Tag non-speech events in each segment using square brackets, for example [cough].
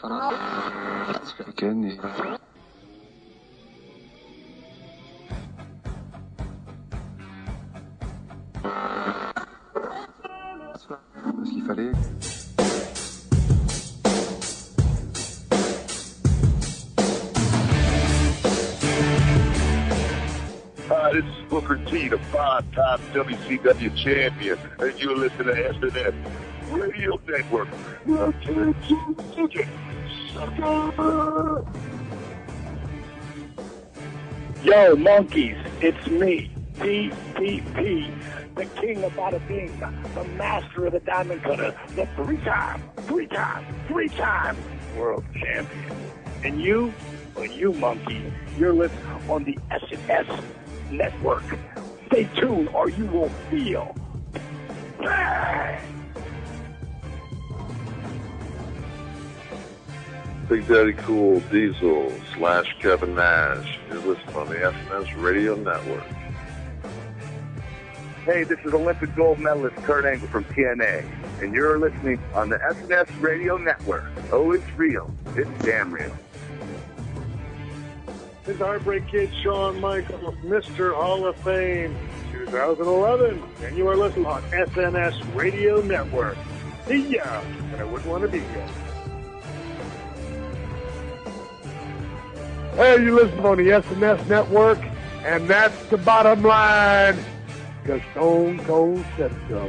Ce qu'il fallait. Hi, this is Booker T, the five-time WCW champion, and you're listening to SNS. Network. Yo, monkeys, it's me, DDP, the king of bada bing, the master of the diamond cutter, the three-time, three-time, three-time world champion. And you, well, you monkey, you're listening on the SNS network. Stay tuned or you will feel. Bang! Big Daddy Cool, Diesel, slash Kevin Nash. You're listening on the SNS Radio Network. Hey, this is Olympic gold medalist Kurt Angle from TNA, and you're listening on the SNS Radio Network. Oh, it's real. It's damn real. This is Heartbreak Kid Shawn Michaels, Mr. Hall of Fame 2011, and you are listening on SNS Radio Network. See ya, and I wouldn't want to be ya. Hey, you listen on the SNS Network, and that's the bottom line, because Stone Cold said so.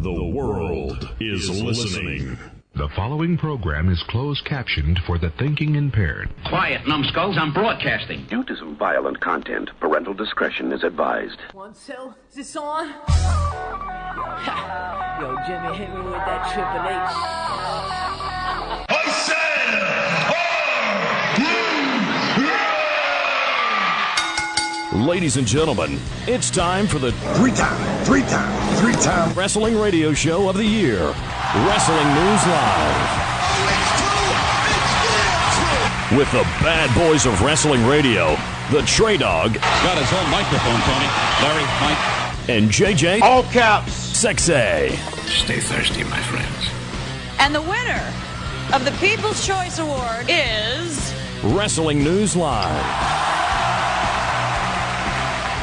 The world is listening. The following program is closed captioned for the thinking impaired. Quiet, numbskulls. I'm broadcasting. Due to some violent content, parental discretion is advised. One, cell, is this on? [laughs] Yo, Jimmy, hit me with that Triple H. Ladies and gentlemen, it's time for the Three time, three time, three time. wrestling radio show of the year Wrestling News Live. With the bad boys of wrestling radio, the TreyDawg Got his own microphone, Tony. Larry, Mike. and JJ All caps. Sexay. Stay thirsty, my friends. And the winner of the People's Choice Award is. Wrestling News Live.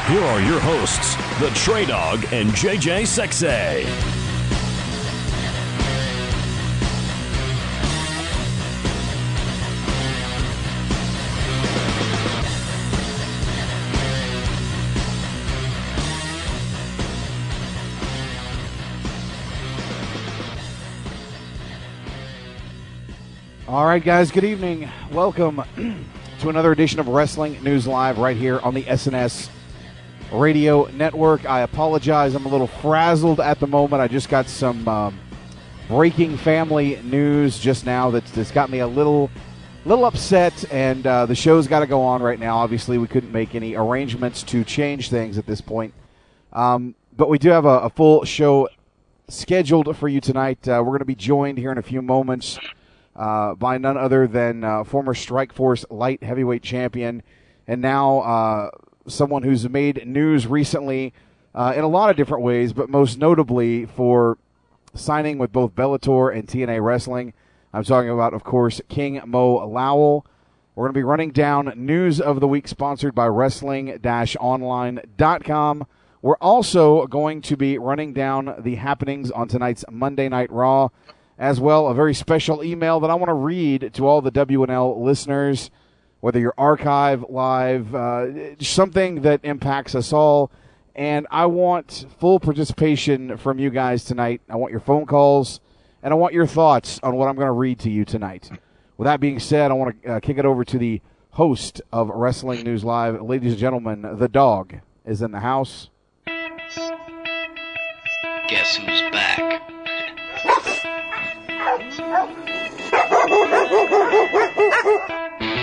Here are your hosts, the TreyDawg and JJ Sexay. All right, guys, good evening. Welcome [clears throat] to another edition of Wrestling News Live right here on the SNS Radio Network. I apologize, I'm a little frazzled at the moment. I just got some um, breaking family news just now that's, that's got me a little little upset, and uh, the show's got to go on right now. Obviously, we couldn't make any arrangements to change things at this point. Um, but we do have a, a full show scheduled for you tonight. Uh, we're going to be joined here in a few moments uh, by none other than uh, former Strikeforce light heavyweight champion and now uh, someone who's made news recently uh, in a lot of different ways, but most notably for signing with both Bellator and TNA Wrestling. I'm talking about, of course, King Mo Lawal. We're going to be running down news of the week sponsored by wrestling-online.com. We're also going to be running down the happenings on tonight's Monday Night Raw, as well a very special email that I want to read to all the WNL listeners, whether you're archive, live, uh, something that impacts us all. And I want full participation from you guys tonight. I want your phone calls, and I want your thoughts on what I'm going to read to you tonight. With that being said, I want to uh, kick it over to the host of Wrestling News Live. Ladies and gentlemen, the dog is in the house. Guess who's back? [laughs]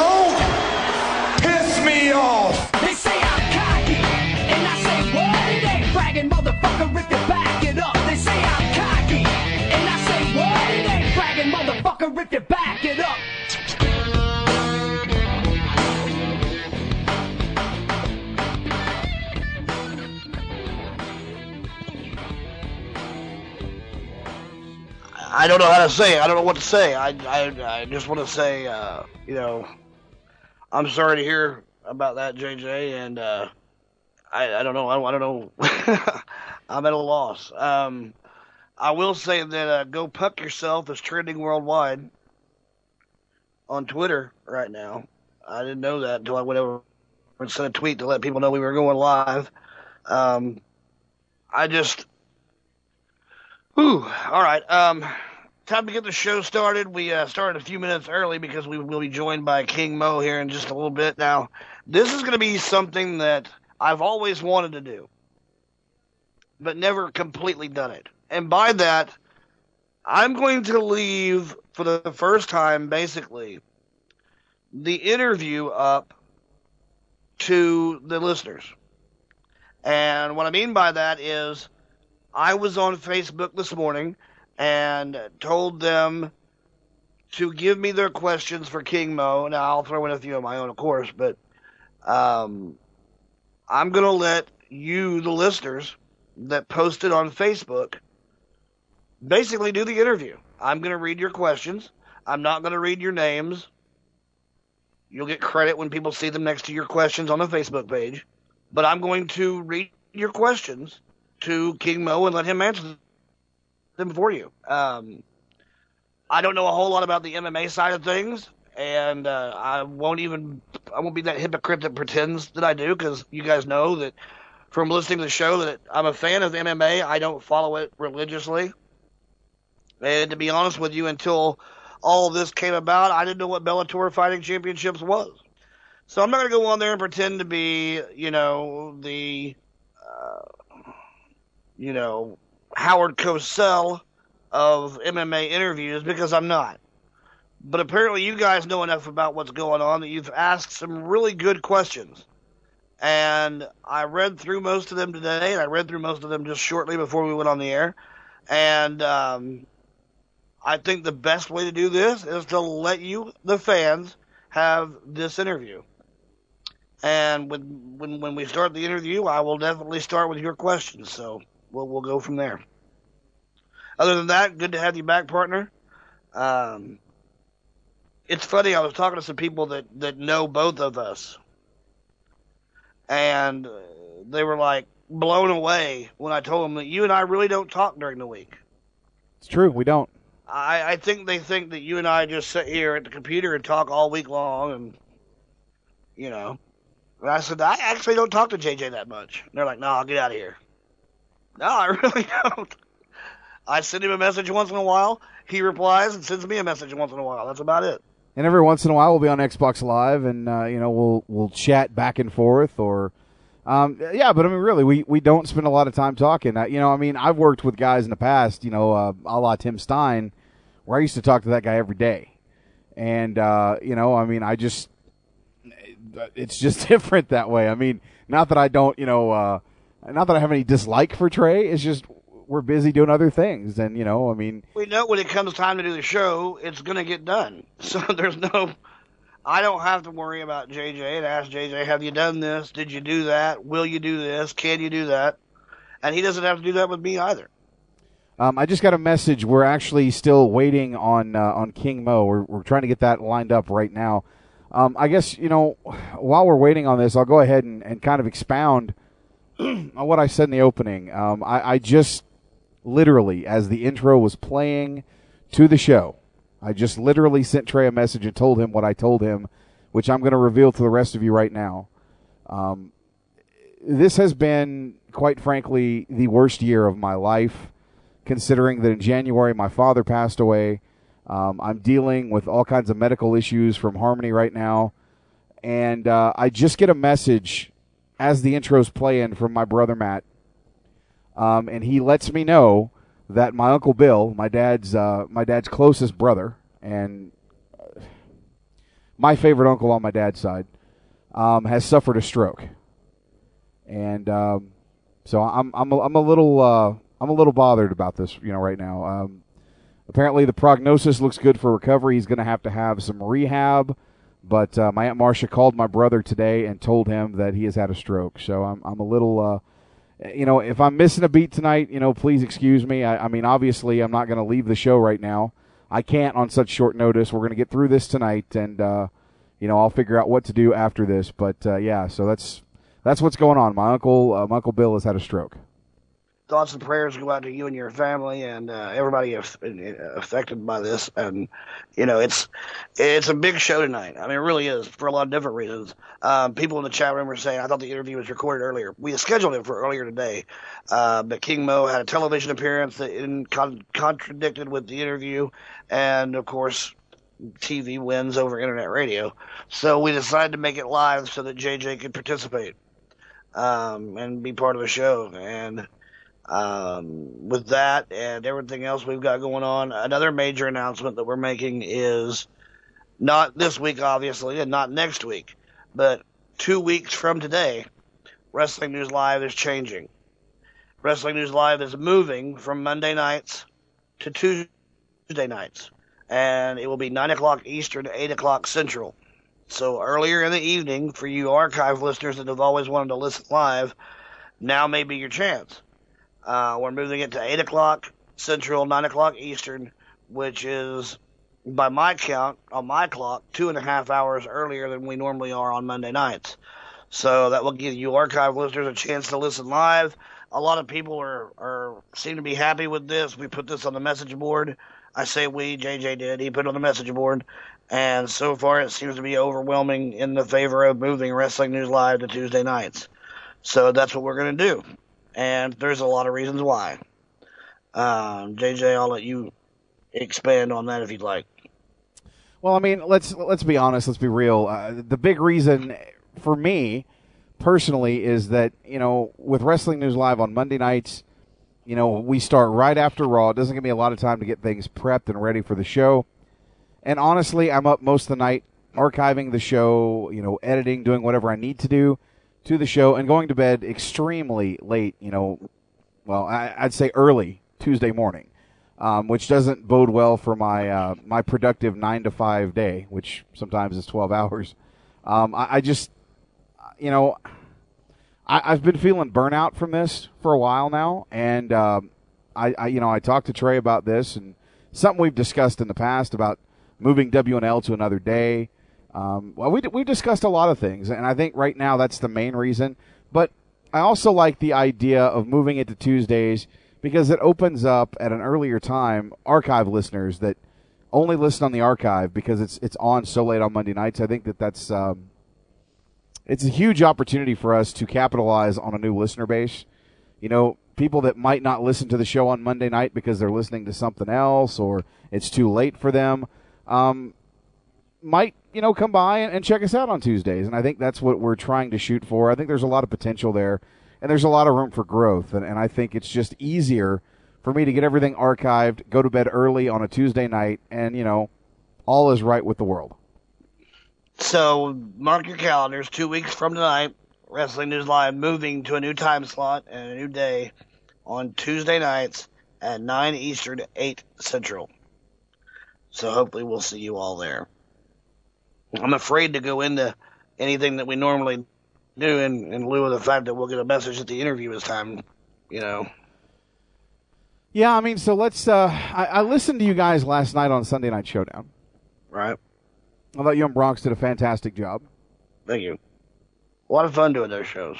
Don't piss me off. They say I'm cocky, and I say what? It ain't bragging, motherfucker. Back it up, they say I'm cocky, and I say what? It ain't bragging, motherfucker. Back it up. I don't know how to say. It. I don't know what to say. I I, I just want to say, uh, you know, I'm sorry to hear about that, JJ, and uh, I, I don't know. I, I don't know. [laughs] I'm at a loss. Um, I will say that uh, "Go Puck Yourself" is trending worldwide on Twitter right now. I didn't know that until I went over and sent a tweet to let people know we were going live. Um, I just, whew, all right. Um, time to get the show started. We uh, started a few minutes early because we will be joined by King Mo here in just a little bit. Now, this is going to be something that I've always wanted to do, but never completely done it. And by that, I'm going to leave for the first time, basically, the interview up to the listeners. And what I mean by that is, I was on Facebook this morning and told them to give me their questions for King Mo. Now, I'll throw in a few of my own, of course, but um, I'm to let you, the listeners that posted on Facebook, basically do the interview. I'm to read your questions. I'm not to read your names. You'll get credit when people see them next to your questions on the Facebook page. But I'm going to read your questions to King Mo and let him answer them for you. Um, I don't know a whole lot about the MMA side of things, and uh, I won't even I won't be that hypocrite that pretends that I do because you guys know that from listening to the show that I'm a fan of MMA. I don't follow it religiously, and to be honest with you, until all this came about, I didn't know what Bellator Fighting Championships was. So I'm not going to go on there and pretend to be, you know, the, uh, you know, Howard Cosell of MMA interviews because I'm not. But apparently you guys know enough about what's going on that you've asked some really good questions. And I read through most of them today, and I read through most of them just shortly before we went on the air. And um, I think the best way to do this is to let you, the fans, have this interview. And when when when we start the interview, I will definitely start with your questions. So we'll we'll go from there. Other than that, good to have you back, partner. Um, it's funny. I was talking to some people that that know both of us, and they were like blown away when I told them that you and I really don't talk during the week. It's true. We don't. I, I think they think that you and I just sit here at the computer and talk all week long, and you know. And I said I actually don't talk to JJ that much. And they're like, "No, I'll get out of here." No, I really [laughs] don't. I send him a message once in a while. He replies and sends me a message once in a while. That's about it. And every once in a while, we'll be on Xbox Live, and uh, you know, we'll we'll chat back and forth, or um, yeah. But I mean, really, we, we don't spend a lot of time talking. You know, I mean, I've worked with guys in the past, you know, uh, a la Tim Stein, where I used to talk to that guy every day, and uh, you know, I mean, I just it's just [laughs] different that way. I mean, not that I don't, you know, uh, not that I have any dislike for Trey. It's just we're busy doing other things, and you know, I mean, We know when it comes time to do the show, it's going to get done. [laughs] So there's no, I don't have to worry about JJ and ask JJ, have you done this? Did you do that? Will you do this? Can you do that? And he doesn't have to do that with me either. Um, I just got a message. We're actually still waiting on uh, on King Mo. We're, we're trying to get that lined up right now. Um, I guess you know while we're waiting on this, I'll go ahead and, and kind of expound [clears throat] on what I said in the opening. Um, I, I just literally, as the intro was playing to the show, I just literally sent Trey a message and told him what I told him, which I'm going to reveal to the rest of you right now. Um, this has been, quite frankly, the worst year of my life considering that in January my father passed away. Um, I'm dealing with all kinds of medical issues from Harmony right now. And uh, I just get a message as the intro's playing from my brother Matt. Um, and he lets me know that my uncle Bill, my dad's uh, my dad's closest brother, and my favorite uncle on my dad's side, um, has suffered a stroke. And um, so I'm I'm a, I'm a little uh, I'm a little bothered about this, you know, right now. Um, apparently, the prognosis looks good for recovery. He's going to have to have some rehab, but uh, my aunt Marcia called my brother today and told him that he has had a stroke. So I'm I'm a little uh, you know, if I'm missing a beat tonight, you know, please excuse me. I, I mean, obviously, I'm not going to leave the show right now. I can't on such short notice. We're going to get through this tonight, and uh, you know, I'll figure out what to do after this. But uh, yeah, so that's that's what's going on. My uncle, uh, my uncle Bill, has had a stroke thoughts and prayers go out to you and your family and uh, everybody affected by this. And you know, it's it's a big show tonight. I mean, it really is for a lot of different reasons. Um, people in the chat room were saying, "I thought the interview was recorded earlier. We scheduled it for earlier today, uh, but King Mo had a television appearance that con- contradicted with the interview, and of course." TV wins over internet radio, so we decided to make it live so that JJ could participate um, and be part of the show. And um, with that and everything else we've got going on, another major announcement that we're making is not this week, obviously, and not next week, but two weeks from today, Wrestling News Live is changing. Wrestling News Live is moving from Monday nights to Tuesday nights, and it will be 9 o'clock Eastern, 8 o'clock Central. So earlier in the evening, for you archive listeners that have always wanted to listen live, now may be your chance. Uh, we're moving it to 8 o'clock Central, 9 o'clock Eastern, which is, by my count, on my clock, two and a half hours earlier than we normally are on Monday nights. So that will give you archive listeners a chance to listen live. A lot of people are, are seem to be happy with this. We put this on the message board. I say we, JJ did. He put on the message board. And so far, it seems to be overwhelming in the favor of moving Wrestling News Live to Tuesday nights. So that's what we're going to do and there's a lot of reasons why. Um, JJ, I'll let you expand on that if you'd like. Well, I mean, let's let's be honest. Let's be real. Uh, the big reason for me personally is that you know with Wrestling News Live on Monday nights, you know we start right after Raw. It doesn't give me a lot of time to get things prepped and ready for the show. And honestly, I'm up most of the night archiving the show, you know, editing, doing whatever I need to do to the show and going to bed extremely late, you know, well, I, would say early Tuesday morning, um, which doesn't bode well for my uh, my productive nine to five day, which sometimes is twelve hours. Um, I, I, just, you know, I, have been feeling burnout from this for a while now, and um, I, I, you know, I talked to Trey about this and something we've discussed in the past about moving WNL to another day. Um, well, we we discussed a lot of things, and I think right now that's the main reason. But I also like the idea of moving it to Tuesdays because it opens up at an earlier time archive listeners that only listen on the archive because it's it's on so late on Monday nights. I think that that's um, it's a huge opportunity for us to capitalize on a new listener base. You know, people that might not listen to the show on Monday night because they're listening to something else or it's too late for them. Um, might you know come by and, and check us out on Tuesdays, and I think that's what we're trying to shoot for. I think there's a lot of potential there, and there's a lot of room for growth, and, and I think it's just easier for me to get everything archived, go to bed early on a Tuesday night, and you know, all is right with the world. So mark your calendars. Two weeks from tonight, Wrestling News Live moving to a new time slot and a new day on Tuesday nights at 9 Eastern, 8 Central. So hopefully we'll see you all there. I'm afraid to go into anything that we normally do in, in lieu of the fact that we'll get a message that the interview is time, you know. Yeah, I mean, so let's. Uh, I, I listened to you guys last night on Sunday Night Showdown. Right. I thought you and Bronx did a fantastic job. Thank you. A lot of fun doing those shows.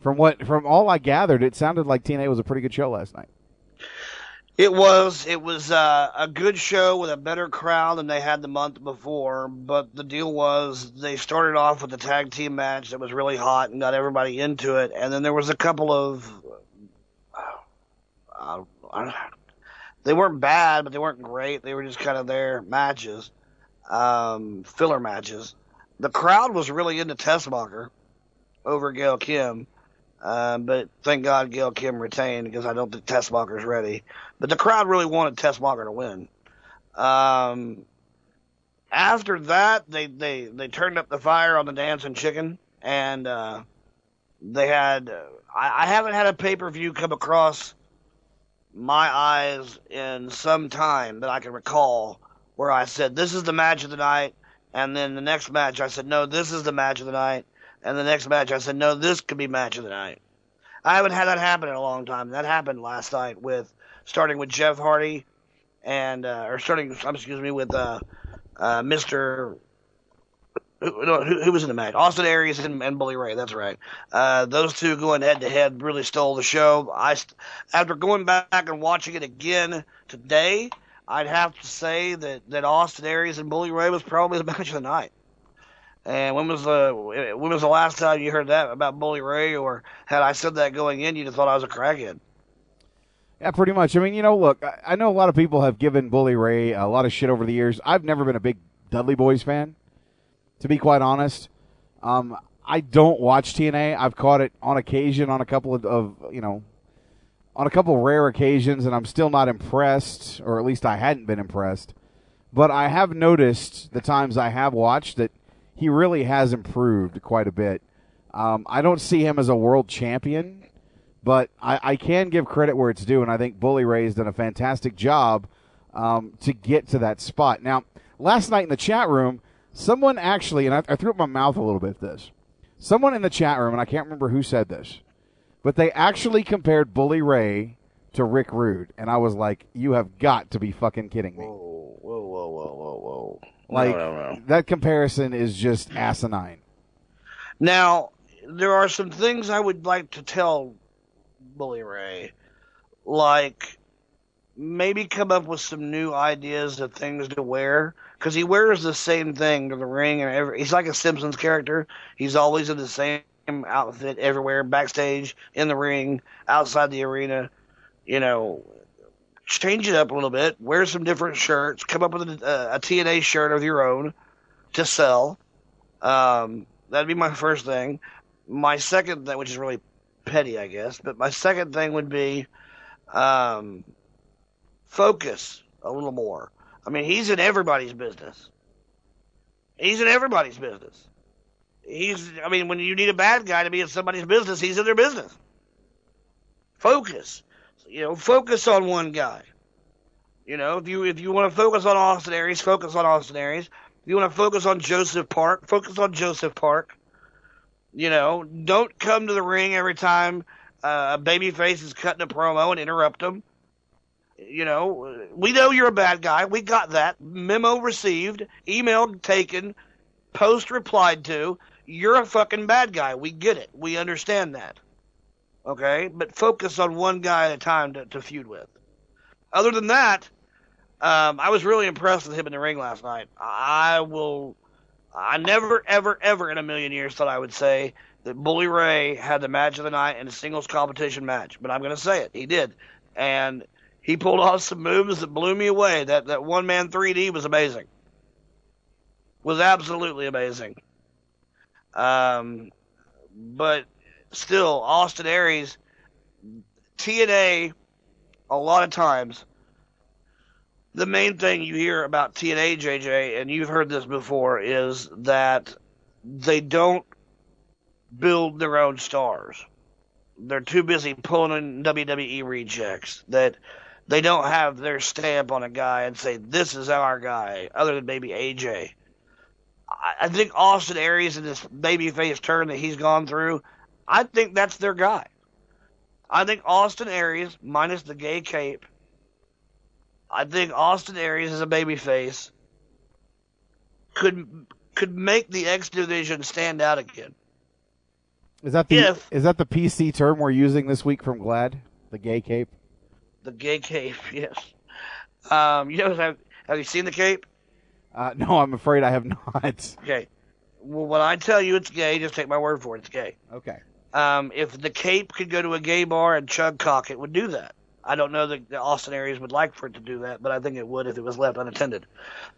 From what, from all I gathered, it sounded like TNA was a pretty good show last night. It was. It was uh, a good show with a better crowd than they had the month before. But the deal was they started off with a tag team match that was really hot and got everybody into it, and then there was a couple of. Uh, they weren't bad, but they weren't great. They were just kind of their matches, um, filler matches. The crowd was really into Tessmacher over Gail Kim. Um, but thank God Gail Kim retained because I don't think Tessmacher's ready. But the crowd really wanted Tessmacher to win. Um, after that, they, they, they turned up the fire on the dancing chicken and, uh, they had, I, I haven't had a pay-per-view come across my eyes in some time that I can recall where I said, this is the match of the night. And then the next match, I said, no, this is the match of the night. And the next match, I said, no, this could be match of the night. I haven't had that happen in a long time. That happened last night with starting with Jeff Hardy and uh, or starting excuse me with uh, uh, Mr. Who, no, who, who was in the match? Austin Aries and, and Bully Ray. That's right. Uh, those two going head to head really stole the show. I, after going back and watching it again today, I'd have to say that, that Austin Aries and Bully Ray was probably the [laughs] match of the night. And when was the when was the last time you heard that about Bully Ray, or had I said that going in, you'd have thought I was a crackhead? Yeah, pretty much. I mean, you know, look, I know a lot of people have given Bully Ray a lot of shit over the years. I've never been a big Dudley Boys fan, to be quite honest. Um, I don't watch TNA. I've caught it on occasion on a couple of, of you know, on a couple rare occasions, and I'm still not impressed, or at least I hadn't been impressed. But I have noticed the times I have watched that he really has improved quite a bit. Um, I don't see him as a world champion, but I, I, can give credit where it's due, and I think Bully Ray's done a fantastic job um, to get to that spot. Now, last night in the chat room, someone actually, and I, I threw up my mouth a little bit at this. Someone in the chat room, and I can't remember who said this, but they actually compared Bully Ray to Rick Rude, and I was like, "You have got to be fucking kidding me!" Whoa, whoa, whoa, whoa, whoa, whoa! Like no, no, no. that comparison is just asinine. Now, there are some things I would like to tell Bully Ray, like maybe come up with some new ideas of things to wear because he wears the same thing to the ring and every, he's like a Simpsons character. He's always in the same outfit everywhere, backstage, in the ring, outside the arena. You know, change it up a little bit, wear some different shirts, come up with a, a TNA shirt of your own to sell. Um, that'd be my first thing. My second thing, which is really petty, I guess, but my second thing would be um, focus a little more. I mean, he's in everybody's business. He's in everybody's business. He's, I mean, when you need a bad guy to be in somebody's business, he's in their business. Focus you know, focus on one guy. You know, if you if you want to focus on Austin Aries, focus on Austin Aries. If you want to focus on Joseph Park, focus on Joseph Park. You know, don't come to the ring every time uh, a babyface is cutting a promo and interrupt them. You know, we know you're a bad guy. We got that. Memo received, email taken, post replied to. You're a fucking bad guy. We get it. We understand that okay? But focus on one guy at a time to, to feud with. Other than that, um, I was really impressed with him in the ring last night. I will, I never, ever, ever in a million years thought I would say that Bully Ray had the match of the night in a singles competition match, but I'm going to say it. He did. And he pulled [laughs] off some moves that blew me away. That, that one man 3D was amazing. Was absolutely amazing. Um, but still, Austin Aries, TNA, a lot of times, the main thing you hear about TNA, JJ, and you've heard this before, is that they don't build their own stars. They're too busy pulling in WWE rejects that they don't have their stamp on a guy and say, this is our guy, other than maybe AJ. I think Austin Aries in this babyface turn that he's gone through, I think that's their guy. I think Austin Aries, minus the gay cape, I think Austin Aries as a babyface could could make the X division stand out again. Is that the if, is that the PC term we're using this week from GLAAD? The gay cape. The gay cape, [laughs] yes. Um, you know, have have you seen the cape? Uh, no, I'm afraid I have [laughs] not. Okay. Well, when I tell you it's gay, just take my word for it. It's gay. Okay. Um, if the Cape could go to a gay bar and chug cock, it would do that. I don't know that the Austin Aries would like for it to do that, but I think it would if it was left unattended.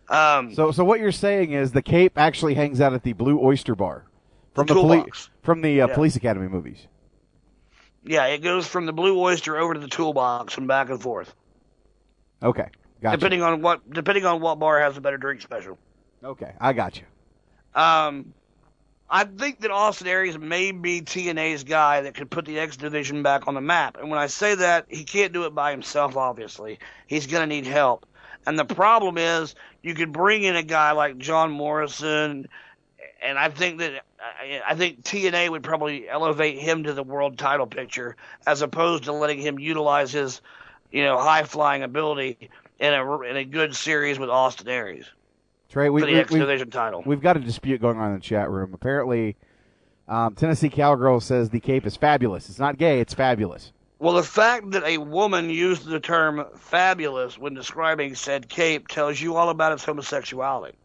Um, so, so what you're saying is the Cape actually hangs out at the Blue Oyster Bar from the, the police from the uh, Yeah. Police Academy movies. Yeah, it goes from the Blue Oyster over to the toolbox and back and forth, Okay, gotcha. depending on what depending on what bar has a better drink special. Okay, I got you. Um, I think that Austin Aries may be TNA's guy that could put the X division back on the map. And when I say that, he can't do it by himself. Obviously, he's going to need help. And the problem is, you could bring in a guy like John Morrison and I think that I, think TNA would probably elevate him to the world title picture as opposed to letting him utilize his, you know, high flying ability in a in a good series with Austin Aries Trey, we, for the we, X we've, title. we've got a dispute going on in the chat room. Apparently, um, Tennessee Cowgirl says the cape is fabulous. It's not gay. It's fabulous. Well, the fact that a woman used the term fabulous when describing said cape tells you all about its homosexuality.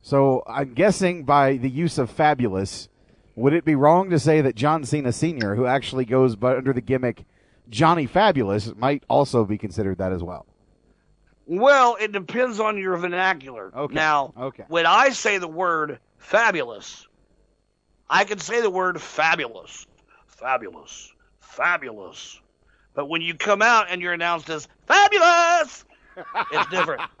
So I'm guessing by the use of fabulous, would it be wrong to say that John Cena Sr., who actually goes by under the gimmick Johnny Fabulous, might also be considered that as well? Well, it depends on your vernacular. Okay. Now, Okay. when I say the word fabulous, I can say the word fabulous, fabulous, fabulous. But when you come out and you're announced as fabulous, it's different. [laughs]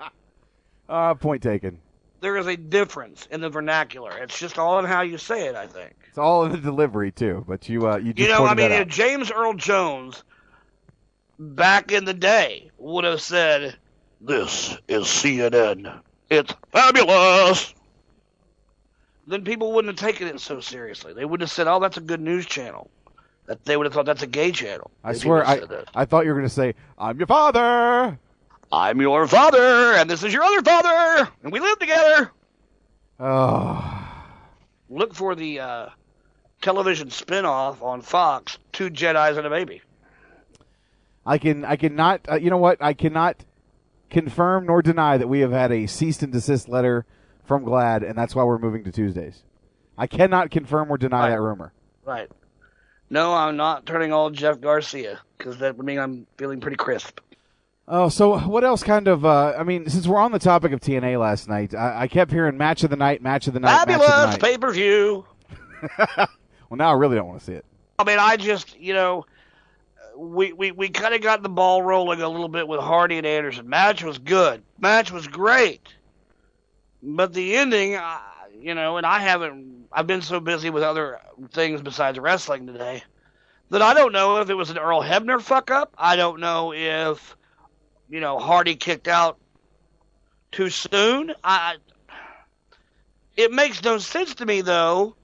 Uh, point taken. there is a difference in the vernacular. It's just all in how you say it, I think. It's all in the delivery too, but you uh, you just You know, I mean, if. James Earl Jones back in the day would have said, This is CNN. It's fabulous. Then people wouldn't have taken it so seriously. They would have said, Oh, that's a good news channel. That they would have thought that's a gay channel. I They swear, I. I thought you were going to say I'm your father. I'm your father, and this is your other father, and we live together. Oh, Look for the uh, television spin-off on Fox, Two Jedi's and a Baby. I can I cannot uh, you know what I cannot confirm nor deny that we have had a cease and desist letter from GLAAD, and that's why we're moving to Tuesdays. I cannot confirm or deny Right. that rumor. Right. No, I'm not turning all Jeff Garcia because that would mean I'm feeling pretty crisp. Oh, so what else kind of? Uh, I mean, since we're on the topic of TNA last night, I, I kept hearing match of the night, match of the night, match of Fabulous the night. pay per view. [laughs] Well, now I really don't want to see it. I mean, I just you know, we we we kind of got the ball rolling a little bit with Hardy and Anderson. Match was good. Match was great. But the ending, uh, you know, and I haven't. I've been so busy with other things besides wrestling today that I don't know if it was an Earl Hebner fuck up. I don't know if you know Hardy kicked out too soon. I. It makes no sense to me though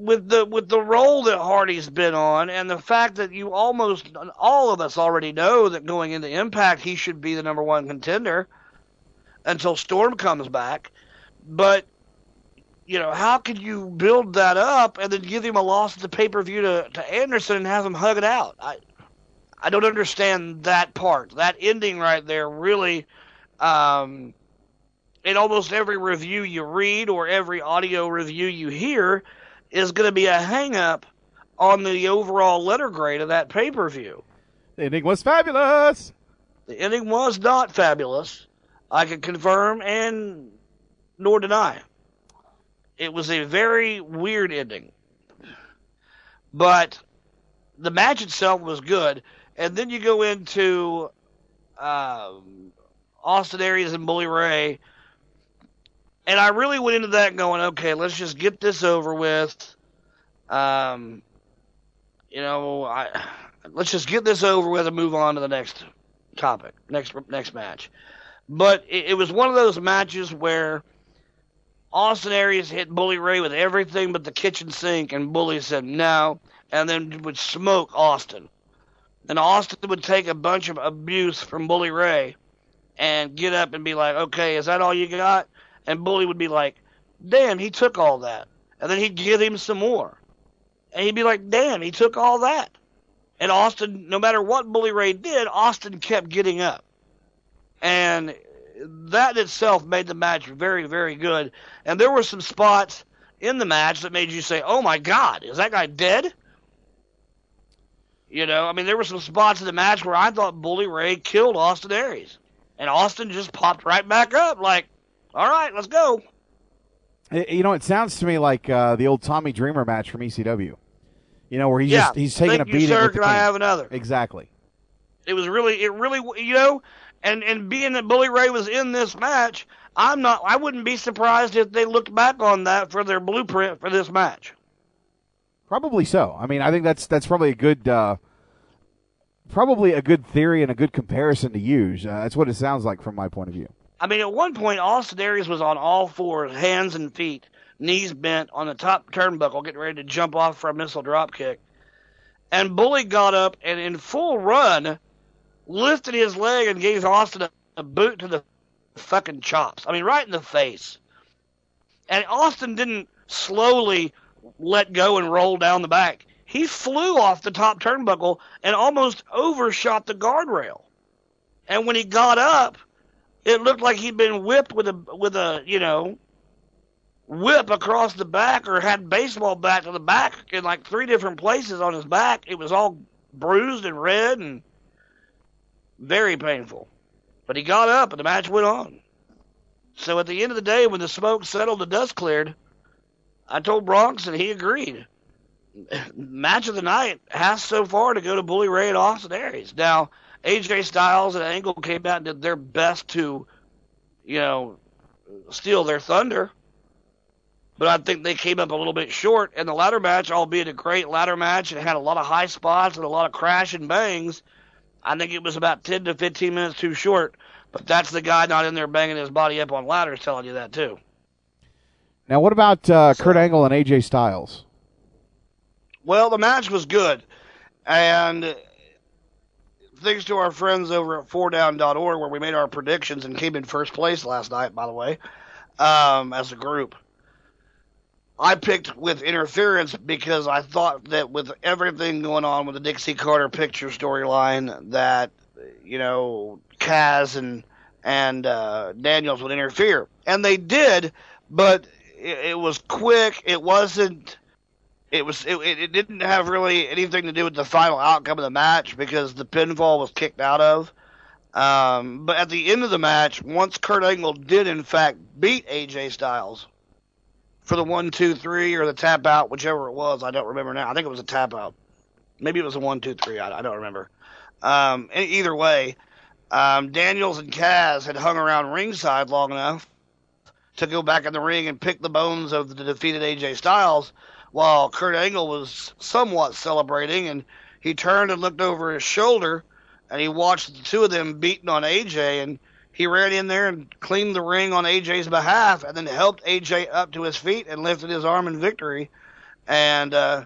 with the with the roll that Hardy's been on and the fact that you almost all of us already know that going into Impact he should be the number one contender until Storm comes back. But you know, how could you build that up and then give him a loss at the pay per view to, to Anderson and have him hug it out? I I don't understand that part. That ending right there really um in almost every review you read or every audio review you hear is going to be a hang up on the overall letter grade of that pay per view. The ending was fabulous. The ending was not fabulous. I can confirm and nor deny. It was a very weird ending. But the match itself was good. And then you go into um, Austin Aries and Bully Ray. And I really went into that going, okay, let's just get this over with. Um, you know, I let's just get this over with and move on to the next topic, next next match. But it, it was one of those matches where Austin Aries hit Bully Ray with everything but the kitchen sink, and Bully said no, and then would smoke Austin. And Austin would take a bunch of abuse from Bully Ray and get up and be like, okay, is that all you got? And Bully would be like, damn, he took all that. And then he'd give him some more. And he'd be like, damn, he took all that. And Austin, no matter what Bully Ray did, Austin kept getting up. And that itself made the match very, very good. And there were some spots in the match that made you say, oh my God, is that guy dead? You know, I mean, there were some spots in the match where I thought Bully Ray killed Austin Aries. And Austin just popped right back up, like, all right, let's go. It- you know, it sounds to me like uh, the old Tommy Dreamer match from ECW. You know, where he's yeah, just he's taking thank a beating. You, sir, can I have another? Exactly. It was really, it really, you know, and and being that Bully Ray was in this match, I'm not, I wouldn't be surprised if they looked back on that for their blueprint for this match. Probably so. I mean, I think that's that's probably a good, uh, probably a good theory and a good comparison to use. Uh, that's what it sounds like from my point of view. I mean, at one point, Austin Aries was on all fours, hands and feet, knees bent on the top turnbuckle, getting ready to jump off for a missile drop kick. And Bully got up and in full run lifted his leg and gave Austin a, a boot to the fucking chops. I mean, right in the face. And Austin didn't slowly let go and roll down the back. He flew off the top turnbuckle and almost overshot the guardrail. And when he got up, it looked like he'd been whipped with a with a you know whip across the back or had baseball bat to the back in like three different places on his back. It was all bruised and red and very painful. But he got up and the match went on. So at the end of the day, when the smoke settled, the dust cleared. I told Bronx and he agreed. Match of the night has so far to go to Bully Ray and Austin Aries. Now, AJ Styles and Angle came out and did their best to, you know, steal their thunder. But I think they came up a little bit short. And the ladder match, albeit a great ladder match, it had a lot of high spots and a lot of crash and bangs. I think it was about 10 to 15 minutes too short. But that's the guy not in there banging his body up on ladders telling you that, too. Now, what about uh, Kurt Angle and AJ Styles? Well, the match was good. And thanks to our friends over at fourdown.org, where we made our predictions and came in first place last night, by the way, um, as a group. I picked with interference because I thought that with everything going on with the Dixie Carter picture storyline, that you know Kaz and and uh, Daniels would interfere, and they did, but it, it was quick. It wasn't. It was. It, it didn't have really anything to do with the final outcome of the match because the pinfall was kicked out of. Um, but at the end of the match, once Kurt Angle did in fact beat AJ Styles for the one, two, three, or the tap out, whichever it was, I don't remember now. I think it was a tap out. Maybe it was a one, two, three. I, I don't remember. Um, either way, um, Daniels and Kaz had hung around ringside long enough to go back in the ring and pick the bones of the defeated AJ Styles, while Kurt Angle was somewhat celebrating, and he turned and looked over his shoulder, and he watched the two of them beating on AJ, and he ran in there and cleaned the ring on AJ's behalf, and then helped AJ up to his feet and lifted his arm in victory, and uh,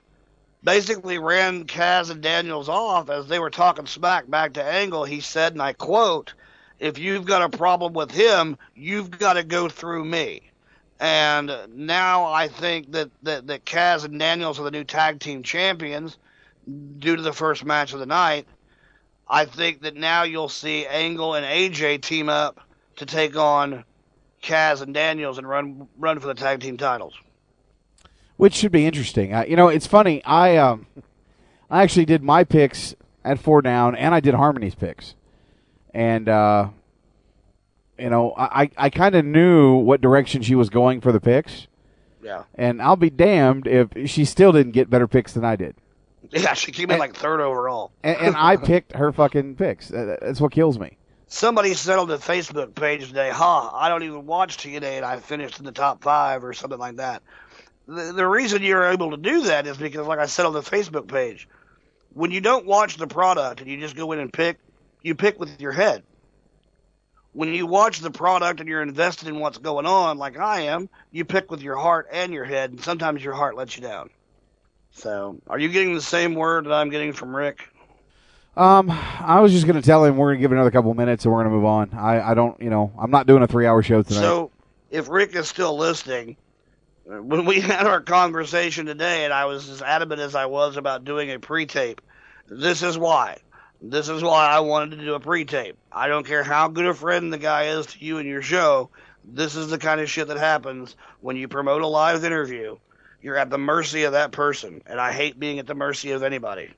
basically ran Kaz and Daniels off as they were talking smack back to Angle. He said, and I quote, "If you've got a problem with him, you've got to go through me." And now I think that, that, that Kaz and Daniels are the new tag team champions due to the first match of the night. I think that now you'll see Angle and AJ team up to take on Kaz and Daniels and run run for the tag team titles. Which should be interesting. Uh, you know, it's funny. I um, I actually did my picks at four down, and I did Harmony's picks, and uh, you know, I I kind of knew what direction she was going for the picks. Yeah. And I'll be damned if she still didn't get better picks than I did. [laughs] Yeah, she came in like third overall. [laughs] And, and I picked her fucking picks. That's what kills me. Somebody said on the Facebook page today, "Ha, huh, I don't even watch TNA, and I finished in the top five or something like that." The, the reason you're able to do that is because, like I said on the Facebook page, when you don't watch the product and you just go in and pick, you pick with your head. When you watch the product and you're invested in what's going on, like I am, you pick with your heart and your head, and sometimes your heart lets you down. So, are you getting the same word that I'm getting from Rick? Um, I was just going to tell him we're going to give it another couple minutes and we're going to move on. I, I don't, you know, I'm not doing a three hour show tonight. So, if Rick is still listening, when we [laughs] had our conversation today, and I was as adamant as I was about doing a pre-tape, this is why. This is why I wanted to do a pre-tape. I don't care how good a friend the guy is to you and your show. This is the kind of shit that happens when you promote a live interview. You're at the mercy of that person, and I hate being at the mercy of anybody.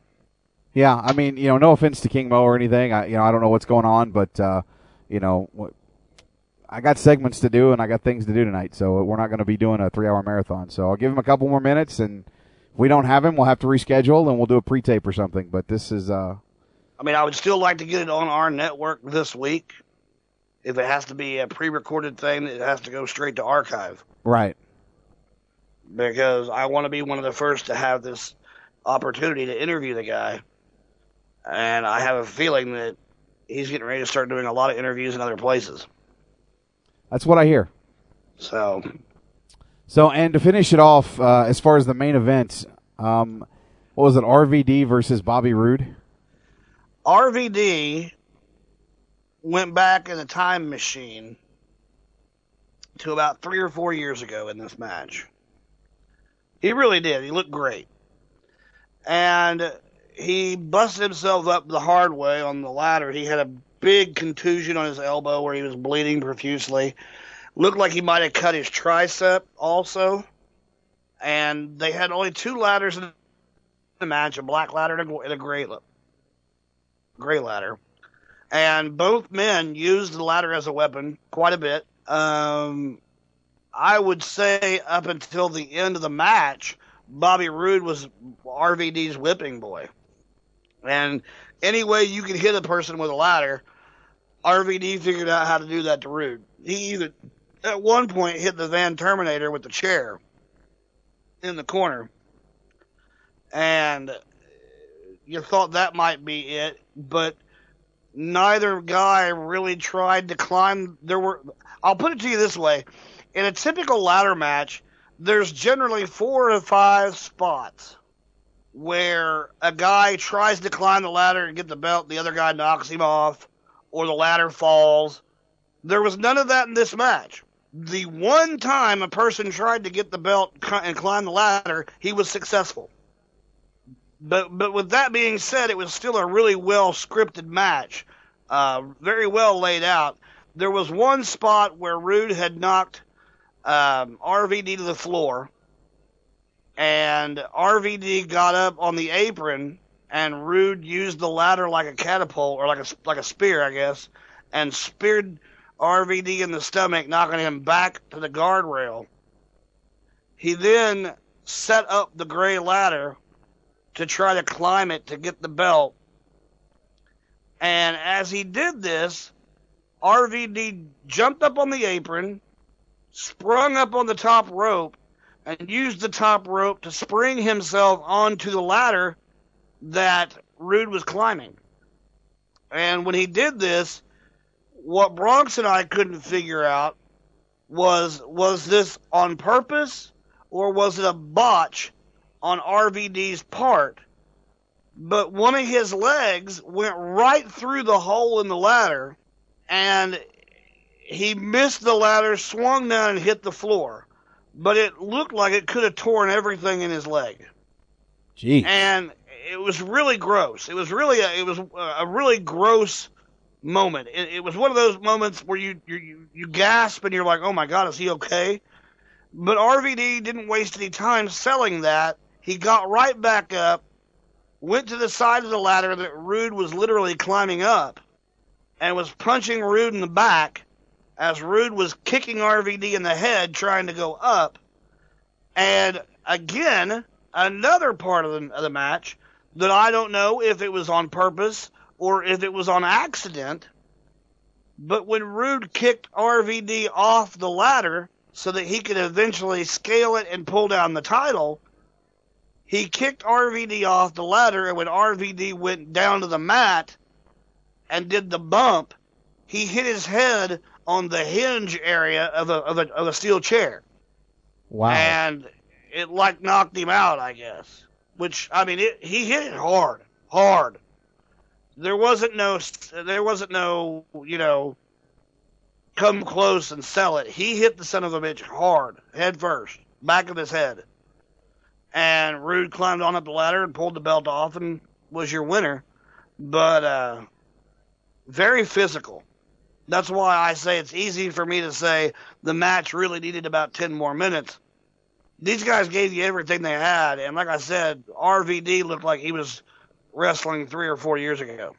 Yeah, I mean, you know, no offense to King Mo or anything. I, you know, I don't know what's going on, but uh, you know, I got segments to do and I got things to do tonight, so we're not going to be doing a three-hour marathon. So I'll give him a couple more minutes, and if we don't have him, we'll have to reschedule and we'll do a pre-tape or something. But this is. uh I mean, I would still like to get it on our network this week. If it has to be a pre-recorded thing, it has to go straight to archive. Right. Because I want to be one of the first to have this opportunity to interview the guy, and I have a feeling that he's getting ready to start doing a lot of interviews in other places. That's what I hear. So, So, and to finish it off, uh, as far as the main event, um, what was it, RVD versus Bobby Roode? RVD went back in a time machine to about three or four years ago in this match. He really did. He looked great. And he busted himself up the hard way on the ladder. He had a big contusion on his elbow where he was bleeding profusely. Looked like he might have cut his tricep also. And they had only two ladders in the match, a black ladder and a, and a gray, gray ladder. And both men used the ladder as a weapon quite a bit. Um, I would say up until the end of the match, Bobby Roode was RVD's whipping boy. And any way you could hit a person with a ladder, RVD figured out how to do that to Roode. He either, at one point, hit the Van Terminator with the chair in the corner. And you thought that might be it, but neither guy really tried to climb. There were, I'll put it to you this way in a typical ladder match, there's generally four or five spots where a guy tries to climb the ladder and get the belt, the other guy knocks him off, or the ladder falls. There was none of that in this match. The one time a person tried to get the belt and climb the ladder, he was successful. But but with that being said, it was still a really well scripted match, uh, very well laid out. There was one spot where Roode had knocked um, RVD to the floor, and RVD got up on the apron, and Roode used the ladder like a catapult or like a like a spear, I guess, and speared RVD in the stomach, knocking him back to the guardrail. He then set up the gray ladder to try to climb it to get the belt. And as he did this, RVD jumped up on the apron, sprung up on the top rope and used the top rope to spring himself onto the ladder that Roode was climbing. And when he did this, what Bronx and I couldn't figure out was was this on purpose or was it a botch on RVD's part? But one of his legs went right through the hole in the ladder and he missed the ladder, swung down, and hit the floor. But it looked like it could have torn everything in his leg. Gee. And it was really gross. It was really a, it was a really gross moment. It, it was one of those moments where you, you you gasp and you're like, "Oh my God, is he okay?" But RVD didn't waste any time selling that. He got right back up, went to the side of the ladder that Roode was literally climbing up, and was punching Roode in the back as Roode was kicking RVD in the head trying to go up. And again, another part of the, of the match that I don't know if it was on purpose or if it was on accident. But when Roode kicked RVD off the ladder so that he could eventually scale it and pull down the title, he kicked RVD off the ladder, and when RVD went down to the mat and did the bump, he hit his head on the hinge area of a of a of a steel chair. Wow. And it like knocked him out, I guess. Which I mean, it, he hit it hard, hard. There wasn't no there wasn't no you know come close and sell it. He hit the son of a bitch hard, head first, back of his head. And Roode climbed on up the ladder and pulled the belt off and was your winner. But uh very physical. That's why I say it's easy for me to say the match really needed about 10 more minutes. These guys gave you everything they had, and like I said, RVD looked like he was wrestling three or four years ago.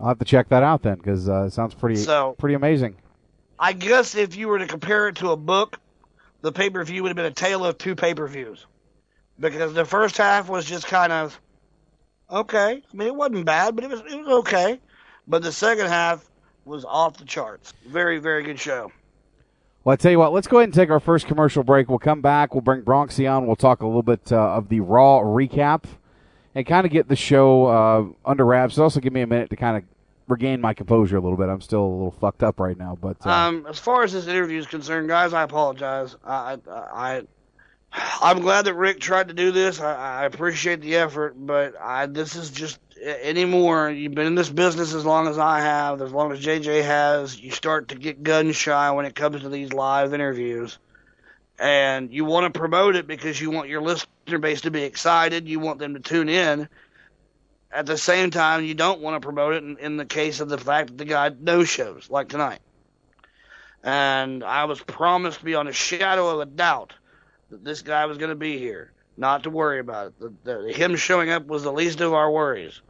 I'll have to check that out then, because uh, it sounds pretty So- pretty amazing. I guess if you were to compare it to a book, the pay per view would have been a tale of two pay per views. Because the first half was just kind of okay. I mean, it wasn't bad, but it was it was okay. But the second half was off the charts. Very very good show. Well, I tell you what, let's go ahead and take our first commercial break. We'll come back. We'll bring Bronxy on. We'll talk a little bit uh, of the Raw recap and kind of get the show uh, under wraps. Also, give me a minute to kind of regain my composure a little bit. I'm still a little fucked up right now, but uh, Um, as far as this interview is concerned, guys, I apologize. I, I, I I'm glad that Rick tried to do this. I, I appreciate the effort, but I this is just anymore. You've been in this business as long as I have, as long as JJ has. You start to get gun shy when it comes to these live interviews, and you want to promote it because you want your listener base to be excited. You want them to tune in. At the same time, you don't want to promote it in, in the case of the fact that the guy no shows like tonight. And I was promised beyond a shadow of a doubt that this guy was going to be here. Not to worry about it. The, the, him showing up was the least of our worries.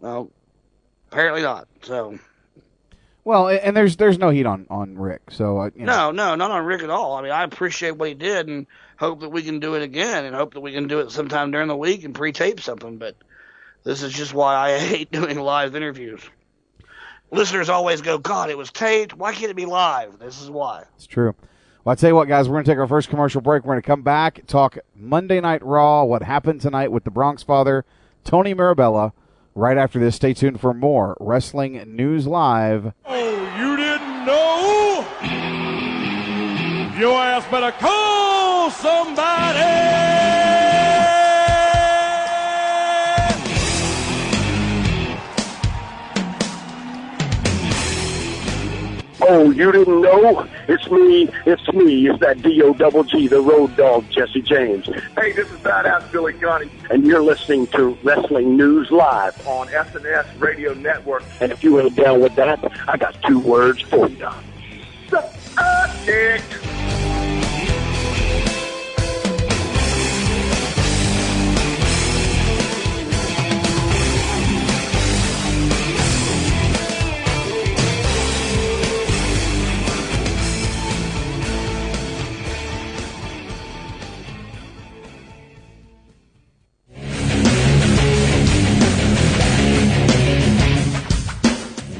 Well, apparently not. So well, and there's there's no heat on on Rick, so uh, you know. no, no, not on Rick at all. I mean, I appreciate what he did and hope that we can do it again, and hope that we can do it sometime during the week and pre-tape something. But this is just why I [laughs] hate doing live interviews. Listeners always go, God, it was taped. Why can't it be live? This is why. It's true. Well, I tell you what, guys, we're going to take our first commercial break. We're going to come back, talk Monday Night Raw, what happened tonight with the Bronx Father, Tony Mirabella. Right after this, stay tuned for more Wrestling News Live. Oh, you didn't know? Your ass better call somebody! Oh, you didn't know? It's me. It's me. It's that D O double G, the road dog, Jesse James. Hey, this is Badass Billy Gunny And you're listening to Wrestling News Live. on SNS Radio Network. And if you ain't down with that, I got two words for you. Dick.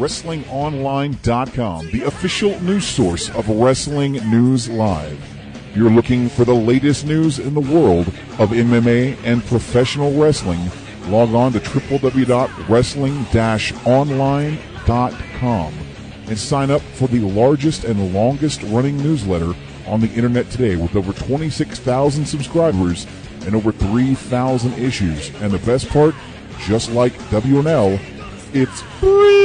WrestlingOnline.com, the official news source of Wrestling News Live. You're looking for the latest news in the world of MMA and professional wrestling, log on to www.wrestling-online.com and sign up for the largest and longest running newsletter on the internet today with over 26,000 subscribers and over 3,000 issues. And the best part, just like WNL, it's free.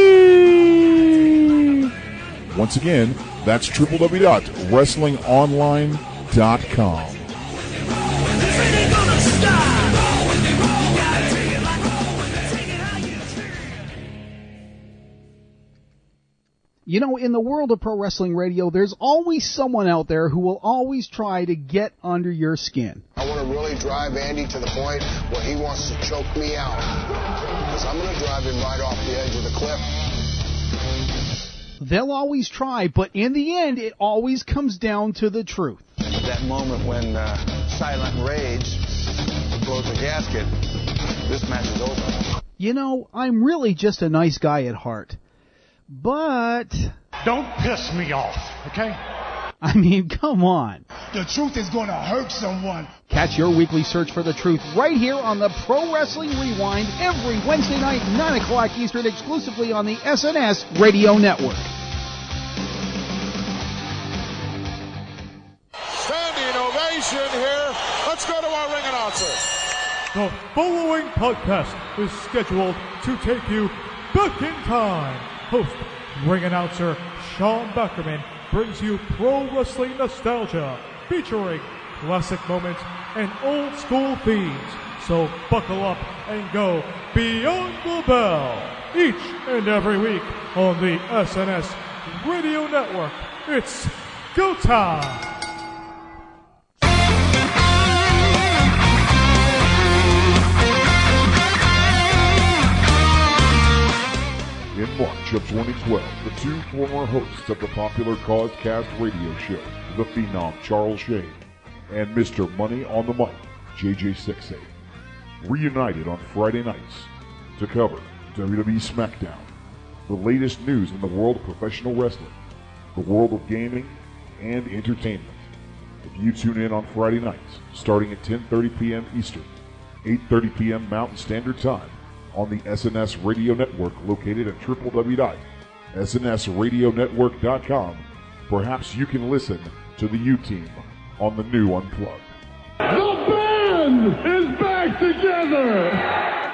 Once again, that's www.wrestlingonline.com. You know, in the world of pro wrestling radio, there's always someone out there who will always try to get under your skin. I want to really drive Andy to the point where he wants to choke me out. Because I'm going to drive him right off the edge of the cliff. They'll always try, but in the end, it always comes down to the truth. That moment when uh, Silent Rage blows the gasket, this match is over. You know, I'm really just a nice guy at heart. But. Don't piss me off, okay? [laughs] I mean, come on. The truth is going to hurt someone. Catch your weekly search for the truth right here on the Pro Wrestling Rewind every Wednesday night, 9 o'clock Eastern, exclusively on the SNS Radio Network. Standing ovation here. Let's go to our ring announcer. The following podcast is scheduled to take you back in time. Host, ring announcer Sean Beckerman brings you pro wrestling nostalgia featuring classic moments and old school themes. So buckle up and go beyond the bell each and every week on the SNS Radio Network. It's go time! In March of 2012, the two former hosts of the popular Causecast radio show, the Phenom Charles Shane and Mr. Money on the Mic, JJ Sixay, reunited on Friday nights to cover WWE SmackDown, the latest news in the world of professional wrestling, the world of gaming, and entertainment. If you tune in on Friday nights, starting at 10:30 p.m. Eastern, 8:30 p.m. Mountain Standard Time, on the SNS Radio Network located at www.snsradionetwork.com. Perhaps you can listen to the U Team on the new Unplugged. The band is back together!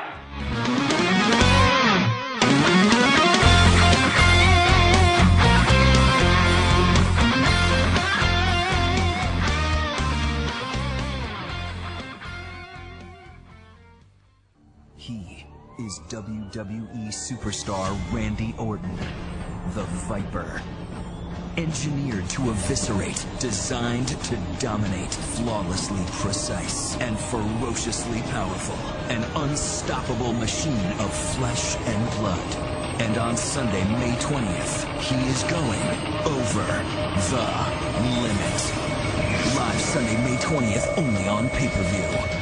Is WWE superstar Randy Orton, the Viper. Engineered to eviscerate, designed to dominate, flawlessly precise, and ferociously powerful. An unstoppable machine of flesh and blood. And on Sunday, May 20th, he is going over the limit. Live Sunday, May 20th, only on pay-per-view.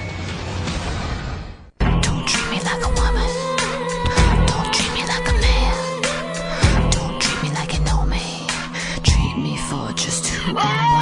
Just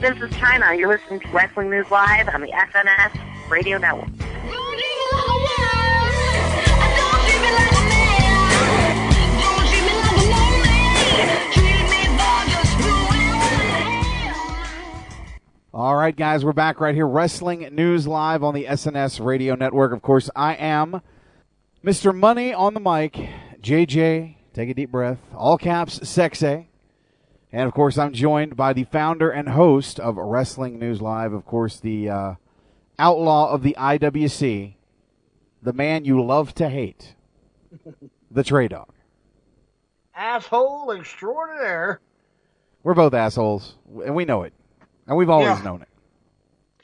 this is Chyna. You're listening to Wrestling News Live on the SNS Radio Network. All right, guys, we're back right here. Wrestling News Live on the SNS Radio Network. Of course, I am Mr. Money on the mic. JJ, take a deep breath. All caps, sexy. And of course, I'm joined by the founder and host of Wrestling News Live. Of course, the uh, outlaw of the IWC, the man you love to hate, [laughs] the TreyDawg. Asshole extraordinaire. We're both assholes, and we know it. And we've always Yeah. known it.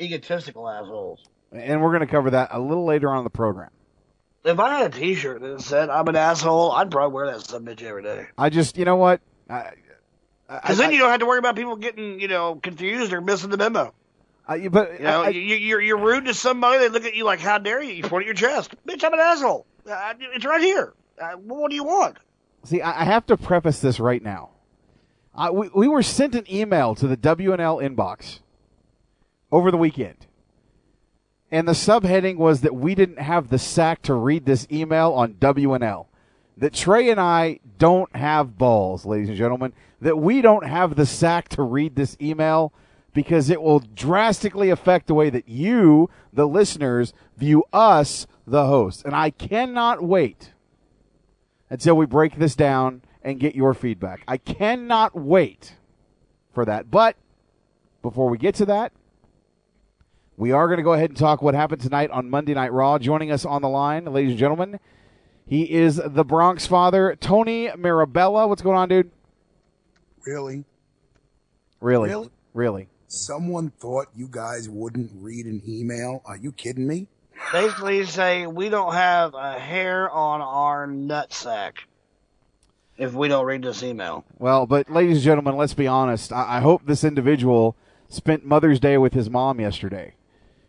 Egotistical assholes. And we're going to cover that a little later on in the program. If I had a T-shirt that said "I'm an asshole," I'd probably wear that some bitch every day. I just, you know what? I, Because then you don't have to worry about people getting, you know, confused or missing the memo. I, but You know, I- you, you're you're rude to somebody. They look at you like, "How dare you?" You point at your chest, "Bitch, I'm an asshole." Uh, it's right here. Uh, what do you want? See, I I have to preface this right now. I, we, we were sent an email to the WNL inbox over the weekend. And the subheading was that we didn't have the sack to read this email on WNL. That Trey and I don't have balls, ladies and gentlemen. That we don't have the sack to read this email because it will drastically affect the way that you, the listeners, view us, the hosts. And I cannot wait until we break this down and get your feedback. I cannot wait for that. But before we get to that, we are going to go ahead and talk what happened tonight on Monday Night Raw. Joining us on the line, ladies and gentlemen, he is the Bronx father, Tony Mirabella. What's going on, dude? Really? Really? Really? Really? Someone thought you guys wouldn't read an email? Are you kidding me? Basically, say we don't have a hair on our nutsack if we don't read this email. Well, but ladies and gentlemen, let's be honest. I, I hope this individual spent Mother's Day with his mom yesterday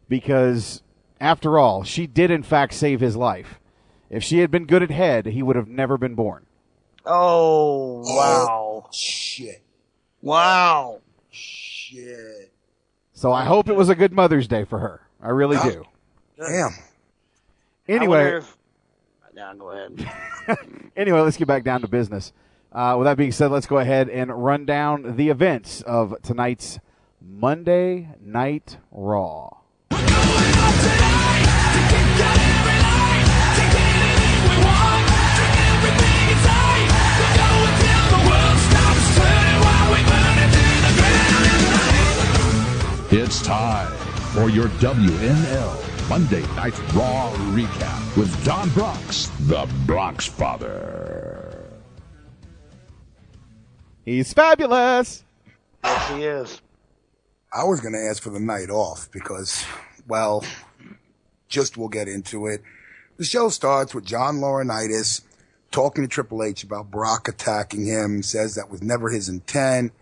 because, after all, she did in fact save his life. If she had been good at head, he would have never been born. Oh wow! shit! Wow! Shit! So I hope it was a good Mother's Day for her. I really do. Damn. Anyway, Now go ahead. [laughs] anyway, let's get back down to business. Uh, with that being said, let's go ahead and run down the events of tonight's Monday Night Raw. It's time for your WNL Monday Night Raw recap with Don Bronx, the Bronx Father. He's fabulous. Yes, he is. I was going to ask for the night off because, well, just we'll get into it. The show starts with John Laurinaitis talking to Triple H about Brock attacking him, says that was never his intent.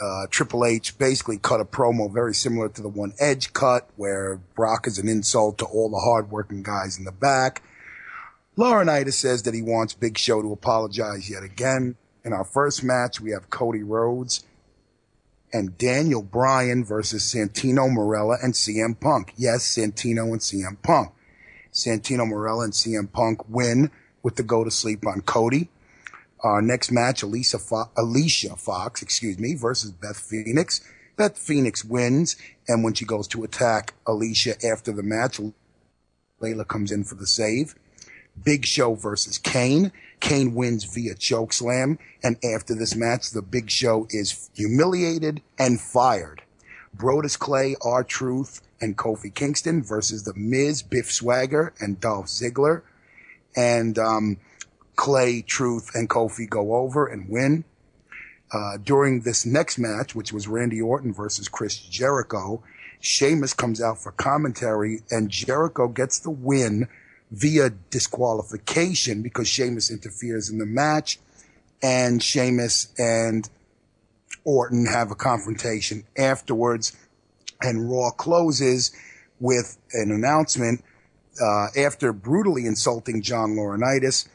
Uh, Triple H basically cut a promo very similar to the one Edge cut, where Brock is an insult to all the hardworking guys in the back. Laurinaitis says that he wants Big Show to apologize yet again. In our first match, we have Cody Rhodes and Daniel Bryan versus Santino Marella and CM Punk. Yes, Santino and CM Punk. Santino Marella and CM Punk win with the go to sleep on Cody. Our next match, Alicia, Fo- Alicia Fox, excuse me, versus Beth Phoenix. Beth Phoenix wins, and when she goes to attack Alicia after the match, Layla comes in for the save. Big Show versus Kane. Kane wins via choke slam, and after this match, the Big Show is humiliated and fired. Brodus Clay, R Truth, and Kofi Kingston versus the Miz, Biff Swagger, and Dolph Ziggler. And um, Clay, Truth, and Kofi go over and win. Uh, during this next match, which was Randy Orton versus Chris Jericho, Sheamus comes out for commentary, and Jericho gets the win via disqualification because Sheamus interferes in the match, and Sheamus and Orton have a confrontation afterwards, and Raw closes with an announcement uh, after brutally insulting John Laurinaitis.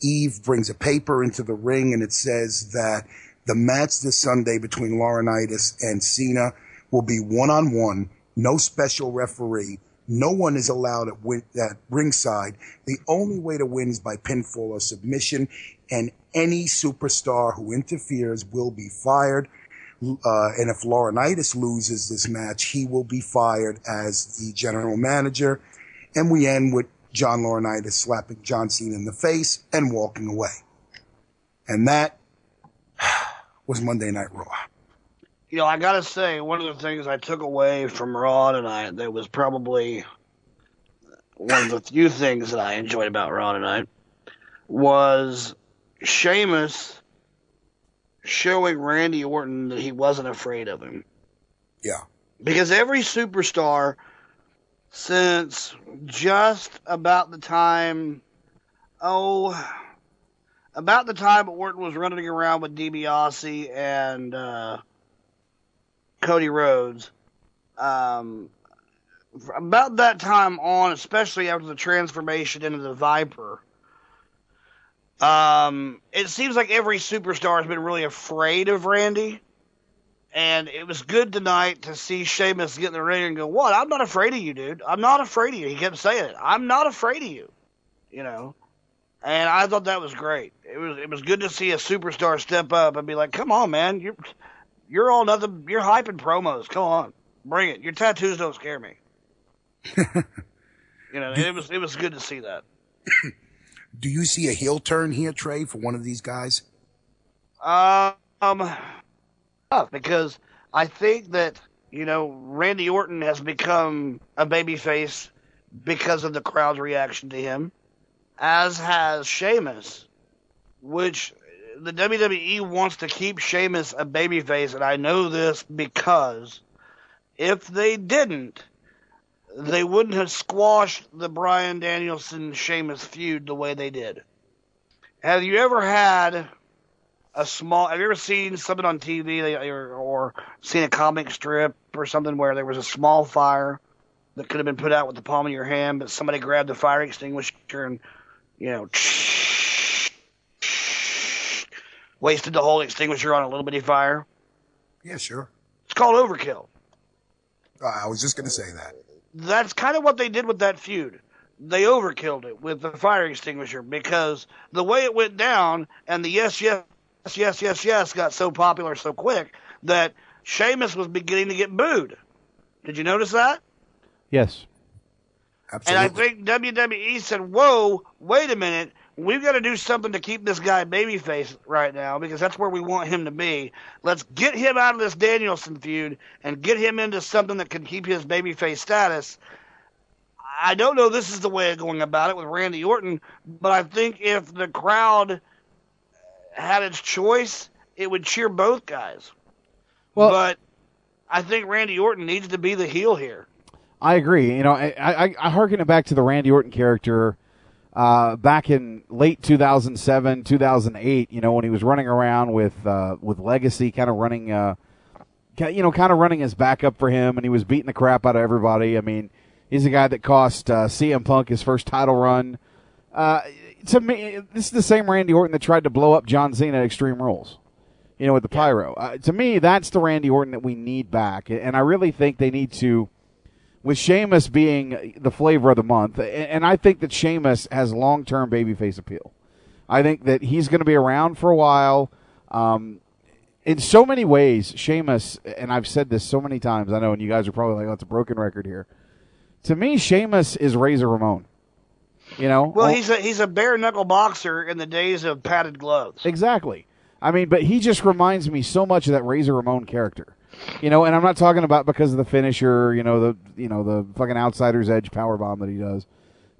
Eve brings a paper into the ring, and it says that the match this Sunday between Laurinaitis and Cena will be one on one, no special referee. No one is allowed at, win- at ringside. The only way to win is by pinfall or submission, and any superstar who interferes will be fired. Uh, and if Laurinaitis loses this match, he will be fired as the general manager. And we end with John Laurinaitis slapping John Cena in the face and walking away. And that was Monday Night Raw. You know, I gotta say, one of the things I took away from Raw tonight that was probably one of the few things that I enjoyed about Raw tonight was Sheamus showing Randy Orton that he wasn't afraid of him. Yeah. Because every superstar since just about the time, oh, about the time Orton was running around with DiBiase and uh, Cody Rhodes, um, about that time on, especially after the transformation into the Viper, um, it seems like every superstar has been really afraid of Randy. And it was good tonight to see Sheamus get in the ring and go, What? I'm not afraid of you, dude. I'm not afraid of you. He kept saying it. I'm not afraid of you. You know? And I thought that was great. It was it was good to see a superstar step up and be like, Come on, man. You're you're all nothing you're hyping promos. Come on. Bring it. Your tattoos don't scare me. [laughs] you know, it was it was good to see that. [coughs] Do you see a heel turn here, Trey, for one of these guys? Um, because I think that you know Randy Orton has become a babyface because of the crowd's reaction to him, as has Sheamus, which the WWE wants to keep Sheamus a babyface, and I know this because if they didn't, they wouldn't have squashed the Bryan Danielson Sheamus feud the way they did. Have you ever had a small? Have you ever seen something on TV or, or seen a comic strip or something where there was a small fire that could have been put out with the palm of your hand, but somebody grabbed the fire extinguisher and you know wasted the whole extinguisher on a little bitty fire? Yeah, sure. It's called overkill. Uh, I was just going to say that. That's kind of what they did with that feud. They overkilled it with the fire extinguisher because the way it went down and the yes, yes, yes, yes, yes yes, got so popular so quick that Sheamus was beginning to get booed. Did you notice that? Yes. Absolutely. And I think WWE said, "Whoa, wait a minute. We've got to do something to keep this guy babyface right now because that's where we want him to be. Let's get him out of this Danielson feud and get him into something that can keep his babyface status." I don't know this is the way of going about it with Randy Orton, but I think if the crowd had its choice, it would cheer both guys. Well, but I think Randy Orton needs to be the heel here. I agree. You know, I, I, I harken it back to the Randy Orton character uh, back in late 2007, 2008. You know, when he was running around with uh, with Legacy, kind of running, uh, you know, kind of running his backup for him, and he was beating the crap out of everybody. I mean, he's a guy that cost uh, CM Punk his first title run. To me, this is the same Randy Orton that tried to blow up John Cena at Extreme Rules. You know, with the pyro. Uh, to me, that's the Randy Orton that we need back, and I really think they need to with Sheamus being the flavor of the month, and I think that Sheamus has long term babyface appeal. I think that he's going to be around for a while. Um, in so many ways, Sheamus, and I've said this so many times, I know, and you guys are probably like, oh, it's a broken record here. To me, Sheamus is Razor Ramon. You know? Well, he's a he's a bare knuckle boxer in the days of padded gloves. Exactly. I mean, but he just reminds me so much of that Razor Ramon character. You know, and I'm not talking about because of the finisher, you know, the you know, the fucking outsider's edge power bomb that he does.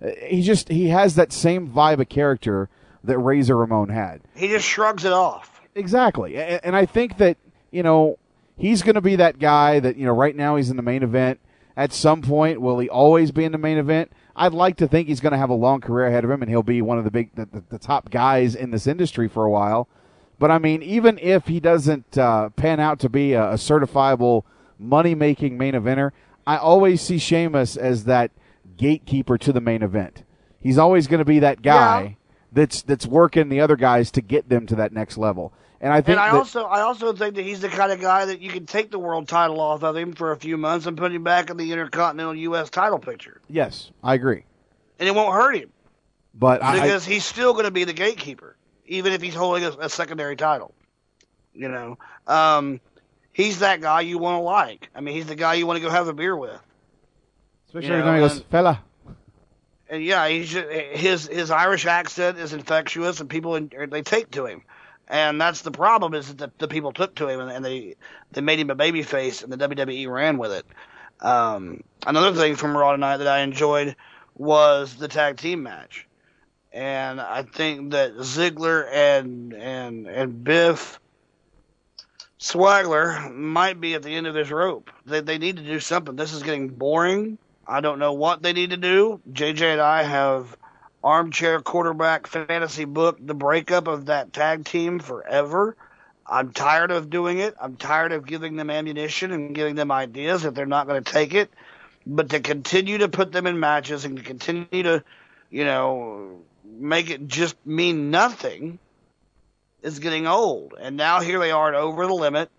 Uh, He just he has that same vibe of character that Razor Ramon had. He just shrugs it off. Exactly. A- And I think that, you know, he's going to be that guy that, you know, right now he's in the main event. At some point, will he always be in the main event? I'd like to think he's going to have a long career ahead of him and he'll be one of the big, the, the, the top guys in this industry for a while. But I mean, even if he doesn't uh, pan out to be a, a certifiable money making main eventer, I always see Sheamus as that gatekeeper to the main event. He's always going to be that guy that's that's working the other guys to get them to that next level. And I think and I that- also I also think that he's the kind of guy that you can take the world title off of him for a few months and put him back in the Intercontinental U.S. title picture, yes, I agree. and it won't hurt him But I, because he's still going to be the gatekeeper, even if he's holding a, a secondary title. You know, um, he's that guy you want to like. I mean, he's the guy you want to go have a beer with. especially you every know, time he goes, fella. And yeah, he's ju- his his Irish accent is infectious, and people they take to him, and that's the problem is that the, the people took to him and, and they they made him a baby face, and the WWE ran with it. Um, another thing from Raw tonight that I enjoyed was the tag team match, and I think that Ziggler and and and Biff Swagler might be at the end of this rope. They they need to do something. This is getting boring. I don't know what they need to do. JJ and I have armchair quarterback fantasy Book, the breakup of that tag team forever. I'm tired of doing it. I'm tired of giving them ammunition and giving them ideas if they're not going to take it. But to continue to put them in matches and to continue to, you know, make it just mean nothing is getting old. And now here they are at over the limit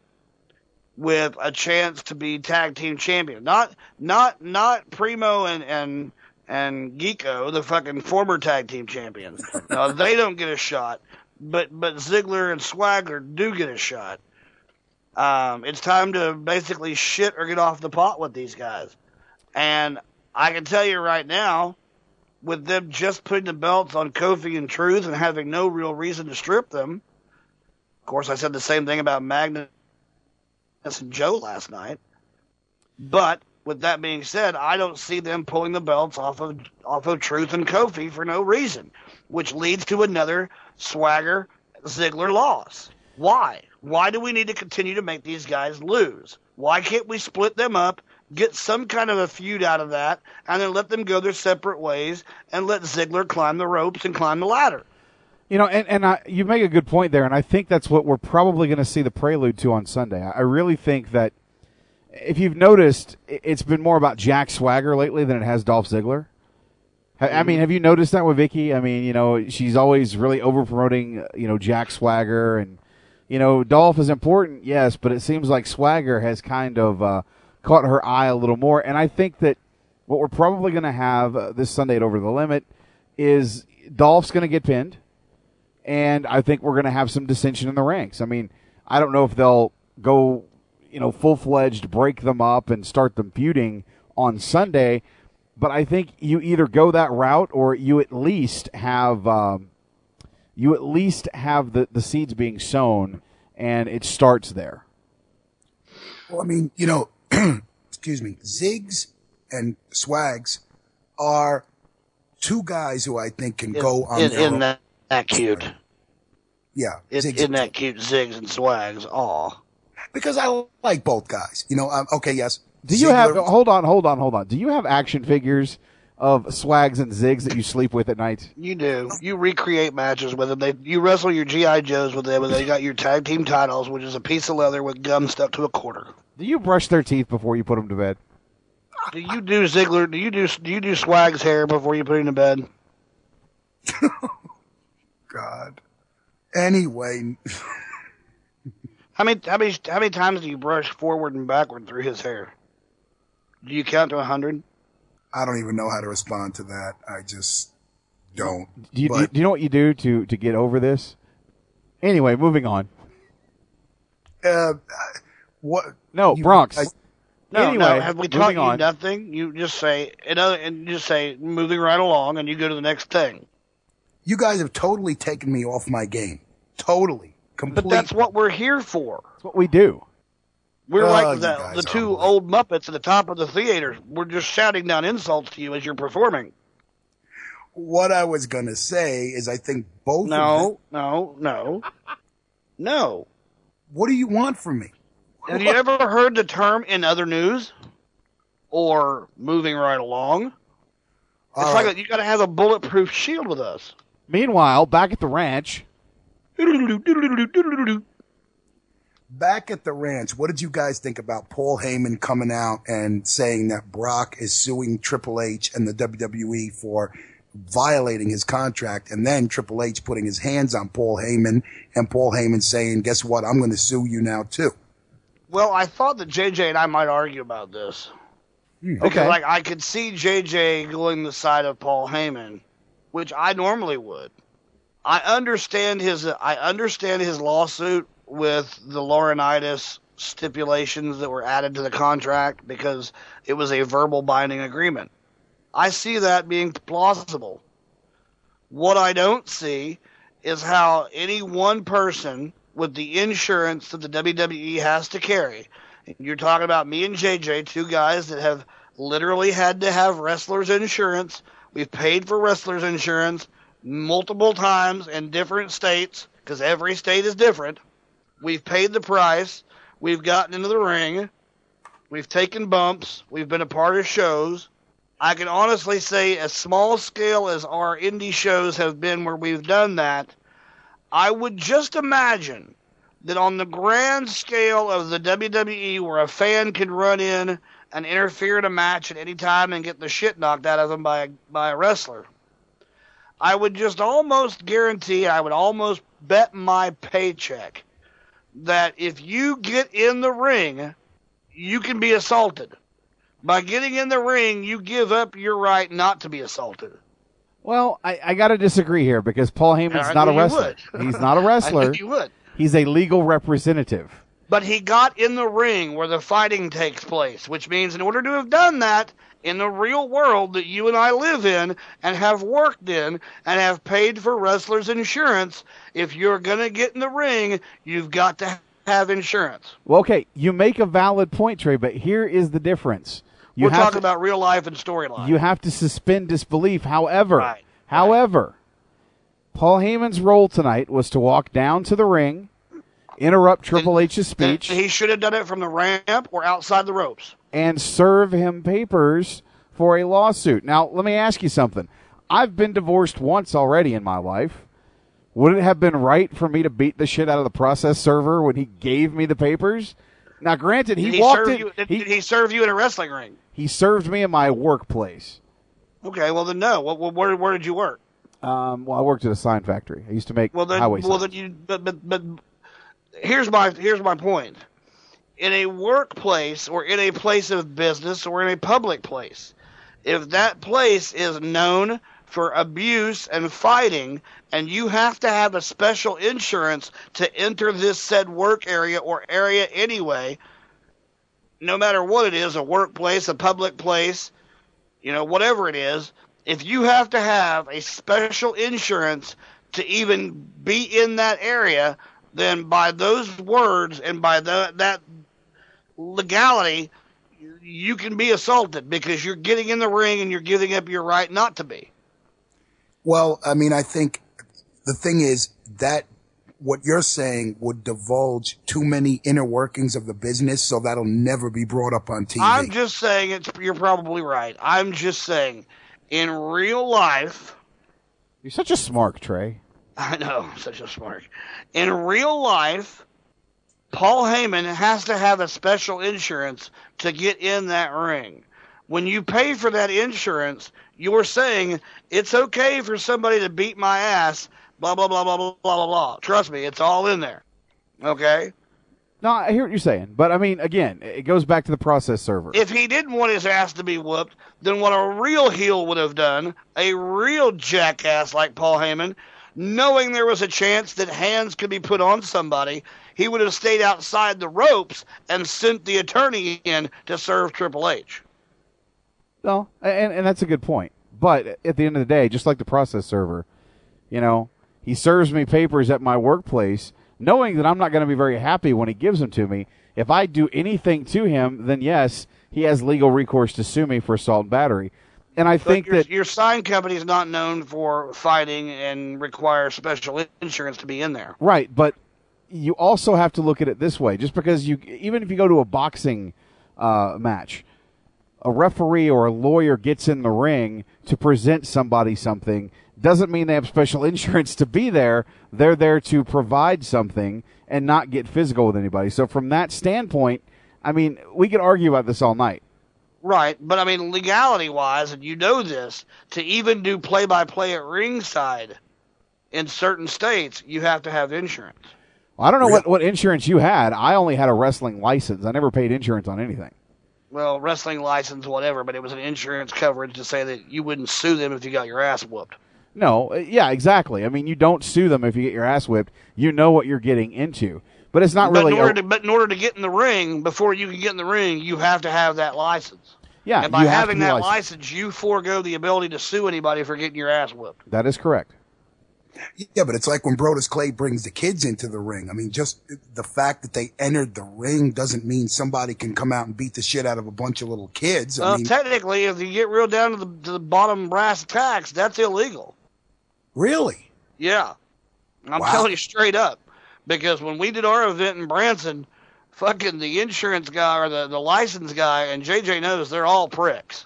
with a chance to be tag team champion. Not not not Primo and and and Geeko, the fucking former tag team champions. no, they don't get a shot. But but Ziggler and Swagger do get a shot. Um, it's time to basically shit or get off the pot with these guys. And I can tell you right now, with them just putting the belts on Kofi and Truth and having no real reason to strip them. Of course, I said the same thing about Magnus and Joe last night. But with that being said, I don't see them pulling the belts off of off of Truth and Kofi for no reason, which leads to another Swagger Ziggler loss. Why? Why do we need to continue to make these guys lose? Why can't we split them up, get some kind of a feud out of that, and then let them go their separate ways and let Ziggler climb the ropes and climb the ladder? You know, and, and I, you make a good point there, and I think that's what we're probably going to see the prelude to on Sunday. I, I really think that if you've noticed, it's been more about Jack Swagger lately than it has Dolph Ziggler. I mean, have you noticed that with Vickie? I mean, you know, she's always really over promoting, you know, Jack Swagger, and you know, Dolph is important, yes, but it seems like Swagger has kind of uh, caught her eye a little more, and I think that what we're probably going to have uh, this Sunday at Over the Limit is Dolph's going to get pinned and I think we're going to have some dissension in the ranks. I mean, I don't know if they'll go, you know, full fledged, break them up and start them feuding on Sunday, but I think you either go that route or you at least have, um, you at least have the, the seeds being sown, and it starts there. Well, I mean, you know, [clears throat] excuse me, Ziggs and Swags are two guys who I think can go on in, their in own. that, that cute. Yeah, In, Ziggs in that cute zigs and swags. Aw. Because I like both guys. You know, um, okay, yes, Do you have? Hold on, hold on, hold on. Do you have action figures of Swags and Zigs that you sleep with at night? You do. You recreate matches with them. They you wrestle your GI Joes with them, and they got your tag team titles, which is a piece of leather with gum stuck to a quarter. Do you brush their teeth before you put them to bed? Do you do Ziggler? Do you do do you do Swag's hair before you put him to bed? [laughs] God. Anyway, How many how many how many times do you brush forward and backward through his hair? Do you count to a hundred? I don't even know how to respond to that. I just don't. Do you, do you- But- do you know what you do to to get over this? Anyway, moving on. Uh, what? No, you- Bronx. I- No, anyway, no. Have we moving taught you on. nothing? You just say another, and you just say moving right along, and you go to the next thing. You guys have totally taken me off my game. Totally. But that's what we're here for. That's what we do. We're Oh, like you the, guys the are two old Muppets at the top of the theater. We're just shouting down insults to you as you're performing. what I was gonna say is, I think both. Of them, No, no, no, no. what do you want from me? Have you ever heard the term in other news or moving right along? It's All like right. a, you got to have a bulletproof shield with us. Meanwhile, back at the ranch, Back at the ranch, what did you guys think about Paul Heyman coming out and saying that Brock is suing Triple H and the WWE for violating his contract, and then Triple H putting his hands on Paul Heyman, and Paul Heyman saying, "Guess what? I'm going to sue you now too." Well, I thought that JJ and I might argue about this. Hmm, because Okay. like I could see JJ going the side of Paul Heyman, which I normally would. I understand his I understand his lawsuit with the Laurinaitis stipulations that were added to the contract because it was a verbal binding agreement. I see that being plausible. What I don't see is how any one person with the insurance that the WWE has to carry. You're talking about me and JJ, two guys that have literally had to have wrestlers insurance. We've paid for wrestlers insurance multiple times in different states because every state is different. We've paid the price. We've gotten into the ring. We've taken bumps. We've been a part of shows. I can honestly say, as small scale as our indie shows have been where we've done that, I would just imagine that on the grand scale of the WWE, where a fan can run in and interfere in a match at any time and get the shit knocked out of them by a, by a wrestler, I would just almost guarantee, I would almost bet my paycheck that if you get in the ring, you can be assaulted. By getting in the ring, you give up your right not to be assaulted. well, I, I got to disagree here because Paul Heyman's not a wrestler. He's not a [laughs] wrestler. you would. He's a legal representative. But he got in the ring where the fighting takes place, which means in order to have done that in the real world that you and I live in and have worked in and have paid for wrestlers' insurance, if you're going to get in the ring, you've got to have insurance. Well, okay, you make a valid point, Trey, but here is the difference. You We're talking to, about real life and storyline. you have to suspend disbelief. However, Right, however, Paul Heyman's role tonight was to walk down to the ring, interrupt Triple H's speech, He should have done it from the ramp or outside the ropes. And serve him papers for a lawsuit. Now, let me ask you something. I've been divorced once already in my life. Would it have been right for me to beat the shit out of the process server when he gave me the papers? Now, granted, he, he, walked in. you, did, he, did he serve you in a wrestling ring? he served me in my workplace. Okay, well then no. Well, well, where where did you work? Um, well, I worked at a sign factory. I used to make Well then, highway well signs. then you. But but but here's my here's my point. In a workplace or in a place of business or in a public place, if that place is known for abuse and fighting, and you have to have a special insurance to enter this said work area or area anyway, no matter what it is, a workplace, a public place, you know, whatever it is, if you have to have a special insurance to even be in that area, then by those words and by the, that legality, you can be assaulted because you're getting in the ring and you're giving up your right not to be. Well, I mean, I think the thing is that what you're saying would divulge too many inner workings of the business, so that'll never be brought up on TV. I'm just saying it's. You're probably right. I'm just saying, in real life, You're such a smart, Trey. I know, such a smart. In real life, Paul Heyman has to have a special insurance to get in that ring. When you pay for that insurance, you're saying it's okay for somebody to beat my ass, blah, blah, blah, blah, blah, blah, blah. Trust me, it's all in there. Okay? No, I hear what you're saying, but I mean, again, it goes back to the process server. If he didn't want his ass to be whooped, then what a real heel would have done, a real jackass like Paul Heyman, knowing there was a chance that hands could be put on somebody, he would have stayed outside the ropes and sent the attorney in to serve Triple H. No, and and that's a good point. But at the end of the day, just like the process server, you know, he serves me papers at my workplace, knowing that I'm not going to be very happy when he gives them to me. If I do anything to him, then yes, he has legal recourse to sue me for assault and battery. And I think your, that your sign company is not known for fighting and requires special insurance to be in there. Right, but you also have to look at it this way. Just because you, even if you go to a boxing uh, match, a referee or a lawyer gets in the ring to present somebody something doesn't mean they have special [laughs] insurance to be there. They're there to provide something and not get physical with anybody. So from that standpoint, I mean, we could argue about this all night. Right, but I mean, legality wise, and you know this, to even do play by play at ringside in certain states, you have to have insurance. Well, I don't know what, what insurance you had. I only had a wrestling license. I never paid insurance on anything. Well, wrestling license, whatever, but it was an insurance coverage to say that you wouldn't sue them if you got your ass whooped. No, uh, yeah, exactly. I mean, you don't sue them if you get your ass whipped. You know what you're getting into. But it's not but really. In order to, but in order to get in the ring, before you can get in the ring, you have to have that license. Yeah, and by you have to having that licensed. license, you forego the ability to sue anybody for getting your ass whooped. that is correct. Yeah, but it's like when Brodus Clay brings the kids into the ring. I mean, just the fact that they entered the ring doesn't mean somebody can come out and beat the shit out of a bunch of little kids. I Well, mean, technically, if you get real down to the, to the bottom brass tacks, that's illegal. really? Yeah. I'm Wow. telling you straight up. Because when we did our event in Branson, fucking the insurance guy or the, the license guy, and JJ knows they're all pricks.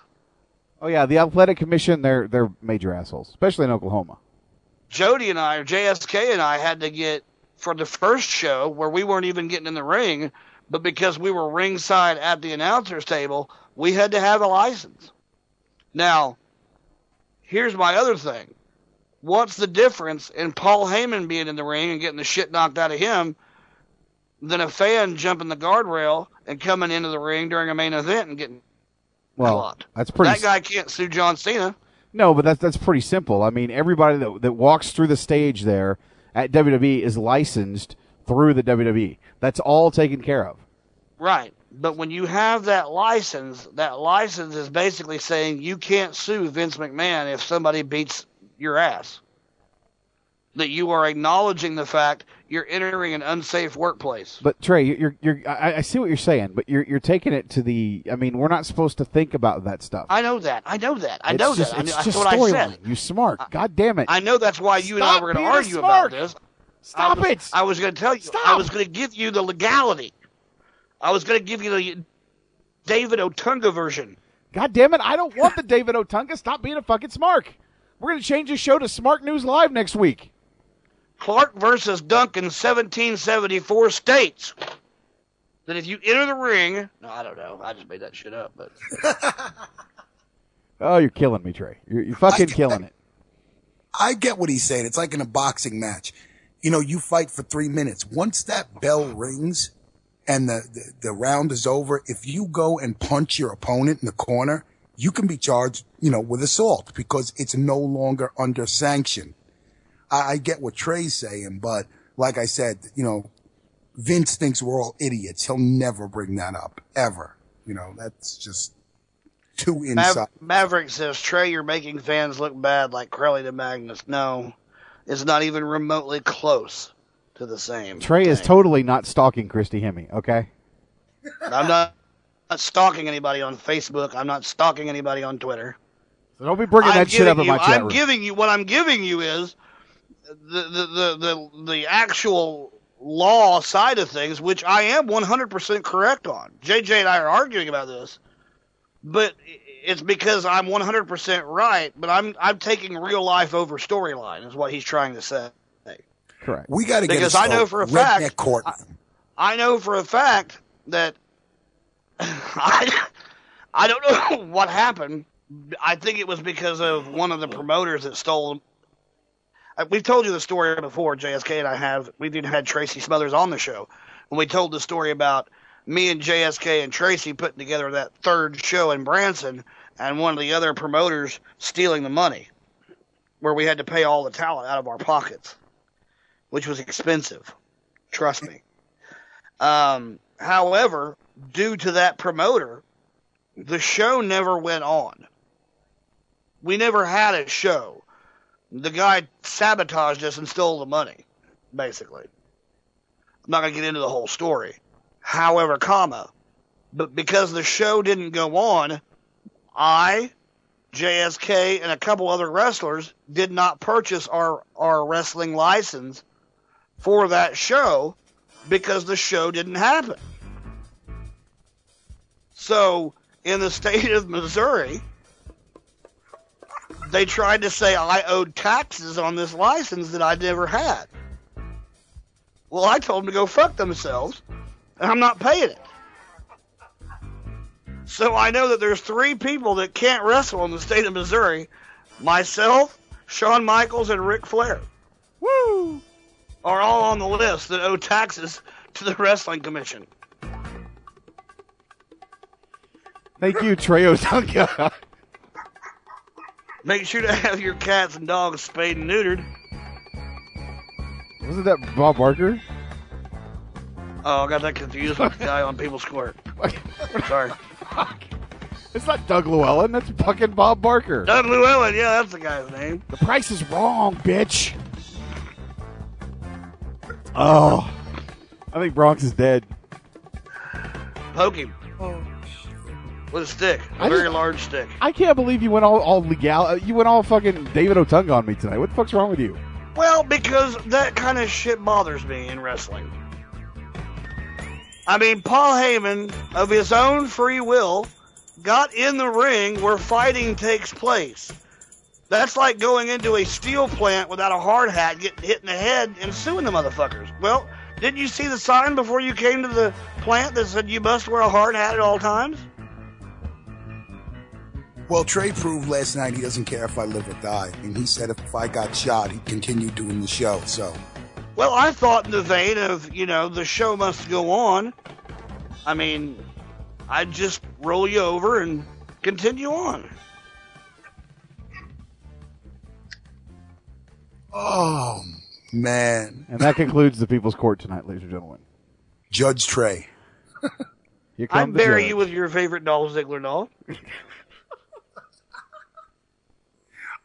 Oh yeah, the athletic commission they're they're major assholes, especially in Oklahoma. Jody and I, or JSK and I, had to get for the first show where we weren't even getting in the ring, but because we were ringside at the announcer's table, we had to have a license. Now, here's my other thing. What's the difference in Paul Heyman being in the ring and getting the shit knocked out of him than a fan jumping the guardrail and coming into the ring during a main event and getting Well, that's pretty. That guy can't sue John Cena. No, but that's that's pretty simple. I mean, everybody that that walks through the stage there at WWE is licensed through the WWE. That's all taken care of. Right. But when you have that license, that license is basically saying you can't sue Vince McMahon if somebody beats your ass. That you are acknowledging the fact you're entering an unsafe workplace. But Trey, you're you're I, I see what you're saying, but you're you're taking it to the. I mean, we're not supposed to think about that stuff. I know that. I know that. I It's know just, that. I It's know, that's just what I said. storyline. You smart. God damn it. I know that's why you and I were going to argue smart. about this. Stop I was, it. I was going to tell you. Stop. I was going to give you the legality. I was going to give you the David Otunga version. God damn it! I don't want the David Otunga. Stop being a fucking smart. We're gonna change the show to Smart News Live next week. Clark versus Duncan, 1774 states that if you enter the ring, no, I don't know. I just made that shit up, but [laughs] Oh, you're killing me, Trey. You're, you're fucking killing it. I get what he's saying. It's like in a boxing match. You know, you fight for three minutes. Once that bell rings and the, the, the round is over, if you go and punch your opponent in the corner, you can be charged, you know, with assault because it's no longer under sanction. I, I get what Trey's saying, but like I said, you know, Vince thinks we're all idiots. He'll never bring that up, ever. You know, that's just too Mav- inside. Maverick says, Trey, you're making fans look bad like Crowley to Magnus. No, it's not even remotely close to the same. Trey is totally not stalking Christy Hemme. Okay. I'm not, not stalking anybody on Facebook. I'm not stalking anybody on Twitter. So don't be bringing I'm that shit up giving in my you- chat I'm room. giving you what I'm giving you is the, the the the the actual law side of things, which I am 100% correct on. JJ and I are arguing about this, but it's because I'm 100% right. But I'm I'm taking real life over storyline, is what he's trying to say. Correct. We got to get Because I know for a fact- court. I know for a fact that [laughs] I I don't know [laughs] what happened. I think it was because of one of the promoters that stole. We've told you the story before. JSK and I have. We've even had Tracy Smothers on the show, and we told the story about me and JSK and Tracy putting together that third show in Branson, and one of the other promoters stealing the money, where we had to pay all the talent out of our pockets, which was expensive. Trust me. Um, however, due to that promoter, the show never went on. We never had a show. The guy sabotaged us and stole the money, basically. I'm not going to get into the whole story. However, comma, but because the show didn't go on, I, JSK, and a couple other wrestlers did not purchase our, our wrestling license for that show because the show didn't happen. So, in the state of Missouri, they tried to say I owed taxes on this license that I never had. Well, I told them to go fuck themselves, and I'm not paying it. So I know that there's three people that can't wrestle in the state of Missouri myself, Shawn Michaels, and Ric Flair. Woo! Are all on the list that owe taxes to the Wrestling Commission. Thank you, Trey Otunga. [laughs] Make sure to [laughs] have your cats and dogs spayed and neutered. Wasn't that Bob Barker? Oh, I got that confused with the guy on People's Court. [laughs] Sorry. It's not Doug Llewellyn. That's fucking Bob Barker. Doug Llewellyn, yeah, that's the guy's name. The price is wrong, bitch. Oh, I think Bronx is dead. Poke him. With a stick. A I very just- large stick. I can't believe you went all all legal. uh, You went all fucking David Otunga on me tonight. What the fuck's wrong with you? Well, because that kind of shit bothers me in wrestling. I mean, Paul Heyman, of his own free will, got in the ring where fighting takes place. That's like going into a steel plant without a hard hat, getting hit in the head, and suing the motherfuckers. Well, didn't you see the sign before you came to the plant that said you must wear a hard hat at all times? Well, Trey proved last night he doesn't care if I live or die. And he said if I got shot, he'd continue doing the show. So, Well, I thought in the vein of, you know, the show must go on. I mean, I'd just roll you over and continue on. oh, man. And that concludes the People's Court tonight, ladies and gentlemen. Judge Trey. I'd the bury judge. you with your favorite Dolph Ziggler doll. [laughs]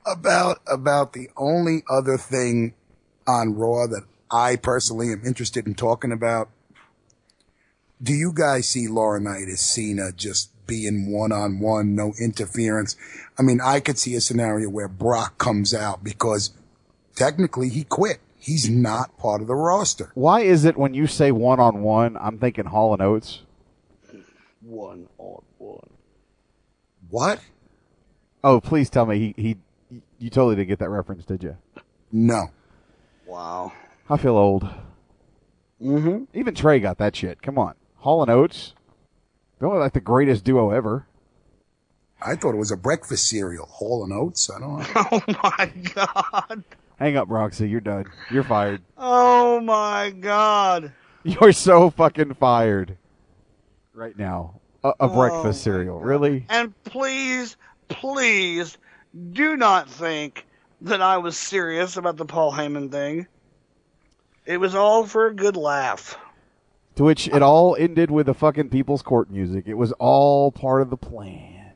About, about the only other thing on Raw that I personally am interested in talking about. Do you guys see Laurinaitis Cena just being one on one, no interference? I mean, I could see a scenario where Brock comes out because technically he quit. He's not part of the roster. Why is it when you say one on one, I'm thinking Hall and Oates? One on one. What? Oh, please tell me he, he you totally didn't get that reference, did you? No. Wow. I feel old. Mm-hmm. Even Trey got that shit. Come on, Hall and Oates. They're only like the greatest duo ever. I thought it was a breakfast cereal, Hall and Oats. I don't know. [laughs] Oh my god. Hang up, Roxy. You're done. You're fired. Oh my god. You're so fucking fired. Right now, a, a Oh breakfast cereal. Really? And please, please do not think that I was serious about the Paul Heyman thing. It was all for a good laugh. To which it all ended with the fucking People's Court music. It was all part of the plan.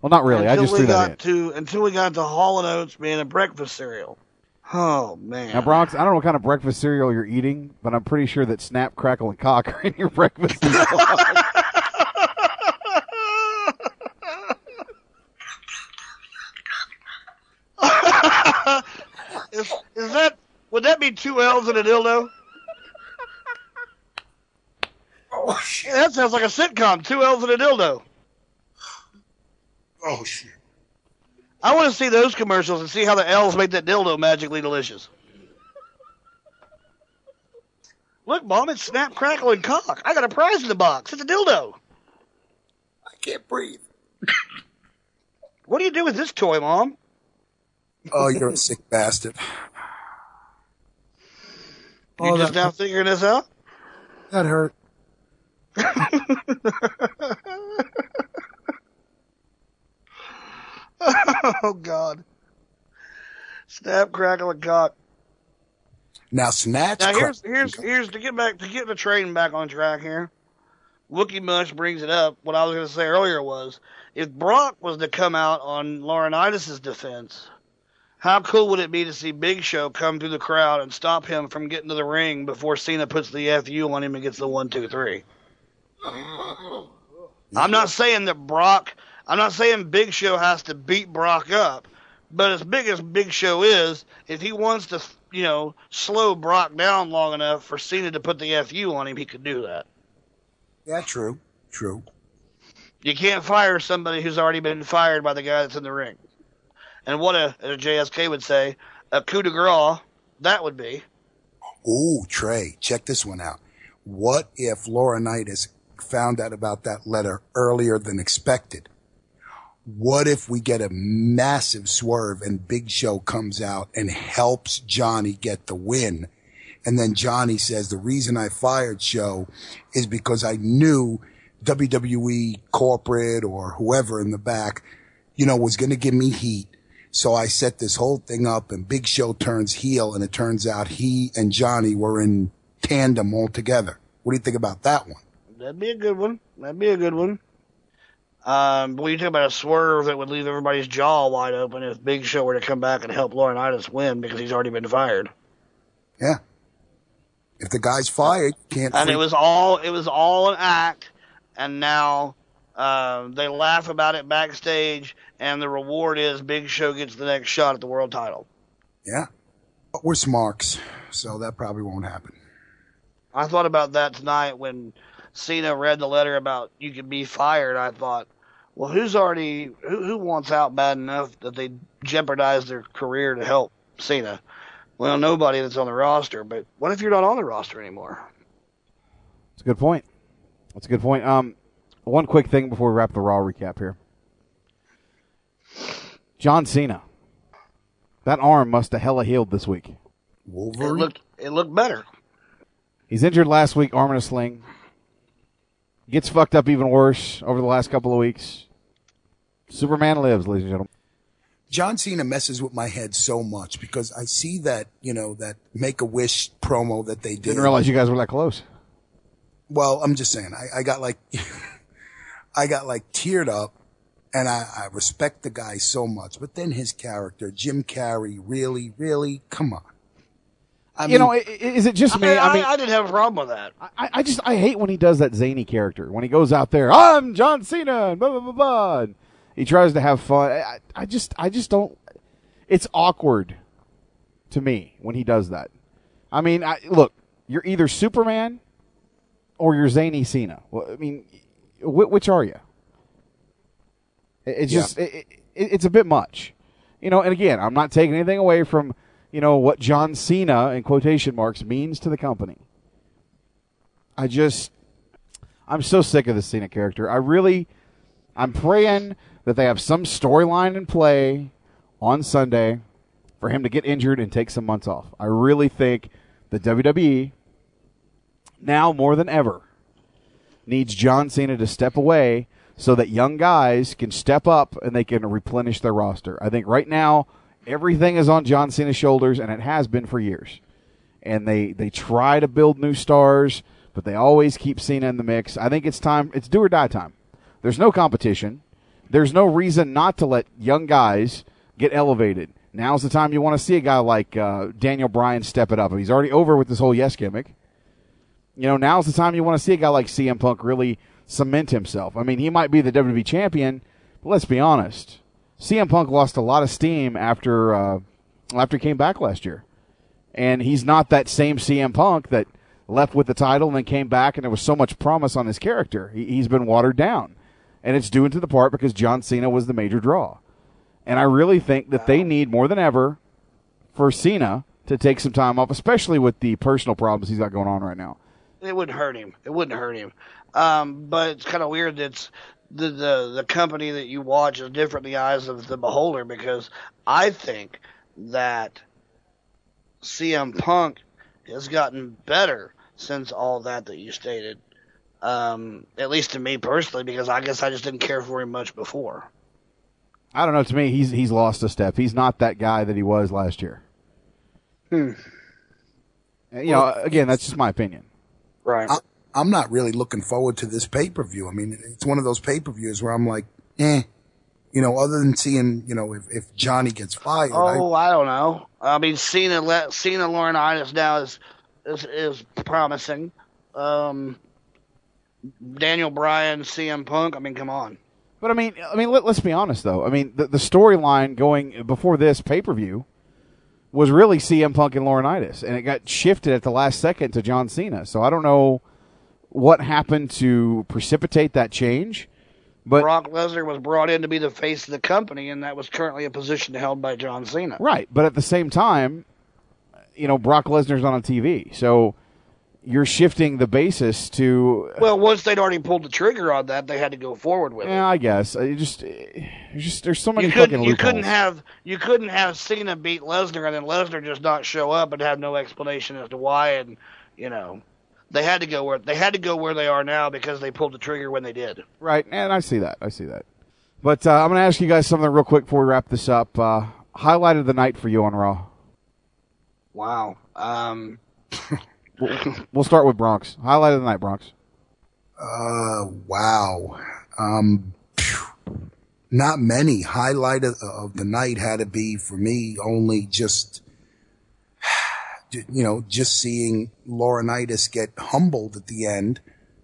Well, not really. I Until just we threw got that in. to until we got to Hall and Oates being a breakfast cereal. Oh man. Now, Bronx, I don't know what kind of breakfast cereal you're eating, but I'm pretty sure that Snap, Crackle, and Cock are in your breakfast [laughs] cereal. Is, is that would that be two L's and a dildo? Oh shit! that sounds like a sitcom. Two L's and a dildo. Oh shit! I want to see those commercials and see how the L's make that dildo magically delicious. Look, Mom, it's snap, crackle, and cock. I got a prize in the box. It's a dildo. I can't breathe. What do you do with this toy, Mom? Oh, you're a sick bastard. You Oh, just that- now figuring this out? That hurt. [laughs] oh God. Snap, crackle, and cock. Now snatch. Now crack- here's here's here's to get back to get the train back on track here. Wookie Mush brings it up. What I was going to say earlier was, if Brock was to come out on Laurinaitis' defense, how cool would it be to see Big Show come through the crowd and stop him from getting to the ring before Cena puts the FU on him and gets the one, two, three? I'm not saying that Brock. I'm not saying Big Show has to beat Brock up, but as big as Big Show is, if he wants to, you know, slow Brock down long enough for Cena to put the FU on him, he could do that. Yeah, true, true. You can't fire somebody who's already been fired by the guy that's in the ring. And what a, as JSK would say, a coup de grace that would be. Ooh, Trey, check this one out. What if Laura Knight Laurinaitis found out about that letter earlier than expected? What if we get a massive swerve and Big Show comes out and helps Johnny get the win? And then Johnny says, the reason I fired Show is because I knew WWE corporate or whoever in the back, you know, was going to give me heat. So I set this whole thing up and Big Show turns heel and it turns out he and Johnny were in tandem altogether. What do you think about that one? That'd be a good one. That'd be a good one. Um, but you talk about a swerve that would leave everybody's jaw wide open if Big Show were to come back and help Laurinaitis win because he's already been fired. Yeah. If the guy's fired, you can't. and free- it was all it was all an act and now um, they laugh about it backstage and the reward is big show gets the next shot at the world title yeah. But we're smarks, so that probably won't happen. i thought about that tonight when cena read the letter about you could be fired i thought well who's already who, who wants out bad enough that they jeopardize their career to help cena well nobody that's on the roster but what if you're not on the roster anymore That's a good point. That's a good point. Um, one quick thing before we wrap the Raw recap here. John Cena. That arm must have hella healed this week. it Wolverine. looked it looked better He's injured last week, arm in a sling. Gets fucked up even worse over the last couple of weeks. Superman lives, ladies and gentlemen. John Cena messes with my head so much because I see that, you know, that Make a Wish promo that they did. Didn't realize you guys were that close. Well, I'm just saying, I, I got like, [laughs] I got like teared up and I, I respect the guy so much, but then his character, Jim Carrey, really, really, come on. I you know, i- i- is it just me? I, I mean, I didn't have a problem with that I, I just I hate when he does that zany character. When he goes out there, I'm John Cena, and blah blah blah blah. And he tries to have fun. I, I just I just don't. It's awkward to me when he does that. I mean, I, look, you're either Superman or you're zany Cena. Well, I mean, wh- which are you? It- It's Yeah. just it, it, it's a bit much, you know. And again, I'm not taking anything away from you know what John Cena in quotation marks means to the company. I just I'm so sick of the Cena character. I really I'm praying that they have some storyline in play on Sunday for him to get injured and take some months off. I really think the WWE now more than ever needs John Cena to step away so that young guys can step up and they can replenish their roster. I think right now everything is on John Cena's shoulders and it has been for years. And they they try to build new stars, but they always keep Cena in the mix. I think it's time it's do or die time. There's no competition. There's no reason not to let young guys get elevated. Now's the time you want to see a guy like uh, Daniel Bryan step it up. He's already over with this whole yes gimmick. You know, now's the time you want to see a guy like CM Punk really cement himself. I mean, he might be the WWE champion, but let's be honest. CM Punk lost a lot of steam after uh, after he came back last year. And he's not that same CM Punk that left with the title and then came back and there was so much promise on his character. He, he's been watered down. And it's due into the part because John Cena was the major draw. And I really think that they need more than ever for Cena to take some time off, especially with the personal problems he's got going on right now. It wouldn't hurt him. It wouldn't hurt him. Um, but it's kind of weird that it's the, the the company that you watch is different in the eyes of the beholder because I think that CM Punk has gotten better since all that that you stated. Um, at least to me personally, because I guess I just didn't care for him much before. I don't know. To me, he's he's lost a step. He's not that guy that he was last year. Hmm. You know, again, that's just my opinion. Right. I, I'm not really looking forward to this pay per view. I mean, it's one of those pay per views where I'm like, eh. You know, other than seeing, you know, if, if Johnny gets fired. Oh, I, don't know. I mean, Cena, le- Cena Laurinaitis now is, is, is promising. Um, Daniel Bryan, CM Punk. I mean, come on. But I mean, I mean, let, us be honest though. I mean, the, the storyline going before this pay per view was really CM Punk and Laurinaitis, and it got shifted at the last second to John Cena. So I don't know what happened to precipitate that change. But Brock Lesnar was brought in to be the face of the company, and that was currently a position held by John Cena. Right, but at the same time, you know, Brock Lesnar's on a TV, so you're shifting the basis to. Well, once they'd already pulled the trigger on that, they had to go forward with yeah, it. Yeah, I guess. Uh, it just, uh, just there's so many you fucking you couldn't have you couldn't have Cena beat Lesnar and then Lesnar just not show up and have no explanation as to why, and you know, they had to go where they had to go where they are now because they pulled the trigger when they did. Right, and I see that. I see that. But uh, I'm going to ask you guys something real quick before we wrap this up. Uh, highlight of the night for you on Raw. Wow. Um, We'll, we'll start with Bronx. Highlight of the night, Bronx. Uh, wow. Um, phew. not many. Highlight of, of the night had to be for me only just, you know, just seeing Laurinaitis get humbled at the end,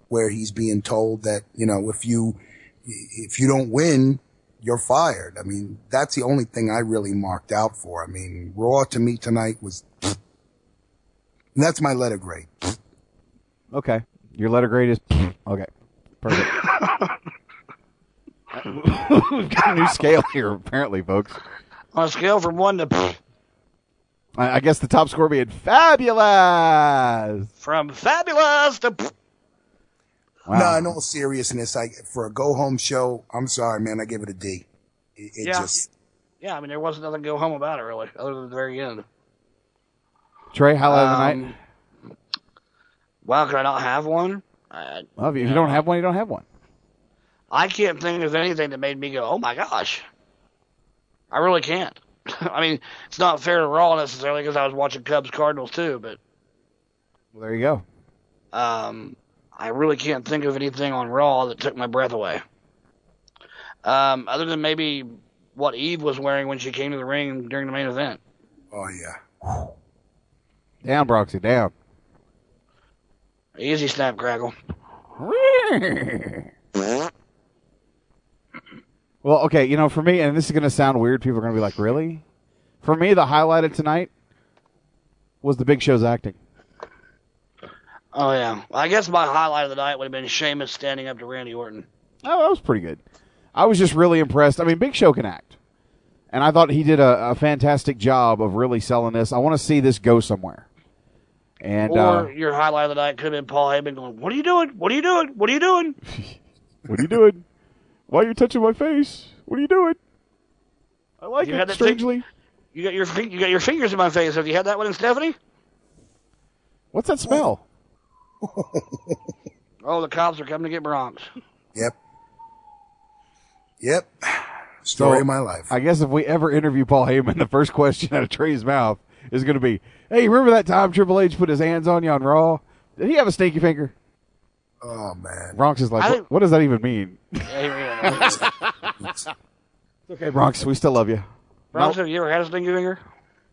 where he's being told that you know if you if you don't win, you're fired. I mean, that's the only thing I really marked out for. I mean, Raw to me tonight was. And that's my letter grade. Okay. Your letter grade is okay. Perfect. [laughs] [laughs] We've got a new scale here, apparently, folks. on a scale from one to I, I guess the top score being fabulous. from fabulous to Wow. No, in all seriousness, I for a go home show, I'm sorry, man. I give it a D. It, it yeah, just yeah. I mean, there wasn't nothing to go home about it really, other than the very end. Trey, highlight of the night. Um, Wow, could I not have one? I, Well, if you don't have one, you don't have one. I can't think of anything that made me go, "Oh my gosh!" I really can't. [laughs] I mean, it's not fair to Raw necessarily because I was watching Cubs Cardinals too, but Well, there you go. um, I really can't think of anything on Raw that took my breath away. Um, other than maybe what Eve was wearing when she came to the ring during the main event. Oh yeah. Down, Broxy, down. Easy snap crackle. [laughs] Well, okay, you know, for me, and this is going to sound weird. People are going to be like, "Really?" For me, the highlight of tonight was the Big Show's acting. Oh yeah. I guess my highlight of the night would have been Sheamus standing up to Randy Orton. Oh, that was pretty good. I was just really impressed. I mean, Big Show can act, and I thought he did a, a fantastic job of really selling this. I want to see this go somewhere. And or uh, your highlight of the night could have been Paul Heyman going, "What are you doing? What are you doing? What are you doing?" [laughs] what are you doing? Why are you touching my face? What are you doing? I like You it had that strangely. You got your fi- you got your fingers in my face. Have you had that one in Stephanie? What's that smell? [laughs] Oh, the cops are coming to get Bronx. Yep. Yep. Story So, of my life. I guess if we ever interview Paul Heyman, the first question out of Trey's mouth is going to be, "Hey, remember that time Triple H put his hands on you on Raw? Did he have a stinky finger?" Oh man. Bronx is like, I what, what does that even mean? [laughs] Bronx, [laughs] Okay, Bronx, we still love you. have you ever had a stinky finger?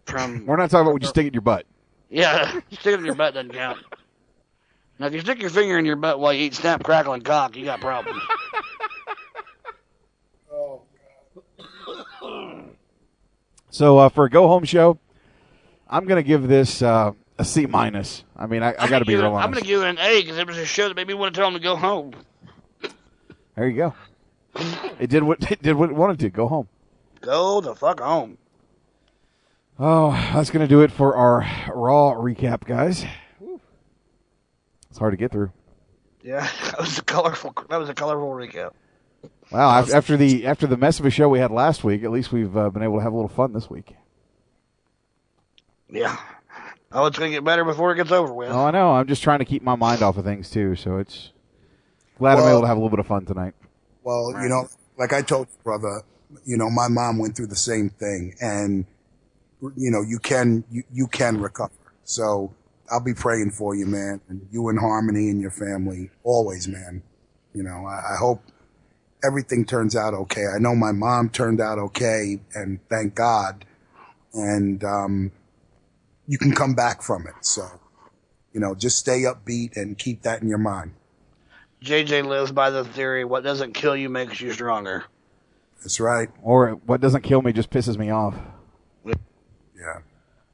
From [laughs] We're not talking about when you stick it in your butt. yeah, stick it in your butt doesn't count. Now, if you stick your finger in your butt while you eat snap, crackle, and cock, you got problems. So uh, for a go home show, I'm going to give this uh, a C minus. I mean, I, I got to be real I'm going to give it an A because it was a show that made me want to tell him to go home. There you go. It did what [laughs] it did what it wanted to. Go home. Go the fuck home. Oh, that's going to do it for our Raw recap, guys. It's hard to get through. Yeah, [laughs] that was a colorful. That was a colorful recap. Wow, after the after the mess of a show we had last week, at least we've uh, been able to have a little fun this week. Yeah. Oh, it's going to get better before it gets over with. Oh, I know. I'm just trying to keep my mind off of things too, so it's glad I'm able to have a little bit of fun tonight. Well, you know, like I told you, brother, you know, my mom went through the same thing and, you know, you can, you, you can recover. So I'll be praying for you, man. And you and Harmony and your family always, man. You know, I, I hope everything turns out okay. I know my mom turned out okay and thank God. And, um, you can come back from it. So, you know, just stay upbeat and keep that in your mind. JJ lives by the theory: what doesn't kill you makes you stronger. That's right. Or what doesn't kill me just pisses me off. Yeah.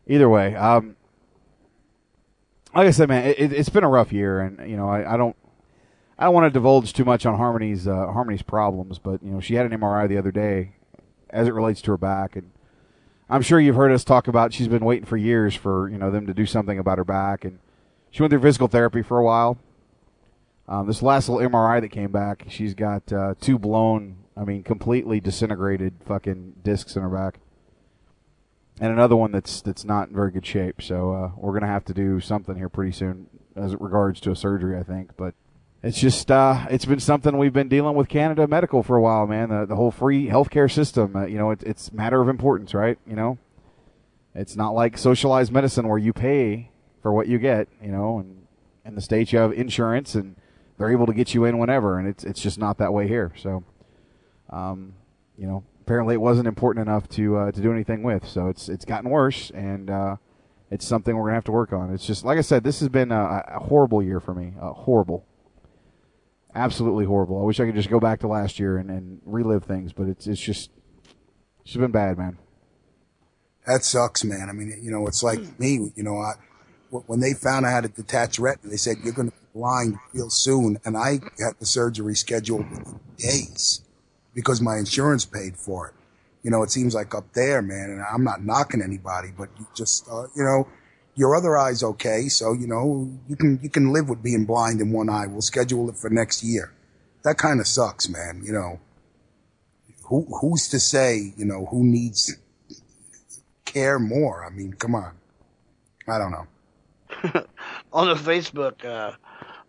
Either way, um, like I said, man, it, it- it's been a rough year, and you know, I, I don't, I don't want to divulge too much on Harmony's uh, Harmony's problems, but you know, she had an MRI the other day, as it relates to her back, and I'm sure you've heard us talk about she's been waiting for years for you know them to do something about her back, and she went through physical therapy for a while. Um, this last little MRI that came back, she's got uh, two blown, I mean, completely disintegrated fucking discs in her back and another one that's that's not in very good shape. So uh, we're gonna have to do something here pretty soon as it regards to a surgery, I think. But it's just uh, it's been something we've been dealing with Canada Medical for a while, man. The, the whole free healthcare system, uh, you know, it, it's matter of importance, right? You know, it's not like socialized medicine where you pay for what you get, you know, and in the states you have insurance and they're able to get you in whenever, and it's it's just not that way here. So, um, you know, apparently it wasn't important enough to uh, to do anything with. So it's it's gotten worse, and uh, it's something we're gonna have to work on. It's just like I said, this has been a, a horrible year for me. Horrible, absolutely horrible. I wish I could just go back to last year and, and relive things, but it's it's just it's been bad, man. That sucks, man. I mean, you know, it's like me, you know, I, when they found I had a detached retina, they said, you're going to be blind real soon. And I had the surgery scheduled days because my insurance paid for it. You know, it seems like up there, man, and I'm not knocking anybody, but you just, uh, you know, your other eye's okay. So, you know, you can, you can live with being blind in one eye. We'll schedule it for next year. That kind of sucks, man. You know, who, who's to say, you know, who needs care more? I mean, come on. I don't know. [laughs] On the Facebook, uh,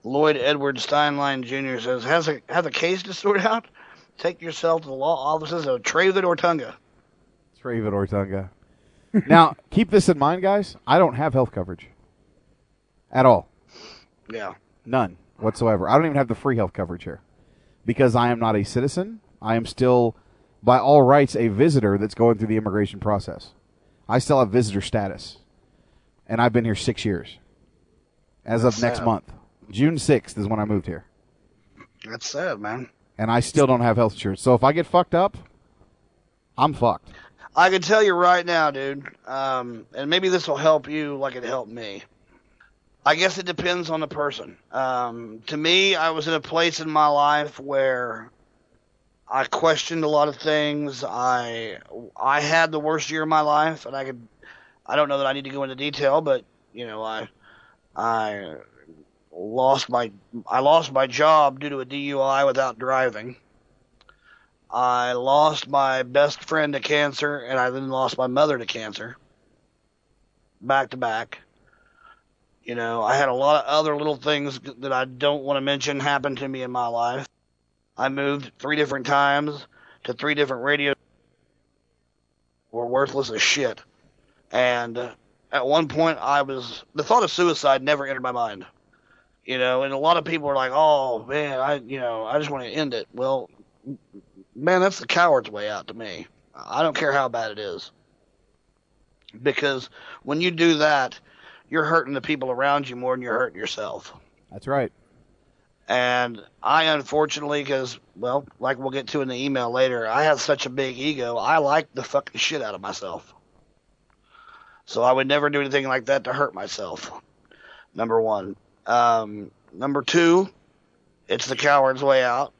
Lloyd Edward Steinlein Jr. says, "Has a have a case to sort out? Take yourself to the law offices of Travid or Tunga." Travid Ortunga. Now, keep this in mind, guys. I don't have health coverage at all. Yeah. None whatsoever. I don't even have the free health coverage here because I am not a citizen. I am still, by all rights, a visitor that's going through the immigration process. I still have visitor status, and I've been here six years. As of next sad. month, June sixth is when I moved here, That's sad, man. and I still don't have health insurance. So if I get fucked up, I'm fucked. I can tell you right now, dude, um, and maybe this will help you like it helped me. I guess it depends on the person. Um, to me, I was in a place in my life where I questioned a lot of things. I I had the worst year of my life, and I could I don't know that I need to go into detail, but you know I I lost my I lost my job due to a DUI without driving. I lost my best friend to cancer, and I then lost my mother to cancer. Back to back. You know, I had a lot of other little things that I don't want to mention happen to me in my life. I moved three different times to three different radio were worthless as shit. And uh, at one point, I was the thought of suicide never entered my mind. You know, and a lot of people are like, "Oh man, I you know I just want to end it." Well, man, that's the coward's way out to me. I don't care how bad it is. Because when you do that, you're hurting the people around you more than you're hurting yourself. That's right. And I unfortunately, because, well, like we'll get to in the email later, I have such a big ego, I like the fucking shit out of myself. So I would never do anything like that to hurt myself. Number one. Um, number two, it's the coward's way out.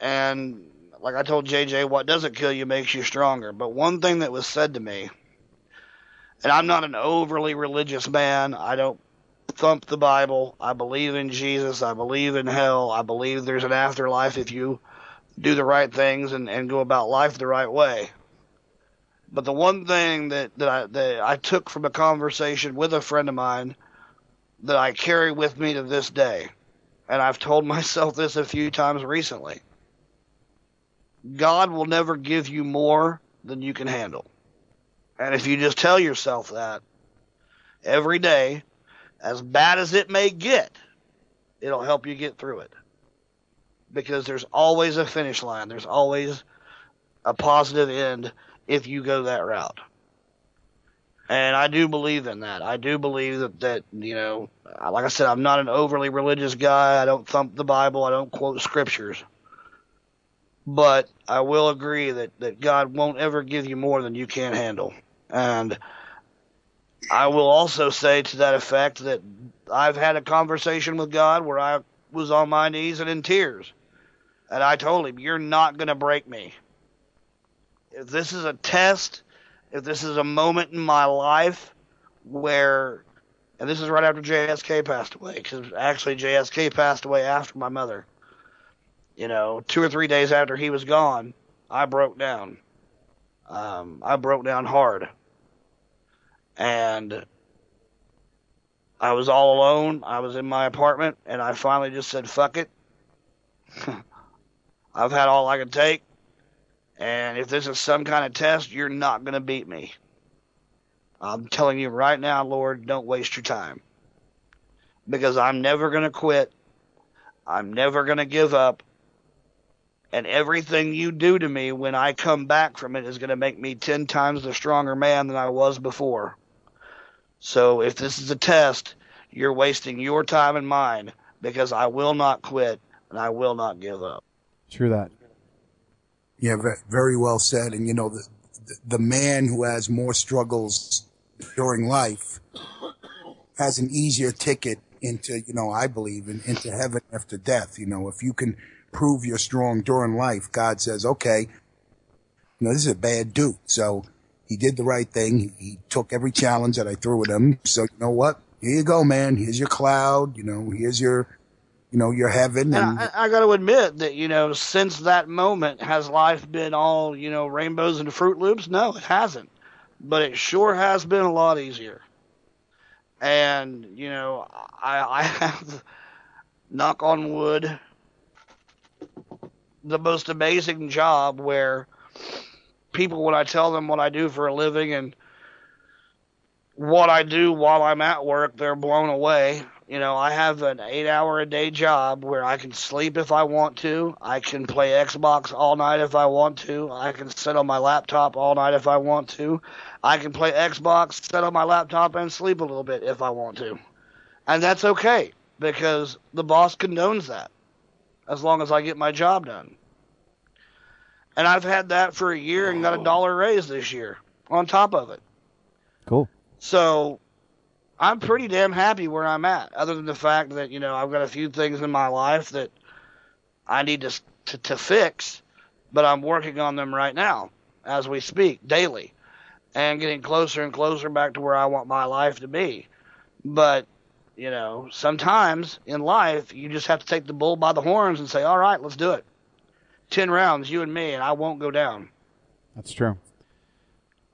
And like I told JJ, what doesn't kill you makes you stronger. But one thing that was said to me, and I'm not an overly religious man. I don't thump the Bible. I believe in Jesus. I believe in hell. I believe there's an afterlife if you do the right things and, and go about life the right way. But the one thing that, that I that I took from a conversation with a friend of mine that I carry with me to this day, and I've told [laughs] myself this a few times recently. God will never give you more than you can handle. And if you just tell yourself that every day, as bad as it may get, it'll help you get through it. Because there's always a finish line. There's always a positive end if you go that route. And I do believe in that. I do believe that, that, you know, like I said, I'm not an overly religious guy. I don't thump the Bible. I don't quote scriptures. But I will agree that, that God won't ever give you more than you can handle. And I will also say to that effect that I've had a conversation with God where I was on my knees and in tears. And I told him, You're not going to break me. If this is a test, if this is a moment in my life where, and this is right after JSK passed away, because actually JSK passed away after my mother. You know, two or three days after he was gone, I broke down. Um, I broke down hard. And I was all alone. I was in my apartment, and I finally just said, fuck it. [laughs] I've had all I can take. And if this is some kind of test, you're not going to beat me. I'm telling you right now, Lord, don't waste your time. Because I'm never going to quit. I'm never going to give up. And everything you do to me when I come back from it is going to make me 10 times the stronger man than I was before. So if this is a test, you're wasting your time and mine because I will not quit and I will not give up. True that. Yeah, very well said. And you know, the, the man who has more struggles during life has an easier ticket into, you know, I believe in, into heaven after death. You know, if you can prove you're strong during life, God says, okay, you know, this is a bad dude. So he did the right thing. He, he took every challenge that I threw at him. So you know what? Here you go, man. Here's your cloud. You know, here's your, you know, your heaven. And, and I, I got to admit that you know, since that moment, has life been all you know rainbows and Froot Loops? No, it hasn't. But it sure has been a lot easier. And you know, I, I [laughs] have, knock on wood, the most amazing job where people when I tell them what I do for a living and what I do while I'm at work, they're blown away. You know, I have an eight hour a day job where I can sleep if I want to. I can play Xbox all night if I want to. I can sit on my laptop all night if I want to. I can play Xbox, sit on my laptop, and sleep a little bit if I want to. And that's okay because the boss condones that as long as I get my job done. And I've had that for a year and got a dollar raise this year on top of it. Cool. So I'm pretty damn happy where I'm at, other than the fact that, you know, I've got a few things in my life that I need to, to, to fix, but I'm working on them right now as we speak, daily, and getting closer and closer back to where I want my life to be. But, you know, sometimes in life, you just have to take the bull by the horns and say, all right, let's do it. 10 rounds, you and me, and I won't go down. That's true.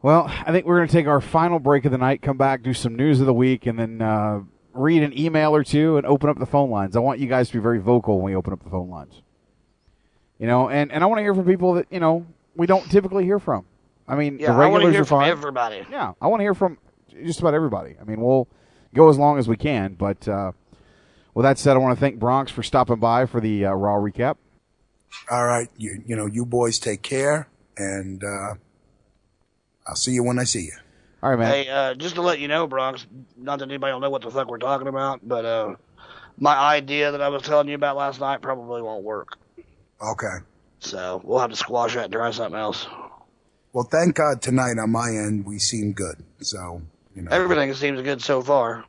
Well, I think we're going to take our final break of the night, come back, do some news of the week, and then uh, read an email or two and open up the phone lines. I want you guys to be very vocal when we open up the phone lines. You know, and, and I want to hear from people that, you know, we don't typically hear from. I mean, yeah, the regulars I want to hear are fine. from everybody. Yeah, I want to hear from just about everybody. I mean, we'll go as long as we can, but uh, with that said, I want to thank Bronx for stopping by for the uh, Raw recap. All right, you you know, you boys take care, and uh, I'll see you when I see you. All right, man. Hey, uh, just to let you know, Bronx, not that anybody will know what the fuck we're talking about, but uh, my idea that I was telling you about last night probably won't work. Okay. So we'll have to squash that and try something else. Well, thank God tonight on my end we seem good. So You know. Everything seems good so far.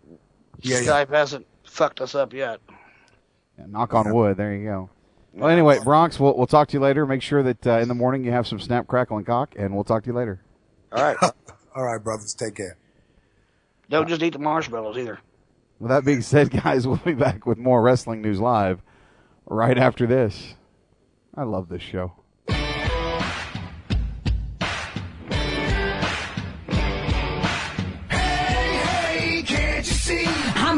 Yeah, Skype hasn't fucked us up yet. Yeah, knock on wood. There you go. Well, anyway, Bronx, we'll, we'll talk to you later. Make sure that uh, in the morning you have some snap, crackle, and cock, and we'll talk to you later. All right. [laughs] All right, brothers. Take care. Don't just eat the marshmallows either. With that being said, [laughs] guys, we'll be back with more Wrestling News Live right after this. I love this show.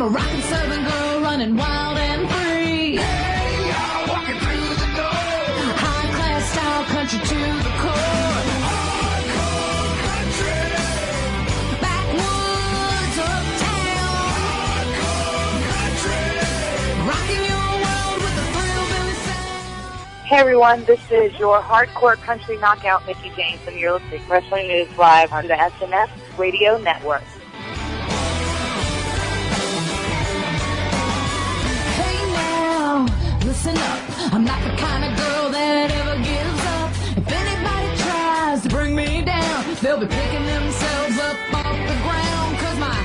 A rockin' southern girl running wild and free. Hey, y'all walking through the door. High class style country to the core. Hey everyone, this is your hardcore country knockout Mickie James, and you're listening to Wrestling News Live on the SNS Radio Network. Listen up. I'm not the kind of girl that ever gives up. If anybody tries to bring me down, they'll be picking themselves up off the ground. Cause my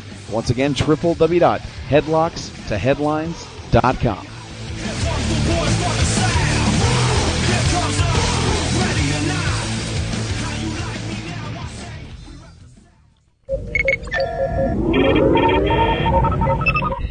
Once again, www.headlocks2headlines.com. Hey, [laughs]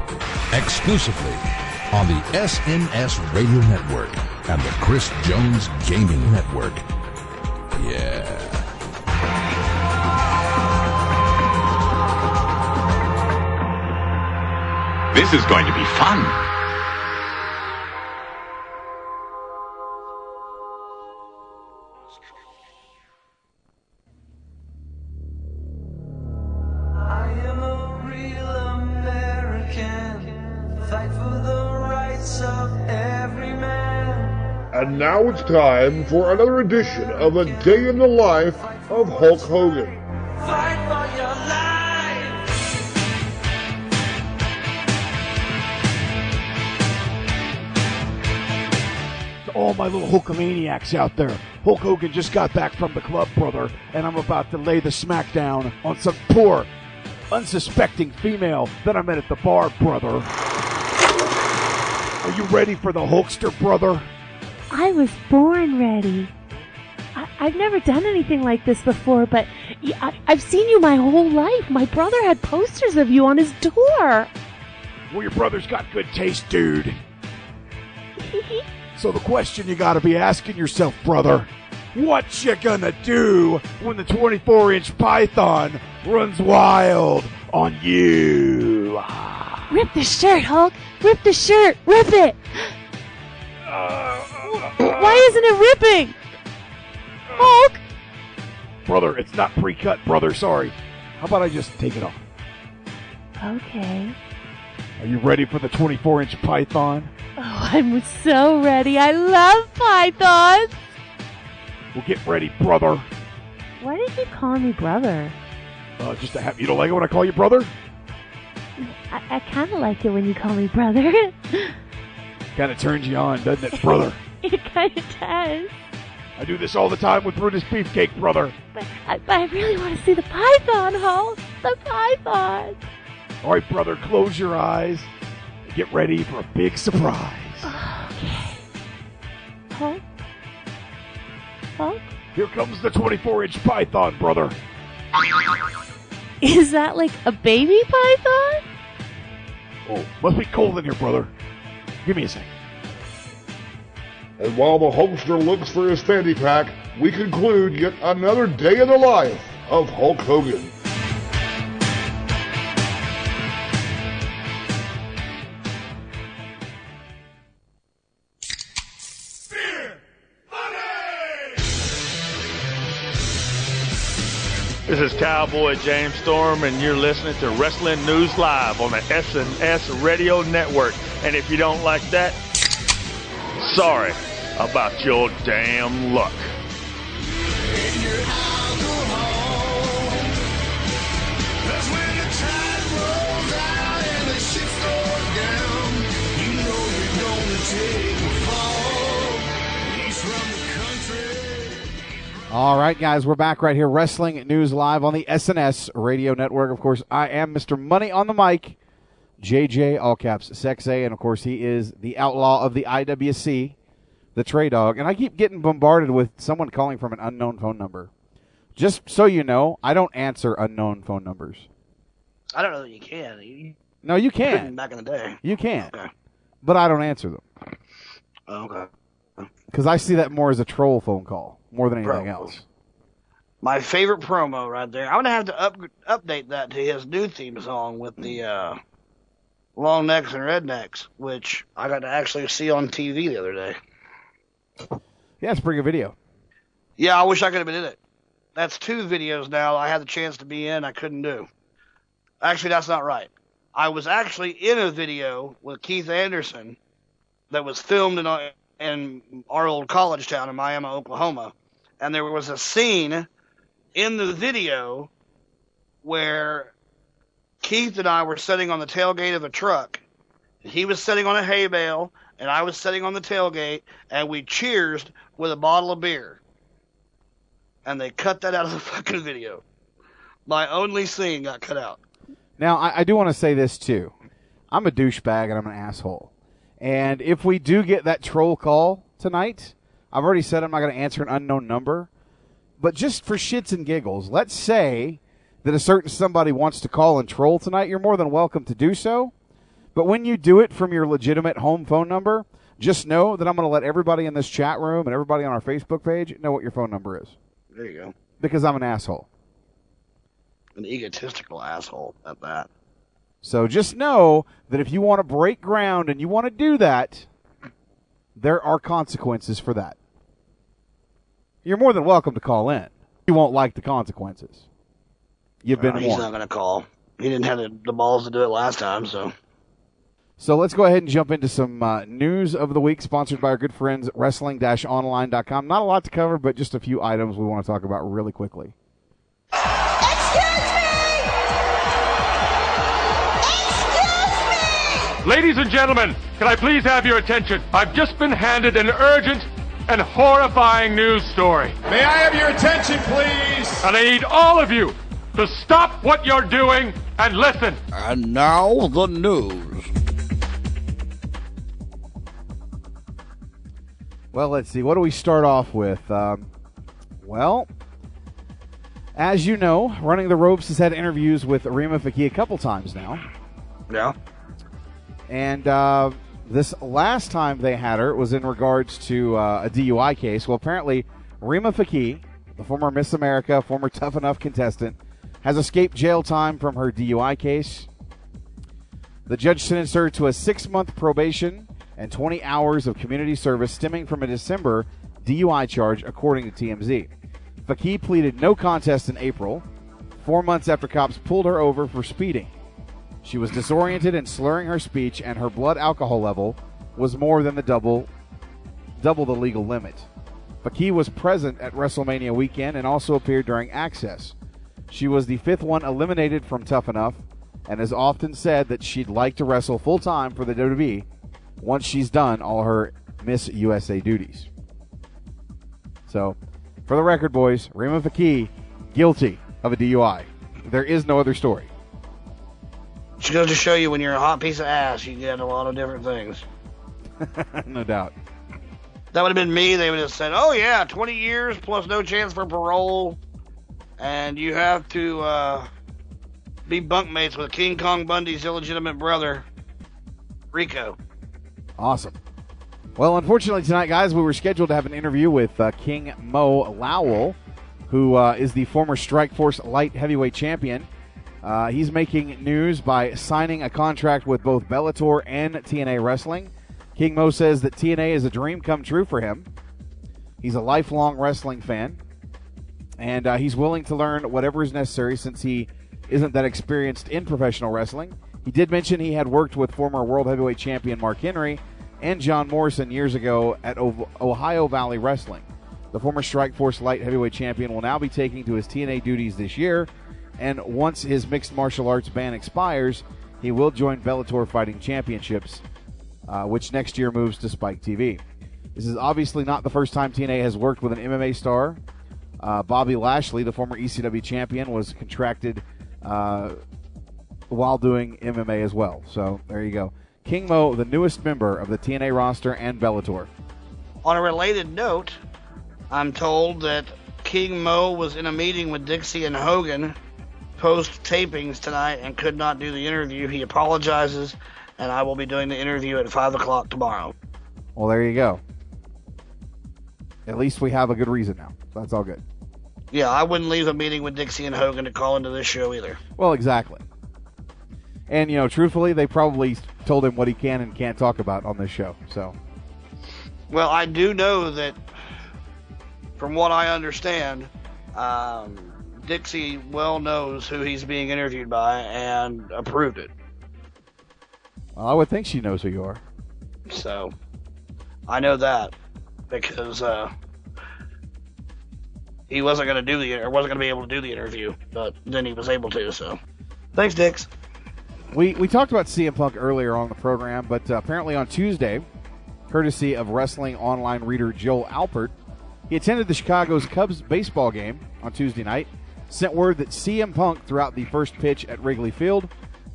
Exclusively on the SNS Radio Network and the Chris Jones Gaming Network. Yeah. This is going to be fun. It's time for another edition of A Day in the Life of Hulk Hogan. Fight for your life. To all my little Hulkamaniacs out there, Hulk Hogan just got back from the club, brother, and I'm about to lay the smackdown on some poor, unsuspecting female that I met at the bar, brother. Are you ready for the Hulkster, brother? I was born ready. I, I've never done anything like this before, but I've seen you my whole life. My brother had posters of you on his door. Well, your brother's got good taste, dude. So the question you gotta be asking yourself, brother, what you gonna do when the 24-inch python runs wild on you? Rip the shirt, Hulk. Rip the shirt. Rip it. Why isn't it ripping? Hulk. Brother, it's not pre-cut, brother. Sorry. How about I just take it off? Okay. Are you ready for the 24-inch python? Oh, I'm so ready. I love pythons. Well, get ready, brother. Why did you call me brother? Uh, just to have you don't like it when I call you brother? I, I kind of like it when you call me brother. [laughs] Kind of turns you on, doesn't it, brother? [laughs] it kind of does. I do this all the time with Brutus Beefcake, brother. But I, but I really want to see the python, Hulk. The python. All right, brother, close your eyes. and Get ready for a big surprise. Okay. Hulk? Hulk? Here comes the 24 inch python, brother. Is that like a baby python? Oh, must be cold in here, brother. Give me a second. And while the Hulkster looks for his fanny pack, we conclude yet another day in the life of Hulk Hogan. This is Cowboy James Storm, and you're listening to Wrestling News Live on the SNS Radio Network. And if you don't like that, sorry about your damn luck. All right, guys, we're back right here, Wrestling News Live on the SNS Radio Network. Of course, I am Mr. Money on the Mic, JJ, all caps, Sexay, and of course, he is the outlaw of the IWC, the TreyDawg. And I keep getting bombarded with someone calling from an unknown phone number. Just so you know, I don't answer unknown phone numbers. I don't know that you can. You, No, you can. back in the day. You can. Okay. But I don't answer them Oh, okay. because I see that more as a troll phone call more than anything Bro. else. My favorite promo right there. I'm gonna have to up, update that to his new theme song with the uh, long necks and rednecks, which I got to actually see on TV the other day. Yeah, it's a pretty good video. Yeah, I wish I could have been in it. That's two videos now I had the chance to be in. I couldn't do. Actually, that's not right. I was actually in a video with Keith Anderson that was filmed in our, in our old college town in Miami, Oklahoma, and there was a scene in the video where Keith and I were sitting on the tailgate of a truck. He was sitting on a hay bale, and I was sitting on the tailgate, and we cheersed with a bottle of beer. And they cut that out of the [laughs] fucking video. My only scene got cut out. Now, I, I do want to say this too. I'm a douchebag and I'm an asshole. And if we do get that troll call tonight, I've already said I'm not going to answer an unknown number. But just for shits and giggles, let's say that a certain somebody wants to call and troll tonight. You're more than welcome to do so. But when you do it from your legitimate home phone number, just know that I'm going to let everybody in this chat room and everybody on our Facebook page know what your phone number is There you go. because I'm an asshole. An egotistical asshole at that. So just know that if you want to break ground and you want to do that, there are consequences for that. You're more than welcome to call in. You won't like the consequences. You've been Uh, he's warned. not going to call. He didn't have the, the balls to do it last time, so. So let's go ahead and jump into some uh, news of the week, sponsored by our good friends wrestling-online.com. Not a lot to cover, but just a few items we want to talk about really quickly. Excuse me! Excuse me! Ladies and gentlemen, can I please have your attention? I've just been handed an urgent and horrifying news story. May I have your attention, please? And I need all of you to stop what you're doing and listen. And now the news. Well, let's see. What do we start off with? Um, well, as you know, Running the Ropes has had interviews with Rima Fakih a couple times now. Yeah. And uh, this last time they had her was in regards to uh, a DUI case. Well, apparently, Rima Fakih, the former Miss America, former Tough Enough contestant, has escaped jail time from her DUI case. The judge sentenced her to a six month probation and 20 hours of community service stemming from a December DUI charge, according to TMZ. Fakih pleaded no contest in April, four months after cops pulled her over for speeding. She was disoriented and slurring her speech, and her blood alcohol level was more than the double double the legal limit. Fakih was present at WrestleMania weekend and also appeared during Axxess. She was the fifth one eliminated from Tough Enough and has often said that she'd like to wrestle full time for the WWE once she's done all her Miss USA duties. So, for the record, boys, Rima Fakih guilty of a DUI. There is no other story. Just goes to show you when you're a hot piece of ass, you get a lot of different things. [laughs] no doubt. That would have been me. They would have said, "Oh yeah, 20 years plus no chance for parole, and you have to uh, be bunkmates with King Kong Bundy's illegitimate brother, Rico." Awesome. Well, unfortunately, tonight, guys, we were scheduled to have an interview with uh, King Mo Lawal, who uh, is the former Strikeforce light heavyweight champion. Uh, he's making news by signing a contract with both Bellator and TNA Wrestling. King Mo says that TNA is a dream come true for him. He's a lifelong wrestling fan, and uh, he's willing to learn whatever is necessary since he isn't that experienced in professional wrestling. He did mention he had worked with former World Heavyweight Champion Mark Henry and John Morrison years ago at Ohio Valley Wrestling. The former Strikeforce Light Heavyweight Champion will now be taking to his TNA duties this year, and once his mixed martial arts ban expires, he will join Bellator Fighting Championships uh, which next year moves to Spike TV. This is obviously not the first time TNA has worked with an MMA star. Uh, Bobby Lashley, the former ECW champion, was contracted uh, while doing MMA as well. So there you go. King Mo, the newest member of the TNA roster and Bellator. On a related note, I'm told that King Mo was in a meeting with Dixie and Hogan post tapings tonight and could not do the interview. He apologizes and I will be doing the interview at 5 o'clock tomorrow. Well, there you go. At least we have a good reason now. That's all good. Yeah, I wouldn't leave a meeting with Dixie and Hogan to call into this show either. Well, exactly. And, you know, truthfully, they probably told him what he can and can't talk about on this show. So. Well, I do know that, from what I understand, um, Dixie well knows who he's being interviewed by and approved it. Well, I would think she knows who you are. So, I know that because uh, he wasn't going to do the or wasn't going to be able to do the interview, but then he was able to. So, thanks, Dix. We we talked about CM Punk earlier on the program, but uh, apparently on Tuesday, courtesy of wrestling online reader Joel Alpert, he attended the Chicago's Cubs baseball game on Tuesday night. Sent word that CM Punk throughout the first pitch at Wrigley Field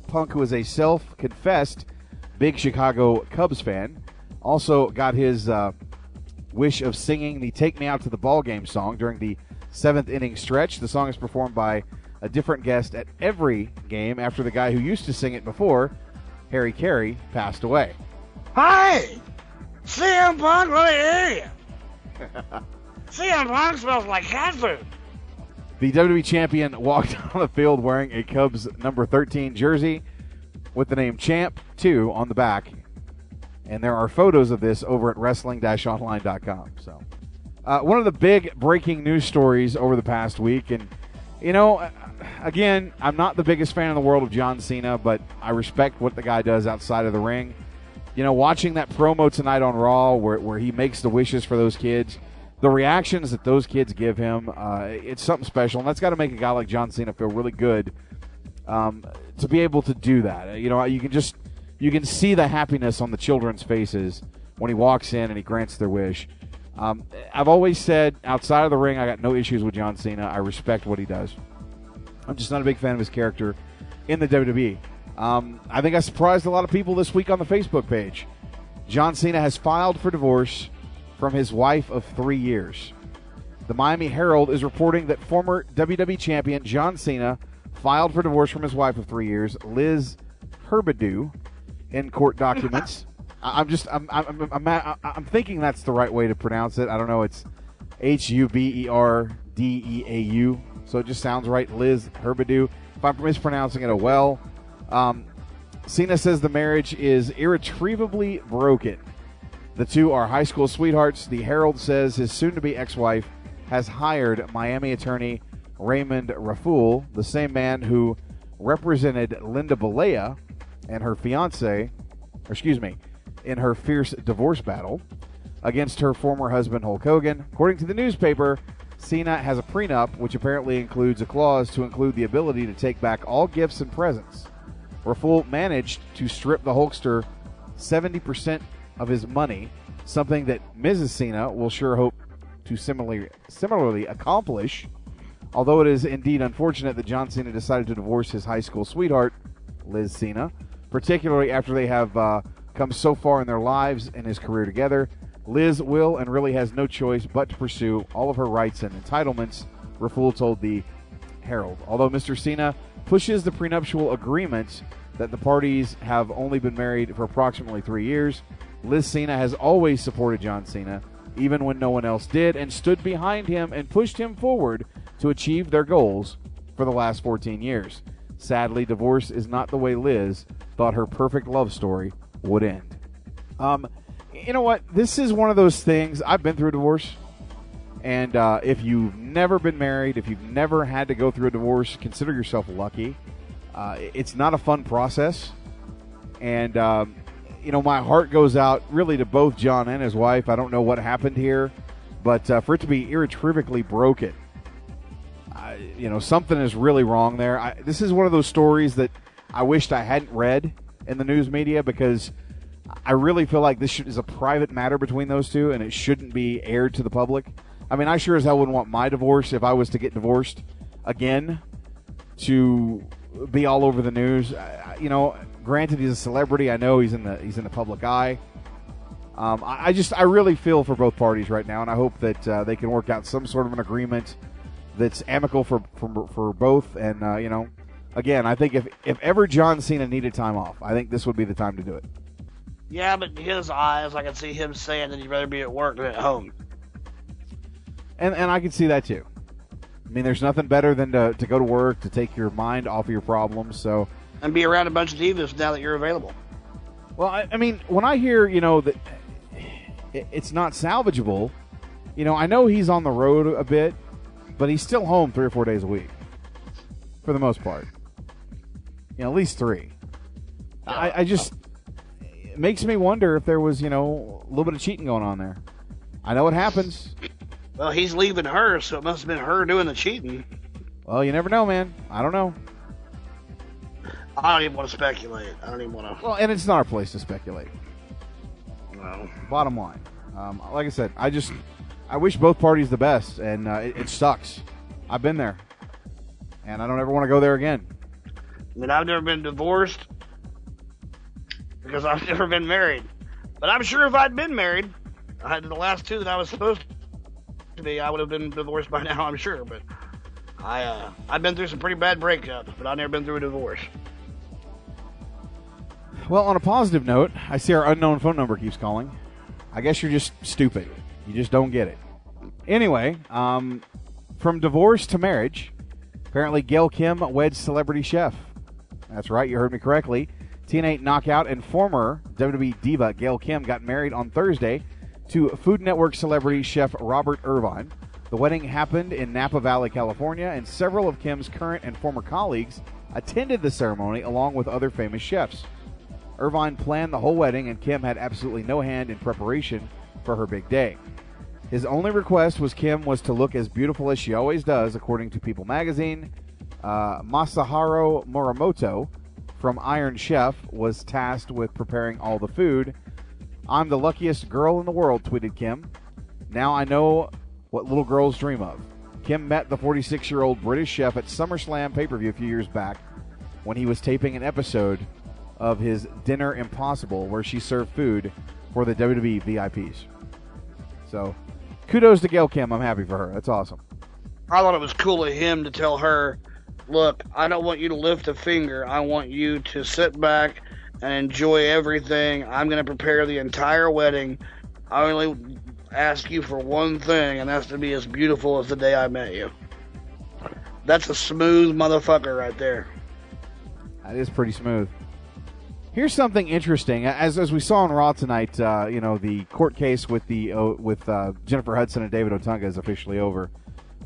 Punk, who is a self confessed big Chicago Cubs fan, also got his uh, wish of singing the Take Me Out to the Ball Game song during the seventh inning stretch. The song is performed by a different guest at every game after the guy who used to sing it before, Harry Carey, passed away. Hi! CM Punk, let me hear you. [laughs] CM Punk smells like cat food. The WWE champion walked [laughs] on the field wearing a Cubs number 13 jersey with the name Champ 2 on the back. And there are photos of this over at wrestling online.com. So, uh, one of the big breaking news stories over the past week. And, you know, again, I'm not the biggest fan in the world of John Cena, but I respect what the guy does outside of the ring. You know, watching that promo tonight on Raw where, where he makes the wishes for those kids the reactions that those kids give him, uh, it's something special, and that's got to make a guy like John Cena feel really good um, to be able to do that. You know, you can just you can see the happiness on the children's faces when he walks in and he grants their wish. Um, I've always said outside of the ring, I got no issues with John Cena. I respect what he does. I'm just not a big fan of his character in the WWE. Um, I think I surprised a lot of people this week on the Facebook page. John Cena has filed for divorce from his wife of three years. The Miami Herald is reporting that former WWE champion John Cena filed for divorce from his wife of three years, Liz Herbadue, in court documents. [laughs] I'm just I'm I'm, I'm I'm, I'm thinking that's the right way to pronounce it. I don't know. It's H U B E R D E A U, so it just sounds right. Liz Herbadue. If I'm mispronouncing it, oh well. Um, Cena says the marriage is irretrievably broken. The two are high school sweethearts. The Herald says his soon to be ex wife has hired Miami attorney Raymond Rafool, the same man who represented Linda Bollea and her fiance, or excuse me, in her fierce divorce battle. against her former husband Hulk Hogan. According to the newspaper, Cena has a prenup, which apparently includes a clause to include the ability to take back all gifts and presents. Rafool managed to strip the Hulkster 70% of his money, something that Mrs. Cena will sure hope to similarly, similarly accomplish. Although it is indeed unfortunate that John Cena decided to divorce his high school sweetheart, Liz Cena, particularly after they have uh, come so far in their lives and his career together. Liz will and really has no choice but to pursue all of her rights and entitlements, Rafool told the Herald. Although Mr. Cena pushes the prenuptial agreement that the parties have only been married for approximately three years, Liz Cena has always supported John Cena, even when no one else did, and stood behind him and pushed him forward to achieve their goals for the last 14 years. Sadly, divorce is not the way Liz thought her perfect love story would end. Um, you know what? This is one of those things. I've been through a divorce. And uh, if you've never been married, if you've never had to go through a divorce, consider yourself lucky. Uh, it's not a fun process. And, um, you know, my heart goes out really to both John and his wife. I don't know what happened here, but uh, for it to be irretrievably broken, you know, something is really wrong there. I, this is one of those stories that I wished I hadn't read in the news media because I really feel like this is a private matter between those two, and it shouldn't be aired to the public. I mean, I sure as hell wouldn't want my divorce if I was to get divorced again to be all over the news. I, you know, granted he's a celebrity. I know he's in the he's in the public eye. Um, I, I, just I really feel for both parties right now, and I hope that uh, they can work out some sort of an agreement that's amicable for for, for both. And uh, you know, again, I think if if ever John Cena needed time off, I think this would be the time to do it. Yeah, but in his eyes, I can see him saying that he'd rather be at work than at home. And and I can see that too. I mean, there's nothing better than to, to go to work to take your mind off of your problems. So and be around a bunch of divas now that you're available. Well, I, I mean, when I hear you know that it, it's not salvageable, you know, I know he's on the road a bit, but he's still home three or four days a week for the most part. You know, at least three. Yeah. I, I just it makes me wonder if there was you know a little bit of cheating going on there. I know it happens. Well, he's leaving her, so it must have been her doing the cheating. Well, you never know, man. I don't know. I don't even want to speculate. I don't even want to. Well, and it's not our place to speculate. No. Bottom line, um, like I said, I just I wish both parties the best, and uh, it, it, sucks. I've been there, and I don't ever want to go there again. I mean, I've never been divorced because I've never been married, but I'm sure if I'd been married, I had the last two that I was supposed to be, I would have been divorced by [laughs] now. I'm sure, but I uh, I've been through some pretty bad breakups, but I've never been through a divorce. Well, on a positive note, I see our unknown phone number keeps calling. I guess you're just stupid. You just don't get it. Anyway, um, from divorce to marriage, apparently Gail Kim weds celebrity chef. That's right, you heard me correctly. TNA knockout and former WWE diva Gail Kim got married on Thursday to Food Network celebrity chef Robert Irvine. The wedding happened in Napa Valley, California, and several of Kim's current and former colleagues attended the ceremony along with other famous chefs. Irvine planned the whole wedding, and Kim had absolutely no hand in preparation for her big day. His only request was Kim was to look as beautiful as she always does, according to People magazine. Uh, Masaharu Morimoto from Iron Chef was tasked with preparing all the food. I'm the luckiest girl in the world, tweeted Kim. Now I know what little girls dream of. Kim met the 46 year old British chef at SummerSlam pay per view a few years back when he was taping an episode of his Dinner Impossible, where she served food for the WWE VIPs. So, kudos to Gail Kim. I'm happy for her. That's awesome. I thought it was cool of him to tell her, look, I don't want you to lift a finger. I want you to sit back and enjoy everything. I'm going to prepare the entire wedding. I only ask you for one thing, and that's to be as beautiful as the day I met you. That's a smooth motherfucker right there. That is pretty smooth. Here's something interesting. As, as we saw on Raw tonight, uh, you know the court case with the uh, with uh, Jennifer Hudson and David Otunga is officially over.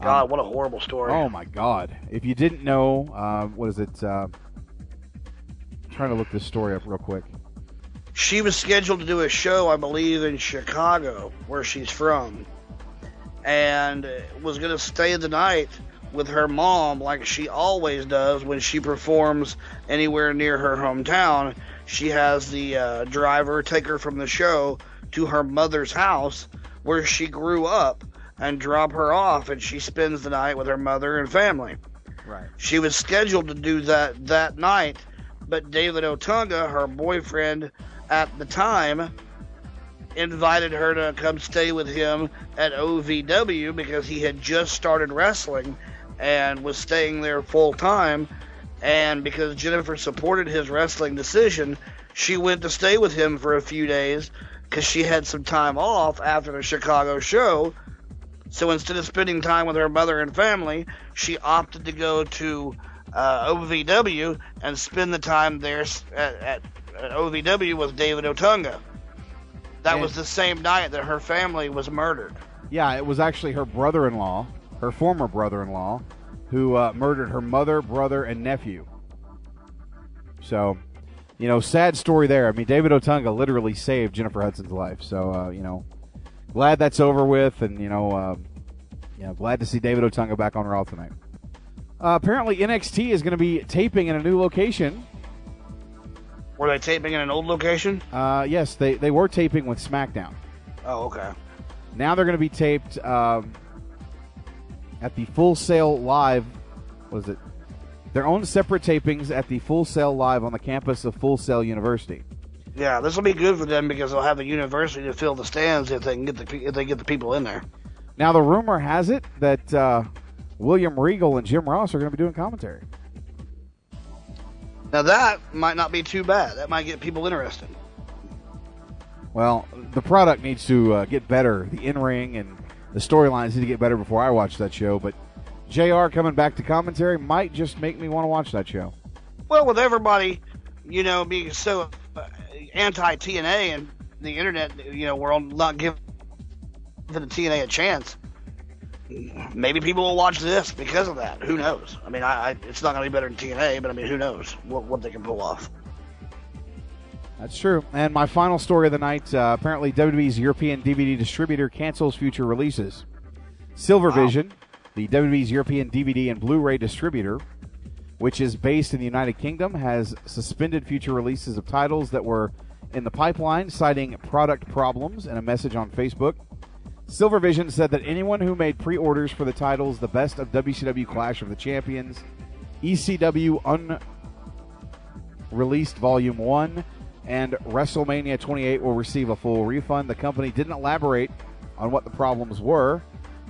God, um, what a horrible story! Oh my God! If you didn't know, uh, what is it? Uh, trying to look this story up real quick. she was scheduled to do a show, I believe, in Chicago, where she's from, and was going to stay the night with her mom like she always does when she performs anywhere near her hometown. She has the uh, driver take her from the show to her mother's house where she grew up and drop her off, and she spends the night with her mother and family. Right. She was scheduled to do that that night, but David Otunga, her boyfriend at the time, invited her to come stay with him at OVW because he had just started wrestling and was staying there full time. And because Jennifer supported his wrestling decision, she went to stay with him for a few days because she had some time off after the Chicago show. So instead of spending time with her mother and family, she opted to go to uh, OVW and spend the time there at, at, at OVW with David Otunga. That And- was the same night that her family was murdered. Yeah, it was actually her brother-in-law, her former brother-in-law, who uh, murdered her mother, brother, and nephew. So, you know, sad story there. I mean, David Otunga literally saved Jennifer Hudson's life. So, uh, you know, glad that's over with, and you know, uh, know, glad to see David Otunga back on Raw tonight. Uh, apparently, NXT is going to be taping in a new location. Were they taping in an old location? Uh, yes, they they were taping with SmackDown. Oh, okay. Now they're going to be taped um, at the Full Sail Live. Was it their own separate tapings at the Full Sail Live on the campus of Full Sail University? Yeah, this will be good for them because they'll have the university to fill the stands if they can get the if they get the people in there. Now the rumor has it that uh, William Regal and Jim Ross are going to be doing commentary. Now that might not be too bad. That might get people interested. Well, the product needs to uh, get better. The in ring and the storylines need to get better before I watch that show. But Jr. coming back to commentary might just make me want to watch that show. Well, with everybody, you know, being so anti TNA and the internet, you know, world not giving the TNA a chance, maybe people will watch this because of that. Who knows? I mean, I, I it's not going to be better than TNA, but I mean, who knows what, what they can pull off. That's true. And my final story of the night uh, apparently, WWE's European DVD distributor cancels future releases. Silvervision, the WWE's European DVD and Blu ray distributor, which is based in the United Kingdom, has suspended future releases of titles that were in the pipeline, citing product problems in a message on Facebook. Silvervision said that anyone who made pre orders for the titles The Best of WCW Clash of the Champions, ECW Unreleased Volume 1, and WrestleMania 28 will receive a full refund. The company didn't elaborate on what the problems were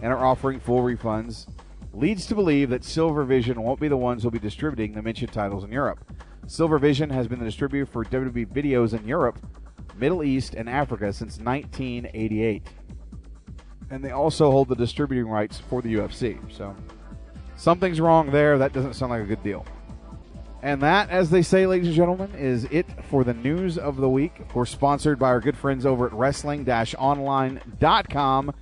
and are offering full refunds. Leads to believe that Silvervision won't be the ones who'll be distributing the mentioned titles in Europe. Silvervision has been the distributor for WWE videos in Europe, Middle East, and Africa since 1988. And they also hold the distributing rights for the UFC. So something's wrong there. That doesn't sound like a good deal. And that, as they say, ladies and gentlemen, is it for the news of the week. We're sponsored by our good friends over at wrestling online.com.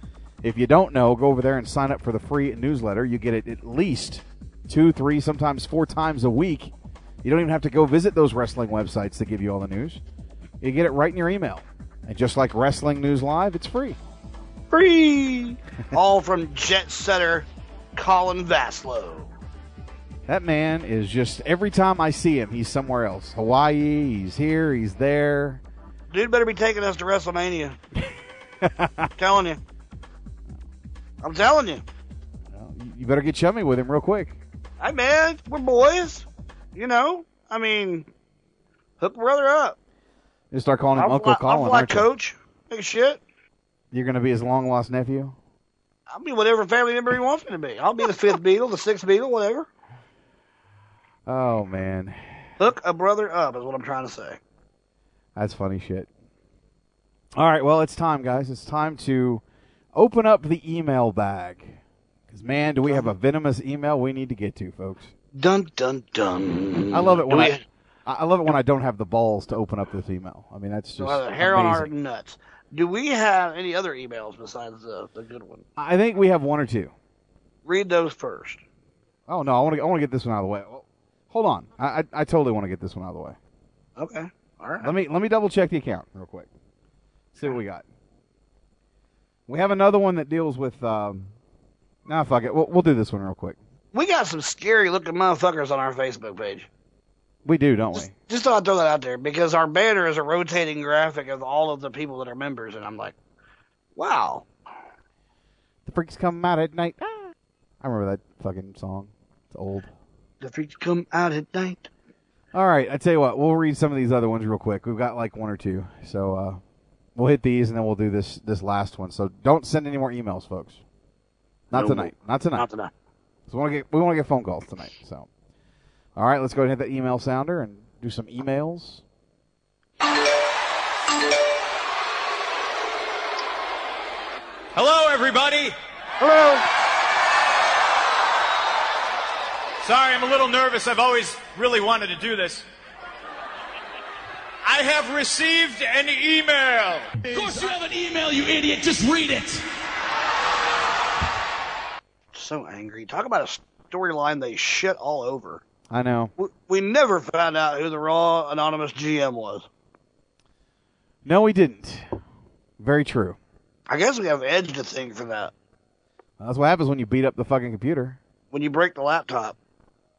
If you don't know, go over there and sign up for the free newsletter. You get it at least two, three, sometimes four times a week. You don't even have to go visit those wrestling websites to give you all the news. You get it right in your email. And just like Wrestling News Live, it's free. Free! [laughs] All from jet setter Colin Vassallo. That man is just every time I see him, he's somewhere else. Hawaii, he's here, he's there. Dude better be taking us to WrestleMania. [laughs] telling you. I'm telling you. You better get chummy with him real quick. Hey man, we're boys. You know, I mean, hook a brother up. You start calling him I'll Uncle fly, Colin. I'll fly aren't you? coach. Big shit. You're going to be his long lost nephew. I'll be whatever family member he wants me to be. I'll be the fifth [laughs] Beatle, the sixth Beatle, whatever. Oh man, Hook a brother up is what I'm trying to say. that's funny shit. All right, well it's time, guys. It's time to open up the email bag. Because man, do we have a venomous email we need to get to, folks. Dun dun dun. I love it when I, we- I I love it when I don't have the balls to open up this email. I mean, that's just We'll hair on our nuts. Do we have any other emails besides the, the good one? I think we have one or two. Read those first. Oh no, I want to I want to get this one out of the way. Well, hold on, I, I I totally want to get this one out of the way. Okay. All right. Let me let me double check the account real quick. See what we got. We have another one that deals with. Um, nah, fuck it. We'll, we'll do this one real quick. We got some scary looking motherfuckers on our Facebook page. We do, don't we? Just thought I'd throw that out there because our banner is a rotating graphic of all of the people that are members, and I'm like, wow. The freaks come out at night. Ah. I remember that fucking song. It's old. The freaks come out at night. All right, I tell you what, we'll read some of these other ones real quick. We've got like one or two, so uh, we'll hit these and then we'll do this this last one. So don't send any more emails, folks. Not No. tonight. Not tonight. Not tonight. So we want to get we want to get phone calls tonight. So, all right, let's go ahead and hit the email sounder and do some emails. Hello, everybody. Hello. Sorry, I'm a little nervous. I've always really wanted to do this. I have received an email. Of course you have an email, you idiot. Just read it. So angry. Talk about a storyline they shit all over. I know. We, we never found out who the Raw anonymous GM was. No, we didn't. Very true. I guess we have Edge to thank for that. That's what happens when you beat up the fucking computer. When you break the laptop,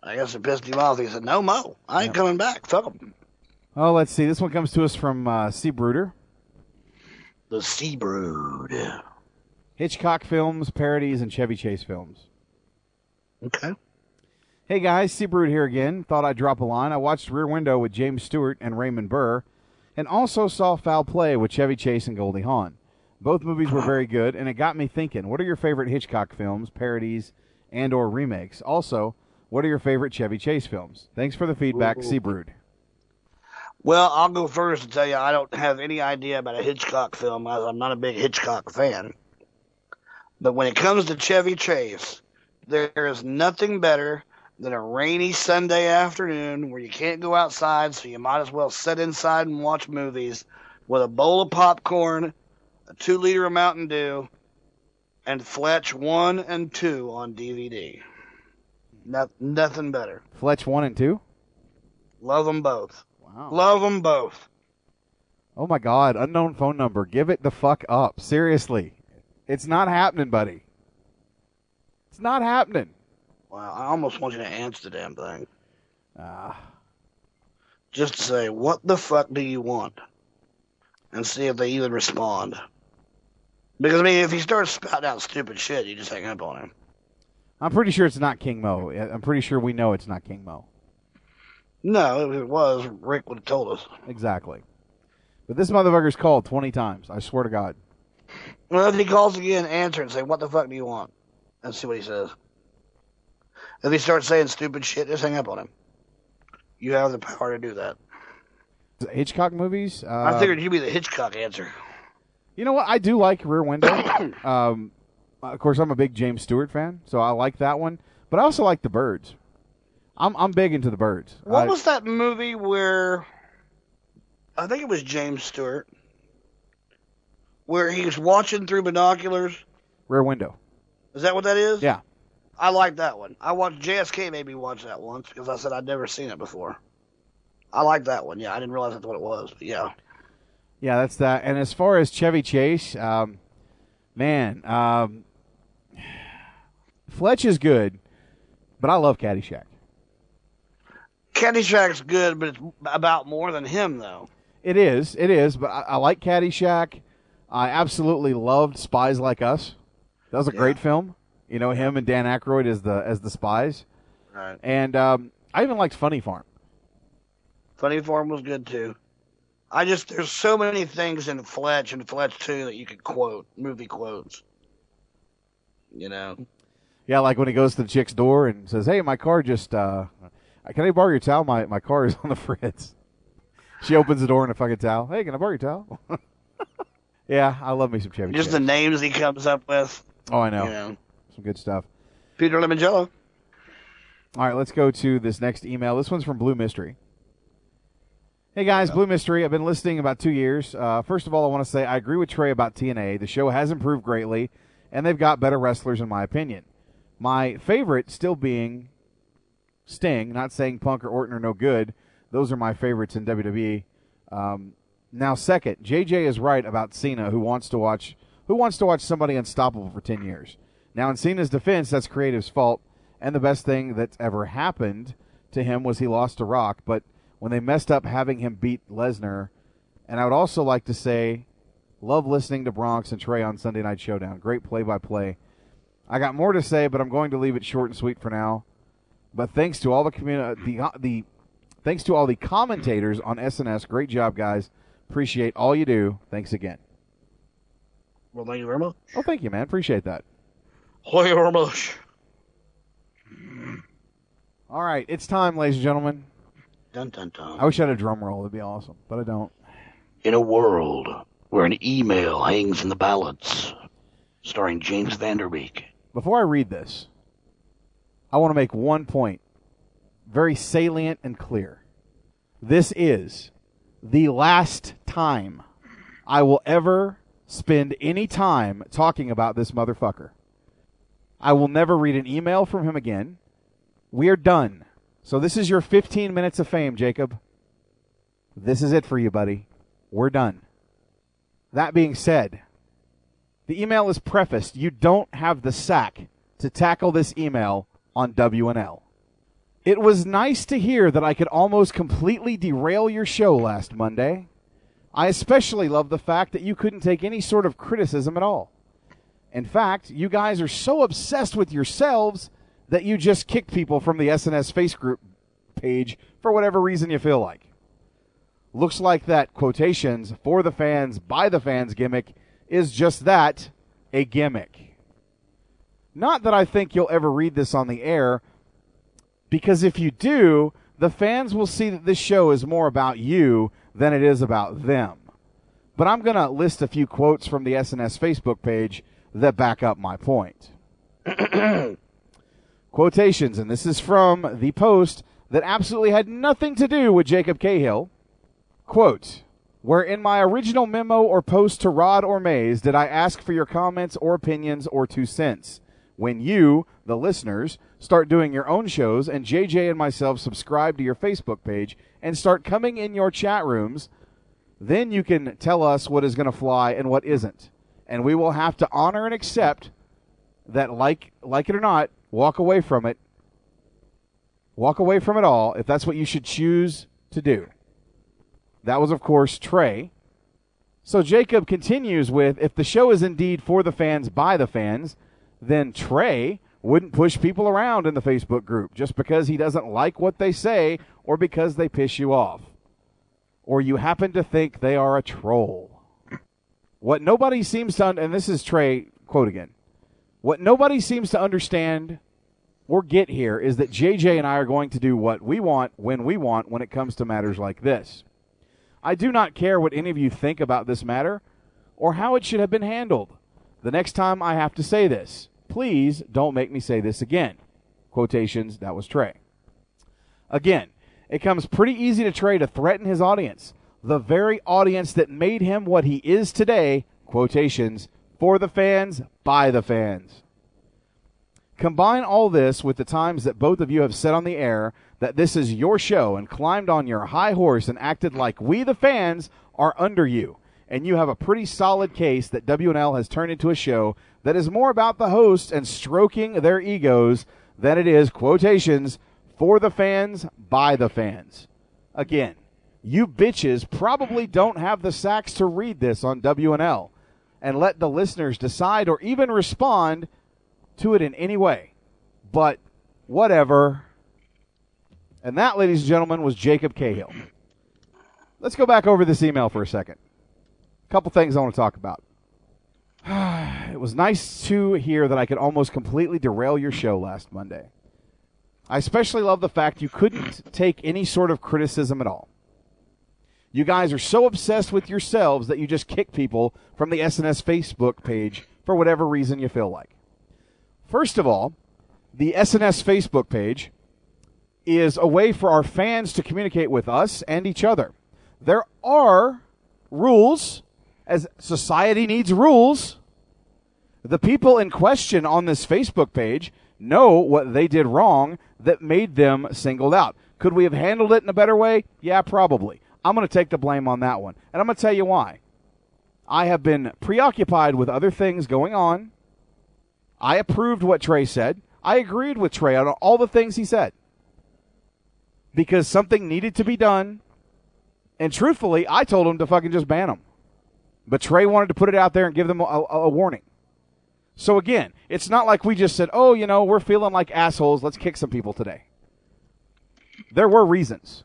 I guess it pissed him off. He said, "No mo, I ain't coming back. Fuck him." Oh, let's see. This one comes to us from uh, Sea Brooder. The Sea Brood. Hitchcock films, parodies, and Chevy Chase films. Okay. Hey guys, Seabrood here again. Thought I'd drop a line. I watched Rear Window with James Stewart and Raymond Burr, and also saw Foul Play with Chevy Chase and Goldie Hawn. Both movies were very good, and it got me thinking. What are your favorite Hitchcock films, parodies, and/or remakes? Also, what are your favorite Chevy Chase films? Thanks for the feedback, Ooh. Seabrood. Well, I'll go first and tell you I don't have any idea about a Hitchcock film. as I'm not a big Hitchcock fan. But when it comes to Chevy Chase, there is nothing better than a rainy Sunday afternoon where you can't go outside, so you might as well sit inside and watch movies with a bowl of popcorn, a two liter of Mountain Dew, and Fletch 1 and 2 on DVD. No, nothing better. Fletch one and two. Love them both. Wow. Love them both. Oh my God! Unknown phone number. Give it the fuck up. Seriously, it's not happening, buddy. It's not happening. Wow, I almost want you to answer the damn thing. Ah. Just to say, what the fuck do you want? And see if they even respond. Because, I mean, if he starts spouting out stupid shit, you just hang up on him. I'm pretty sure it's not King Mo. I'm pretty sure we know it's not King Mo. No, if it was, Rick would have told us. Exactly. But this motherfucker's called 20 times. I swear to God. Well, if he calls again, answer and say, what the fuck do you want? And see what he says. If he starts saying stupid shit, just hang up on him. You have the power to do that. Hitchcock movies. Uh, I figured you'd be the Hitchcock answer. You know what? I do like Rear Window. [coughs] um, of course, I'm a big James Stewart fan, so I like that one. But I also like The Birds. I'm I'm big into The Birds. What I- was that movie where I think it was James Stewart, where he was watching through binoculars? Rear Window? Is that what that is? Yeah. I like that one. I watched JSK made me watch that once because I said I'd never seen it before. I like that one. Yeah, I didn't realize that's what it was. But yeah. Yeah, that's that. And as far as Chevy Chase, um, man, um, [sighs] Fletch is good, but I love Caddyshack. Caddyshack's good, but it's about more than him though. It is, it is, but I, I like Caddyshack. I absolutely loved Spies Like Us. That was a great film. You know, him and Dan Aykroyd as the as the spies. Right. And um, I even liked Funny Farm. Funny Farm was good too. I just there's so many things in Fletch and Fletch Two that you could quote movie quotes. You know. Yeah, like when he goes to the chick's door and says, "Hey, my car just uh, can I borrow your towel? My my car is [laughs] on the fritz." She opens the door in a fucking towel. Hey, can I borrow your towel? [laughs] yeah, I love me some Chevy. Just Chase. the names he comes up with. Oh, I know. You know. Some good stuff. Peter Lemongello. All right, let's go to this next email. This one's from Blue Mystery. Hey guys, Blue Mystery. I've been listening about two years. Uh, first of all, I want to say I agree with Trey about TNA. The show has improved greatly, and they've got better wrestlers, in my opinion. My favorite still being Sting. Not saying Punk or Orton are no good. Those are my favorites in WWE. Um, now, second, JJ is right about Cena, who wants to watch who wants to watch somebody unstoppable for ten years. Now, in Cena's defense, that's creative's fault, and the best thing that's ever happened to him was he lost to Rock. But when they messed up having him beat Lesnar, and I would also like to say, love listening to Bronx and Trey on Sunday Night Showdown. Great play-by-play. I got more to say, but I'm going to leave it short and sweet for now. But thanks to all the community, uh, the uh, the thanks to all the commentators on SNS. Great job, guys. Appreciate all you do. Thanks again. Well, thank you very much. Oh, thank you, man. Appreciate that. Thank you very much. All right, it's time, ladies and gentlemen. Dun dun dun. I wish I had a drum roll. It'd be awesome, but I don't. In a world where an email hangs in the balance, starring James Van Der Beek. Before I read this, I want to make one point very salient and clear. This is the last time I will ever spend any time talking about this motherfucker. I will never read an email from him again. We are done. So this is your 15 minutes of fame, Jacob. This is it for you, buddy. We're done. That being said, the email is prefaced. You don't have the sack to tackle this email on WNL. It was nice to hear that I could almost completely derail your show last Monday. I especially love the fact that you couldn't take any sort of criticism at all. In fact, you guys are so obsessed with yourselves that you just kick people from the SNS Face Group page for whatever reason you feel like. Looks like that quotations for the fans, by the fans gimmick is just that a gimmick. Not that I think you'll ever read this on the air, because if you do, the fans will see that this show is more about you than it is about them. But I'm going to list a few quotes from the SNS Facebook page that back up my point. [clears throat] Quotations, and this is from the post that absolutely had nothing to do with Jacob Cahill. Quote, where in my original memo or post to Rod or Mays did I ask for your comments or opinions or two cents? When you, the listeners, start doing your own shows and JJ and myself subscribe to your Facebook page and start coming in your chat rooms, then you can tell us what is going to fly and what isn't. And we will have to honor and accept that like like it or not, walk away from it. Walk away from it all if that's what you should choose to do. That was, of course, Trey. So Jacob continues with if the show is indeed for the fans by the fans, then Trey wouldn't push people around in the Facebook group just because he doesn't like what they say or because they piss you off. Or you happen to think they are a troll. What nobody seems to, un- and this is Trey, quote again, what nobody seems to understand or get here is that JJ and I are going to do what we want when we want when it comes to matters like this. I do not care what any of you think about this matter or how it should have been handled. The next time I have to say this, please don't make me say this again. Quotations, that was Trey. Again, it comes pretty easy to Trey to threaten his audience, the very audience that made him what he is today. Quotations, for the fans, by the fans. Combine all this with the times that both of you have said on the air that this is your show and climbed on your high horse and acted like we, the fans, are under you. And you have a pretty solid case that WNL has turned into a show that is more about the hosts and stroking their egos than it is quotations for the fans, by the fans. Again, you bitches probably don't have the sacks to read this on WNL and let the listeners decide or even respond to it in any way. But whatever. And that, ladies and gentlemen, was Jacob Cahill. Let's go back over this email for a second. Couple things I want to talk about. [sighs] it was nice to hear that I could almost completely derail your show last Monday. I especially love the fact you couldn't take any sort of criticism at all. You guys are so obsessed with yourselves that you just kick people from the SNS Facebook page for whatever reason you feel like. First of all, the SNS Facebook page is a way for our fans to communicate with us and each other. There are rules, as society needs rules. The people in question on this Facebook page know what they did wrong that made them singled out. Could we have handled it in a better way? Yeah, probably. I'm going to take the blame on that one. And I'm going to tell you why. I have been preoccupied with other things going on. I approved what Trey said. I agreed with Trey on all the things he said. Because something needed to be done. And truthfully, I told him to fucking just ban them. But Trey wanted to put it out there and give them a, a, a warning. So again, it's not like we just said, oh, you know, we're feeling like assholes. Let's kick some people today. There were reasons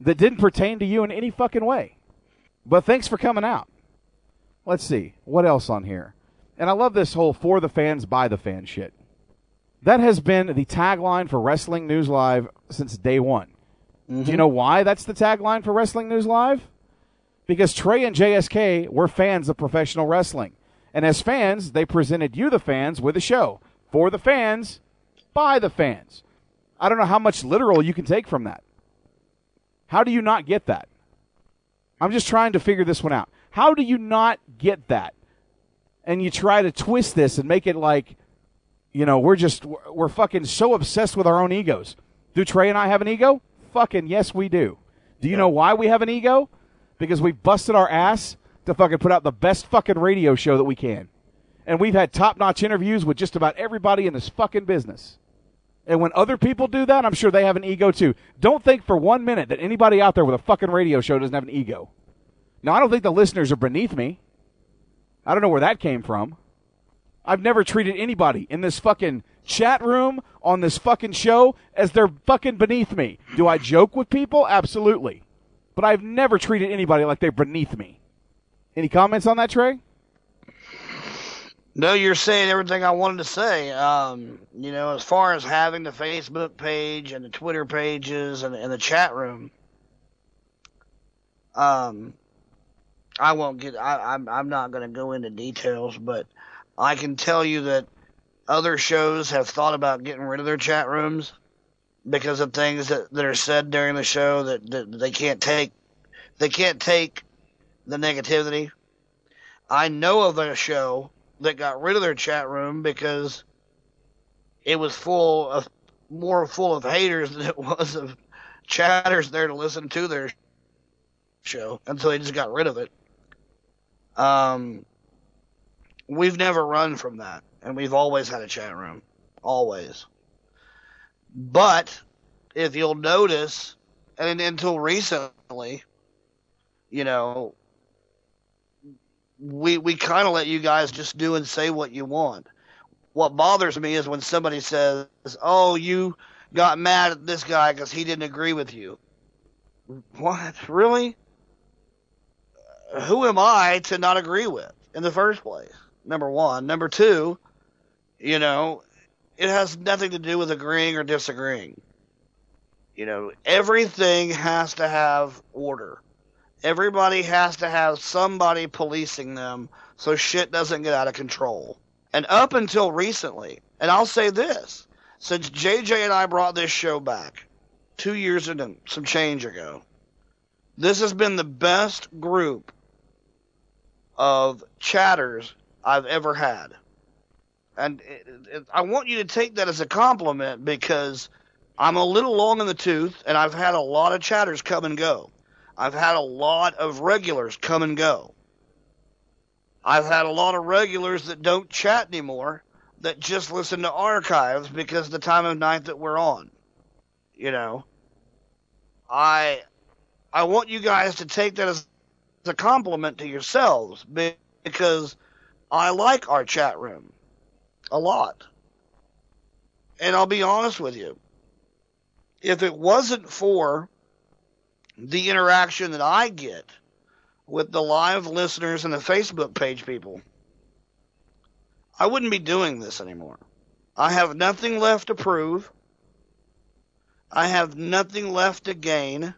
that didn't pertain to you in any fucking way. But thanks for coming out. Let's see. What else on here? And I love this whole for the fans, by the fans shit. That has been the tagline for Wrestling News Live since day one. Do you mm-hmm. know why that's the tagline for Wrestling News Live? Because Trey and JSK were fans of professional wrestling. And as fans, they presented you, the fans, with a show. For the fans, by the fans. I don't know how much literal you can take from that. How do you not get that? I'm just trying to figure this one out. How do you not get that? And you try to twist this and make it like, you know, we're just, we're fucking so obsessed with our own egos. Do Trey and I have an ego? Fucking yes, we do. Do you know why we have an ego? Because we've busted our ass to fucking put out the best fucking radio show that we can. And we've had top notch interviews with just about everybody in this fucking business. And when other people do that, I'm sure they have an ego too. Don't think for one minute that anybody out there with a fucking radio show doesn't have an ego. Now, I don't think the listeners are beneath me. I don't know where that came from. I've never treated anybody in this fucking chat room on this fucking show as they're fucking beneath me. Do I joke with people? Absolutely. But I've never treated anybody like they're beneath me. Any comments on that, Trey? No, you're saying everything I wanted to say. Um, you know, as far as having the Facebook page and the Twitter pages and, and the chat room, um, I won't get. I, I'm I'm not going to go into details, but I can tell you that other shows have thought about getting rid of their chat rooms because of things that, that are said during the show that, that they can't take. They can't take the negativity. I know of a show that got rid of their chat room because it was full of more full of haters than it was of chatters there to listen to their show until they just got rid of it. Um, we've never run from that, and we've always had a chat room, always. But if you'll notice, and until recently, you know, we we kind of let you guys just do and say what you want. What bothers me is when somebody says, "Oh, you got mad at this guy because he didn't agree with you." What really? Who am I to not agree with in the first place? Number one. Number two, you know, it has nothing to do with agreeing or disagreeing. You know, everything has to have order. Everybody has to have somebody policing them so shit doesn't get out of control. And up until recently, and I'll say this, since JJ and I brought this show back two years and some change ago, this has been the best group of chatters I've ever had. And it, it, I want you to take that as a compliment because I'm a little long in the tooth and I've had a lot of chatters come and go. I've had a lot of regulars come and go. I've had a lot of regulars that don't chat anymore that just listen to archives because the time of night that we're on. You know, I I want you guys to take that as a compliment to yourselves because I like our chat room a lot. And I'll be honest with you. If it wasn't for the interaction that I get with the live listeners and the Facebook page people, I wouldn't be doing this anymore. I have nothing left to prove. I have nothing left to gain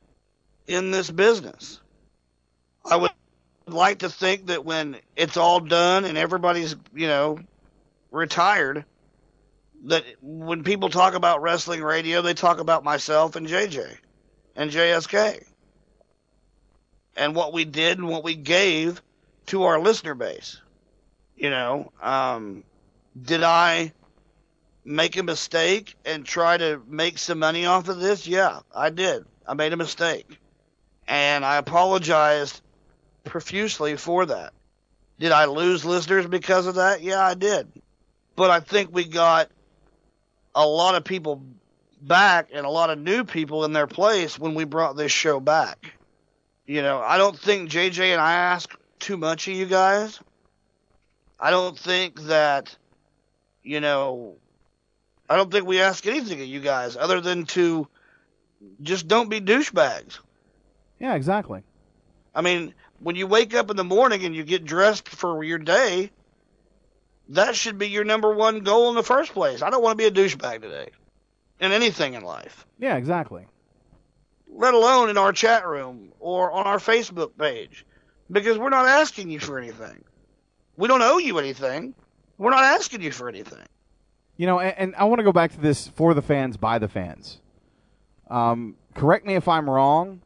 in this business. I would like to think that when it's all done and everybody's, you know, retired, that when people talk about wrestling radio, they talk about myself and JJ and JSK and what we did and what we gave to our listener base. You know, um, did I make a mistake and try to make some money off of this? Yeah, I did. I made a mistake. And I apologized profusely for that. Did I lose listeners because of that? Yeah, I did. But I think we got a lot of people back and a lot of new people in their place when we brought this show back. You know, I don't think JJ and I ask too much of you guys. I don't think that, you know, I don't think we ask anything of you guys other than to just don't be douchebags. Yeah, exactly. I mean, when you wake up in the morning and you get dressed for your day, that should be your number one goal in the first place. I don't want to be a douchebag today in anything in life, Yeah, exactly. let alone in our chat room or on our Facebook page, because we're not asking you for anything. We don't owe you anything. We're not asking you for anything. You know, and, and I want to go back to this for the fans, by the fans. Um, correct me if I'm wrong.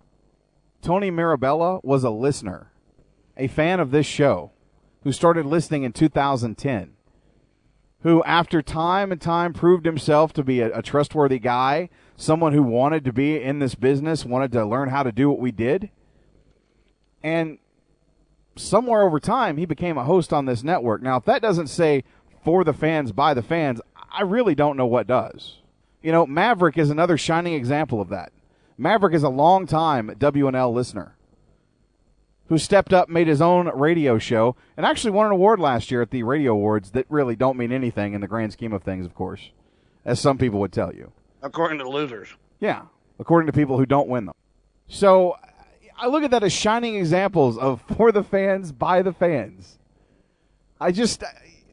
Tony Mirabella was a listener, a fan of this show, who started listening in 2010. Who, after time and time, proved himself to be a, a trustworthy guy, someone who wanted to be in this business, wanted to learn how to do what we did. And somewhere over time, he became a host on this network. Now, if that doesn't say for the fans, by the fans, I really don't know what does. You know, Maverick is another shining example of that. Maverick is a long time WNL listener who stepped up, made his own radio show, and actually won an award last year at the Radio Awards that really don't mean anything in the grand scheme of things, of course, as some people would tell you. According to losers. Yeah, according to people who don't win them. So I look at that as shining examples of for the fans, by the fans. I just,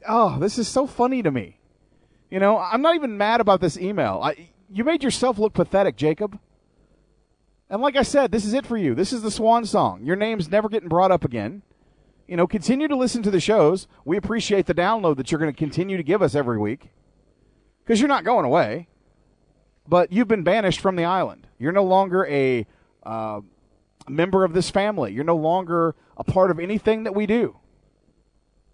oh, this is so funny to me. You know, I'm not even mad about this email. I, you made yourself look pathetic, Jacob. And like I said, this is it for you. This is the swan song. Your name's never getting brought up again. You know, continue to listen to the shows. We appreciate the download that you're going to continue to give us every week because you're not going away. But you've been banished from the island. You're no longer a uh, member of this family. You're no longer a part of anything that we do.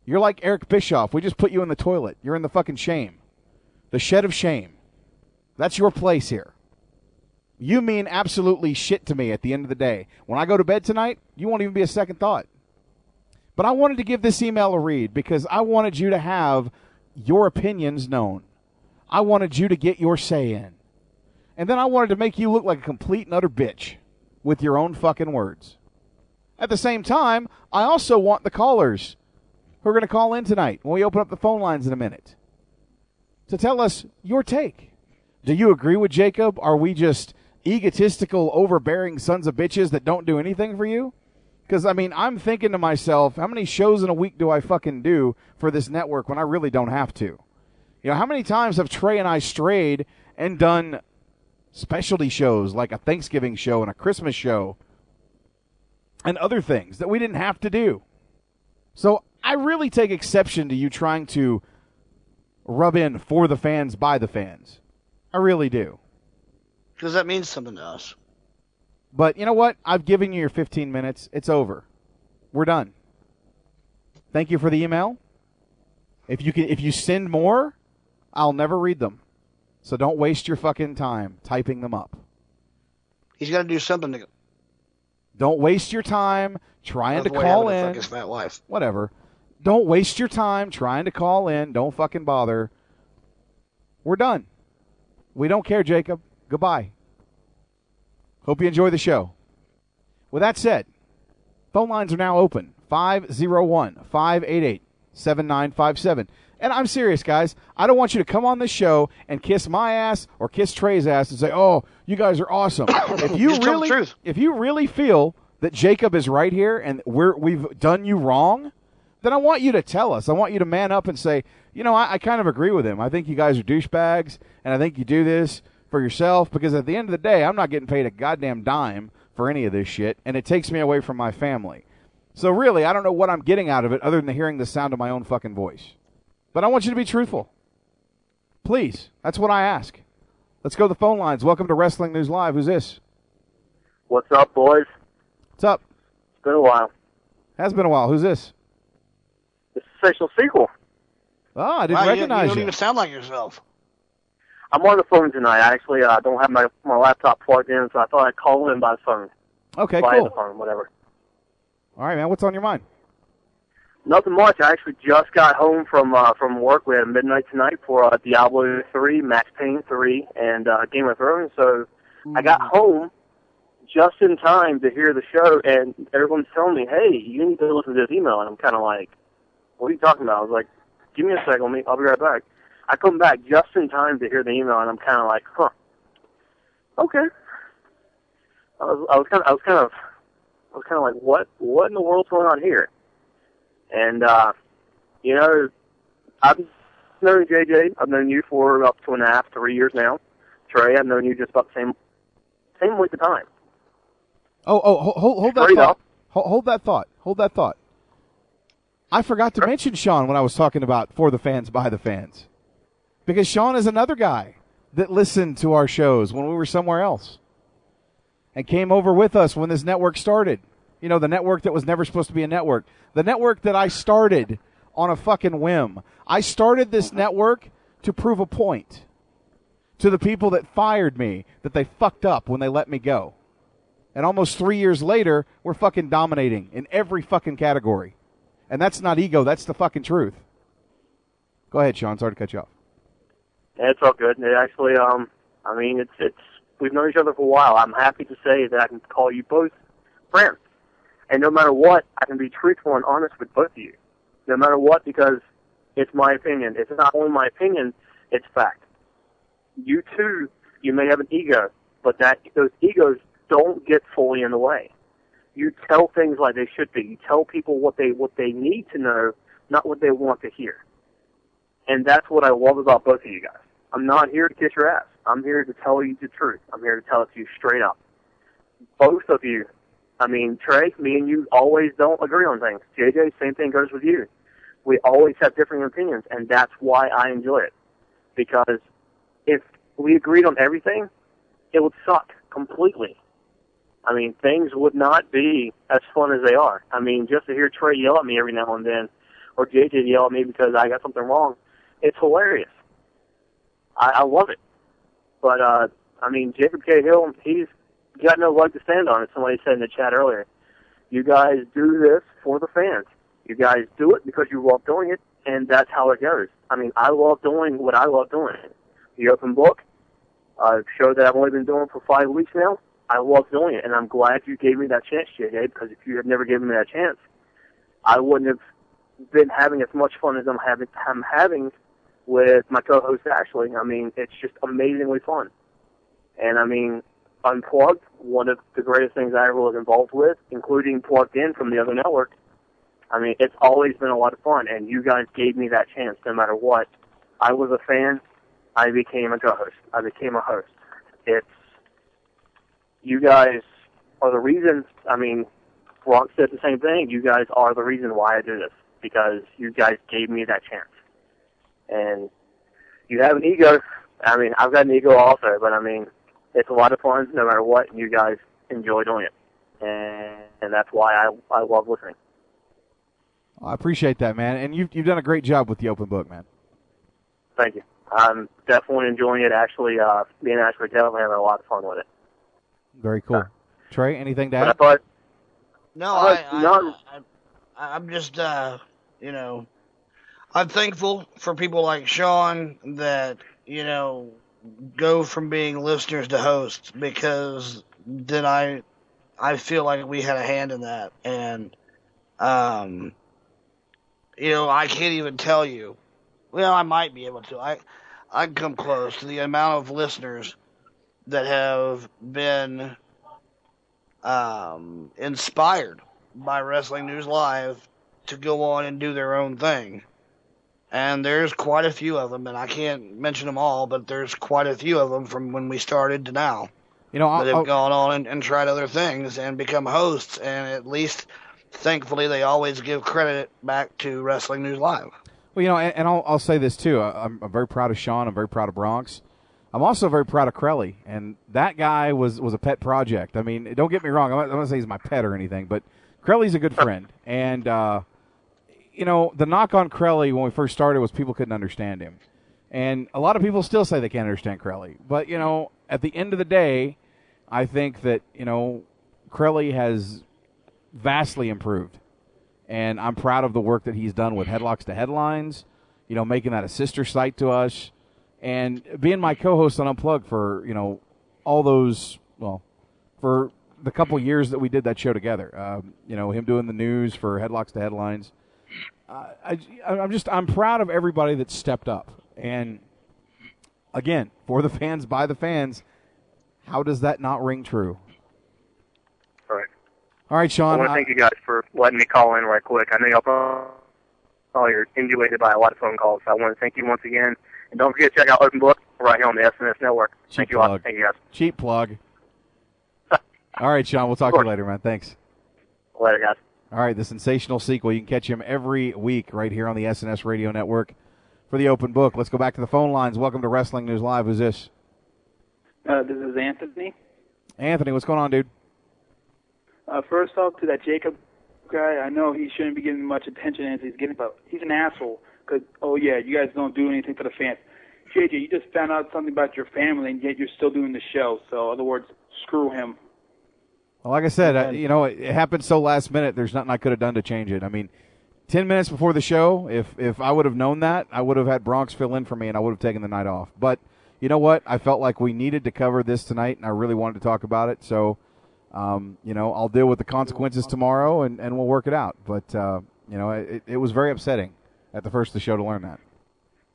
You're like Eric Bischoff. We just put you in the toilet. You're in the fucking shame. The shed of shame. That's your place here. You mean absolutely shit to me at the end of the day. When I go to bed tonight, you won't even be a second thought. But I wanted to give this email a read because I wanted you to have your opinions known. I wanted you to get your say in. And then I wanted to make you look like a complete and utter bitch with your own fucking words. At the same time, I also want the callers who are going to call in tonight when we open up the phone lines in a minute to tell us your take. Do you agree with Jacob? Are we just egotistical, overbearing sons of bitches that don't do anything for you? Because, I mean, I'm thinking to myself, how many shows in a week do I fucking do for this network when I really don't have to? You know, how many times have Trey and I strayed and done specialty shows like a Thanksgiving show and a Christmas show and other things that we didn't have to do? So I really take exception to you trying to rub in for the fans, by the fans. I really do. Because that means something to us. But you know what? I've given you your 15 minutes. It's over. We're done. Thank you for the email. If you can, if you send more, I'll never read them. So don't waste your fucking time typing them up. He's got to do something to Don't waste your time trying to call in. fuck his fat wife. Whatever. Don't waste your time trying to call in. Don't fucking bother. We're done. We don't care, Jacob. Goodbye. Hope you enjoy the show. With that said, phone lines are now open 501 588 7957. And I'm serious, guys. I don't want you to come on this show and kiss my ass or kiss Trey's ass and say, "Oh, you guys are awesome." [coughs] if you Just really, if you really feel that Jacob is right here and we're we've done you wrong, then I want you to tell us. I want you to man up and say, you know, I, I kind of agree with him. I think you guys are douchebags, and I think you do this for yourself because at the end of the day, I'm not getting paid a goddamn dime for any of this shit, and it takes me away from my family. So really, I don't know what I'm getting out of it other than hearing the sound of my own fucking voice. But I want you to be truthful. Please. That's what I ask. Let's go to the phone lines. Welcome to Wrestling News Live. Who's this? What's up, boys? What's up? It's been a while. Has been a while. Who's this? It's official sequel. Oh, ah, I didn't Wow, you- recognize you. don't even sound like yourself. I'm on the phone tonight. I actually uh, don't have my my laptop plugged in, so I thought I'd call in by phone. Okay, via cool. the phone, whatever. All right, man. What's on your mind? Nothing much. I actually just got home from uh, from work. We had midnight tonight for uh, Diablo three, Max Payne three, and uh, Game of Thrones. So I got home just in time to hear the show, and everyone's telling me, "Hey, you need to listen to this email." And I'm kind of like, "What are you talking about?" I was like, "Give me a second, me. I'll be right back." I come back just in time to hear the email, and I'm kind of like, "Huh, okay." I was I was kind of I was kind of I was kind of like, "What what in the world's going on here?" And uh, you know, I've known JJ. I've known you for about two and a half, three years now. Trey, I've known you just about the same same length of time. Oh, oh, hold, hold, that Straight thought. Hold, hold that thought. Hold that thought. I forgot to mention Sean when I was talking about for the fans, by the fans, because Sean is another guy that listened to our shows when we were somewhere else, and came over with us when this network started. You know, the network that was never supposed to be a network, the network that I started on a fucking whim. I started this network to prove a point to the people that fired me that they fucked up when they let me go. And almost three years later, we're fucking dominating in every fucking category. And that's not ego, that's the fucking truth. Go ahead, Sean. Sorry to cut you off. Yeah, it's all good. It actually, um, I mean, it's it's we've known each other for a while. I'm happy to say that I can call you both friends, and no matter what, I can be truthful and honest with both of you. No matter what, because it's my opinion. It's not only my opinion; it's fact. You too, you may have an ego, but that those egos don't get fully in the way. You tell things like they should be. You tell people what they what they need to know, not what they want to hear. And that's what I love about both of you guys. I'm not here to kiss your ass. I'm here to tell you the truth. I'm here to tell it to you straight up. Both of you. I mean, Trey, me and you always don't agree on things. JJ, same thing goes with you. We always have differing opinions, and that's why I enjoy it. Because if we agreed on everything, it would suck completely. I mean, things would not be as fun as they are. I mean, just to hear Trey yell at me every now and then, or JJ yell at me because I got something wrong, it's hilarious. I, I love it. But, uh, I mean, Jacob Cahill, he's got no leg to stand on, as somebody said in the chat earlier. You guys do this for the fans. You guys do it because you love doing it, and that's how it goes. I mean, I love doing what I love doing. The open book, a show that I've only been doing for five weeks now. I love doing it, and I'm glad you gave me that chance, JJ, because if you had never given me that chance, I wouldn't have been having as much fun as I'm having, I'm having with my co-host Ashley. I mean, it's just amazingly fun. And I mean, Unplugged, one of the greatest things I ever was involved with, including Plugged In from the other network. I mean, it's always been a lot of fun, and you guys gave me that chance no matter what. I was a fan. I became a co-host. I became a host. It's you guys are the reason. I mean, Brock said the same thing. You guys are the reason why I do this because you guys gave me that chance. And you have an ego. I mean, I've got an ego also, but I mean, it's a lot of fun no matter what. And you guys enjoy doing it, and and that's why I I love listening. I appreciate that, man. And you've, you've done a great job with the open book, man. Thank you. I'm definitely enjoying it. Actually, uh, me and Ashley definitely having a lot of fun with it. Very cool. Trey, anything to But I add? thought No, Uh, I, I, no. I, I'm just, uh, you know, I'm thankful for people like Sean that, you know, go from being listeners to hosts because then I, I feel like we had a hand in that. And, um, you know, I can't even tell you. Well, I might be able to. I, I come close to the amount of listeners that have been um, inspired by Wrestling News Live to go on and do their own thing. And there's quite a few of them, and I can't mention them all, but there's quite a few of them from when we started to now You know, that I'll, have I'll, gone on and, and tried other things and become hosts, and at least, thankfully, they always give credit back to Wrestling News Live. well, you know, and, and I'll, I'll say this too. I- I'm, I'm very proud of Sean. I'm very proud of Bronx. I'm also very proud of Crelly, and that guy was was a pet project. I mean, don't get me wrong. I'm not, I'm not saying he's my pet or anything, but Crelly's a good friend, and uh, you know, the knock on Crelly when we first started was people couldn't understand him, and a lot of people still say they can't understand Crelly. But you know, at the end of the day, I think that you know, Crowley has vastly improved, and I'm proud of the work that he's done with headlocks to headlines. You know, making that a sister site to us, and being my co-host on Unplugged for you know all those well for the couple years that we did that show together. Um, you know, him doing the news for headlocks to headlines. Uh, I, I'm just I'm proud of everybody that stepped up, and again, for the fans, by the fans. How does that not ring true? All right. All right, Sean. I want to thank you guys for letting me call in right quick. I know y'all probably are inundated by a lot of phone calls. So I want to thank you once again. And don't forget to check out Open Book right here on the SNS Network. thank you all. Thank you guys. Cheap plug. [laughs] All right, Sean. We'll talk to you later, man. Thanks. Later, guys. All right, the sensational sequel. You can catch him every week right here on the SNS Radio Network for the open book. Let's go back to the phone lines. Welcome to Wrestling News Live. Who's this? Uh, this is Anthony. Anthony, what's going on, dude? Uh, first off, to that Jacob guy, I know he shouldn't be getting much attention as he's getting, but he's an asshole. Cause oh yeah, you guys don't do anything for the fans. JJ, you just found out something about your family, and yet you're still doing the show. So, in other words, screw him. Well, like I said, uh, you know, it, it happened so last minute. There's nothing I could have done to change it. I mean, ten minutes before the show, if if I would have known that, I would have had Bronx fill in for me, and I would have taken the night off. But you know what? I felt like we needed to cover this tonight, and I really wanted to talk about it. So, um, you know, I'll deal with the consequences tomorrow, and, and we'll work it out. But uh, you know, it, it was very upsetting at the first of the show to learn that.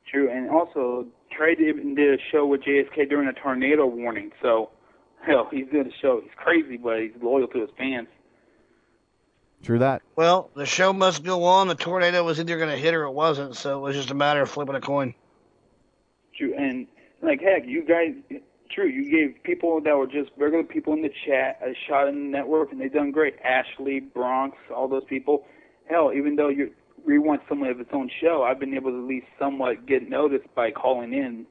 True, and also Trey did, did a show with JSK during a tornado warning. So, hell, he's doing a show. He's crazy, but he's loyal to his fans. True that. Well, the show must go on. The tornado was either going to hit or it wasn't, so it was just a matter of flipping a coin. True, and like heck, you guys, true, you gave people that were just regular people in the chat a shot in the network, and they've done great. Ashley, Bronx, all those people. Hell, even though you we want someone of its own show, I've been able to at least somewhat get noticed by calling in,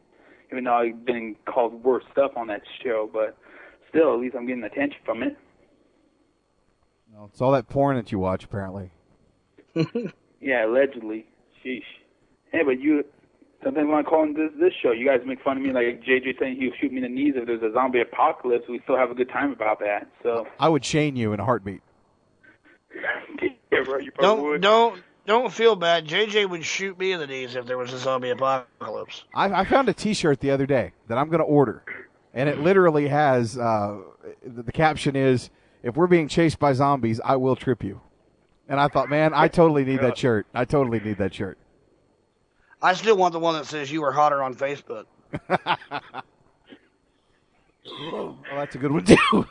even though I've been called worse stuff on that show. But still, at least I'm getting attention from it. Well, it's all that porn that you watch, apparently. [laughs] Yeah, allegedly. Sheesh. Hey, but you something want to call in this this show? You guys make fun of me like JJ saying he'll shoot me in the knees if there's a zombie apocalypse. We still have a good time about that. So I would chain you in a heartbeat. [laughs] yeah, bro, you probably Don't would. don't don't feel bad. JJ would shoot me in the knees if there was a zombie apocalypse. I, I found a T-shirt the other day that I'm going to order, and it literally has uh, the, the caption is, "If we're being chased by zombies, I will trip you." And I thought, man, I totally need that shirt. I totally need that shirt. I still want the one that says you were hotter on Facebook. [laughs] Well, that's a good one too. [laughs]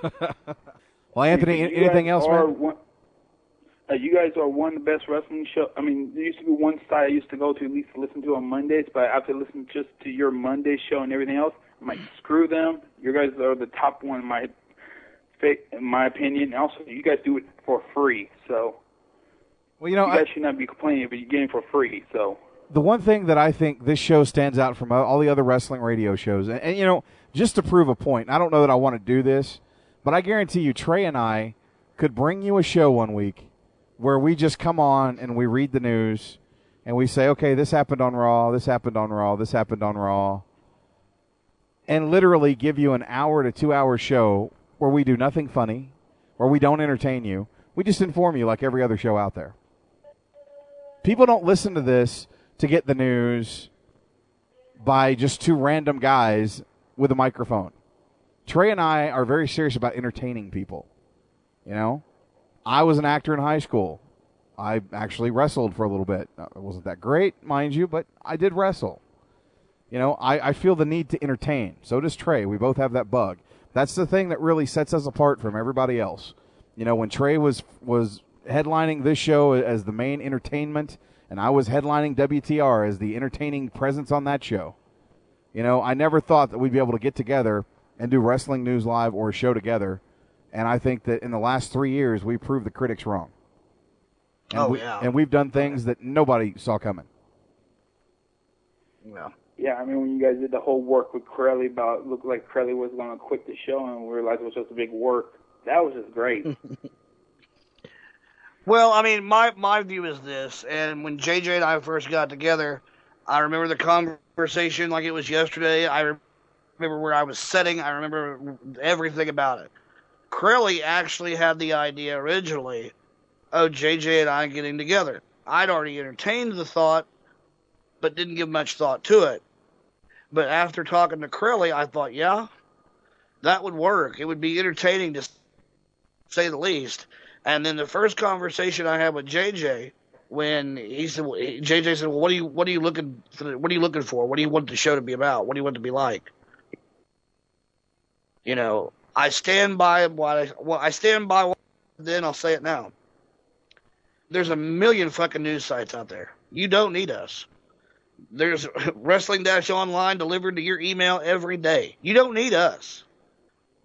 well, Anthony, You anything else, man? One, uh, you guys are one of the best wrestling show. I mean, there used to be one site I used to go to at least to listen to on Mondays, but after listening just to your Monday show and everything else, I'm like, screw them. You guys are the top one in my, in my opinion. And also, you guys do it for free, so. Well, you know, you guys should not be complaining, but you're getting for free, so. the one thing that I think this show stands out from all the other wrestling radio shows, and, and you know, just to prove a point, I don't know that I want to do this, but I guarantee you, Trey and I could bring you a show one week where we just come on and we read the news and we say, okay, this happened on Raw, this happened on Raw, this happened on Raw, and literally give you an hour to two hour show where we do nothing funny, where we don't entertain you. We just inform you like every other show out there. People don't listen to this to get the news by just two random guys with a microphone. Trey and I are very serious about entertaining people. You know, I was an actor in high school. I actually wrestled for a little bit. It wasn't that great, mind you, but I did wrestle. You know, I, I feel the need to entertain. So does Trey. We both have that bug. That's the thing that really sets us apart from everybody else. You know, when Trey was was headlining this show as the main entertainment, and I was headlining WTR as the entertaining presence on that show. You know, I never thought that we'd be able to get together and do Wrestling News Live or a show together. And I think that in the last three years, we proved the critics wrong. And Oh, we, yeah. And we've done things that nobody saw coming. Yeah. Yeah, I mean, when you guys did the whole work with Crowley about it looked like Crowley was going to quit the show and we realized it was just a big work. That was just great. [laughs] Well, I mean, my my view is this, and when JJ and I first got together, I remember the conversation like it was yesterday. I remember where I was sitting. I remember everything about it. Crowley actually had the idea originally of JJ and I getting together. I'd already entertained the thought, but didn't give much thought to it. But after talking to Crowley, I thought, yeah, that would work. It would be entertaining to say the least. And then the first conversation I had with JJ, when he said, JJ said, well, "What are you, what are you looking, for, what are you looking for? What do you want the show to be about? What do you want it to be like?" You know, I stand by what I, I stand by. What, then I'll say it now. There's a million fucking news sites out there. You don't need us. There's [laughs] Wrestling Dash Online delivered to your email every day. You don't need us.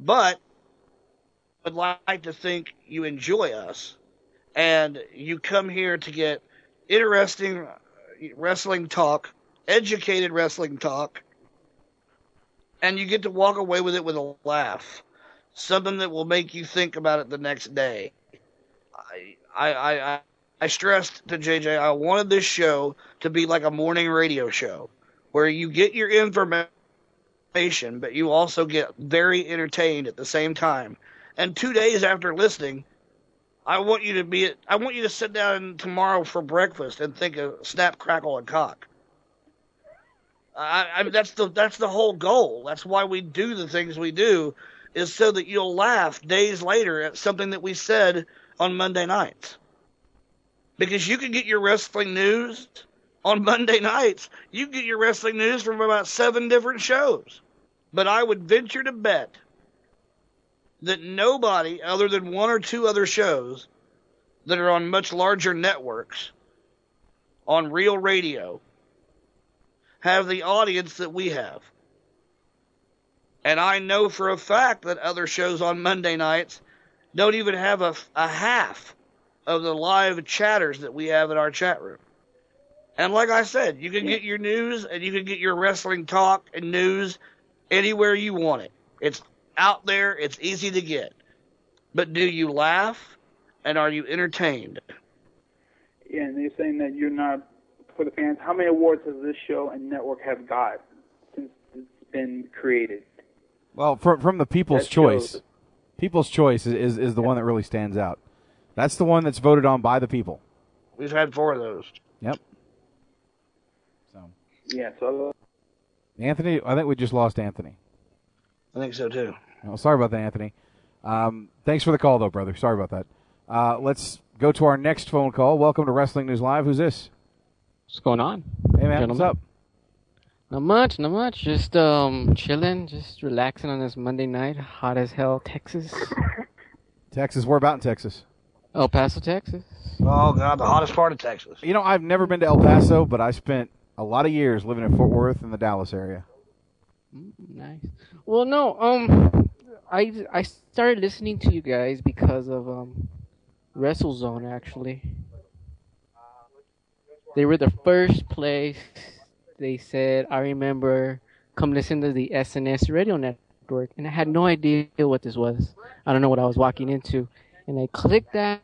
But would like to think you enjoy us and you come here to get interesting wrestling talk, educated wrestling talk, and you get to walk away with it with a laugh. Something that will make you think about it the next day. I I I, I stressed to JJ I wanted this show to be like a morning radio show where you get your information but you also get very entertained at the same time. And 2 days after listening, I want you to be I want you to sit down tomorrow for breakfast and think of snap crackle and cock. I, I mean that's the that's the whole goal. That's why we do the things we do is so that you'll laugh days later at something that we said on Monday nights. Because you can get your wrestling news on Monday nights. You get your wrestling news from about seven different shows. But I would venture to bet that nobody other than one or two other shows that are on much larger networks on real radio have the audience that we have. And I know for a fact that other shows on Monday nights don't even have a, a half of the live chatters that we have in our chat room. And like I said, you can get your news and you can get your wrestling talk and news anywhere you want it. It's out there, it's easy to get. But do you laugh and are you entertained? Yeah, and they're saying that you're not for the fans. How many awards has this show and network have got since it's been created? Well, from from the People's That shows- Choice, People's Choice is, is, is the one that really stands out. That's the one that's voted on by the people. We've had four of those. Yep. So. Yeah, so Anthony, I think we just lost Anthony. I think so too. Oh, sorry about that, Anthony. Um, thanks for the call, though, brother. Sorry about that. Uh, let's go to our next phone call. Welcome to Wrestling News Live. Who's this? What's going on? Hey, man. Gentlemen. What's up? Not much, not much. Just um chilling, just relaxing on this Monday night. Hot as hell, Texas. [laughs] Texas. Where about in Texas? El Paso, Texas. Oh god, the hottest part of Texas. You know, I've never been to El Paso, but I spent a lot of years living in Fort Worth in the Dallas area. Nice. Well, no, um, I I started listening to you guys because of um, WrestleZone. Actually, they were the first place. They said, I remember, come listen to the SNS radio network, and I had no idea what this was. I don't know what I was walking into, and I clicked that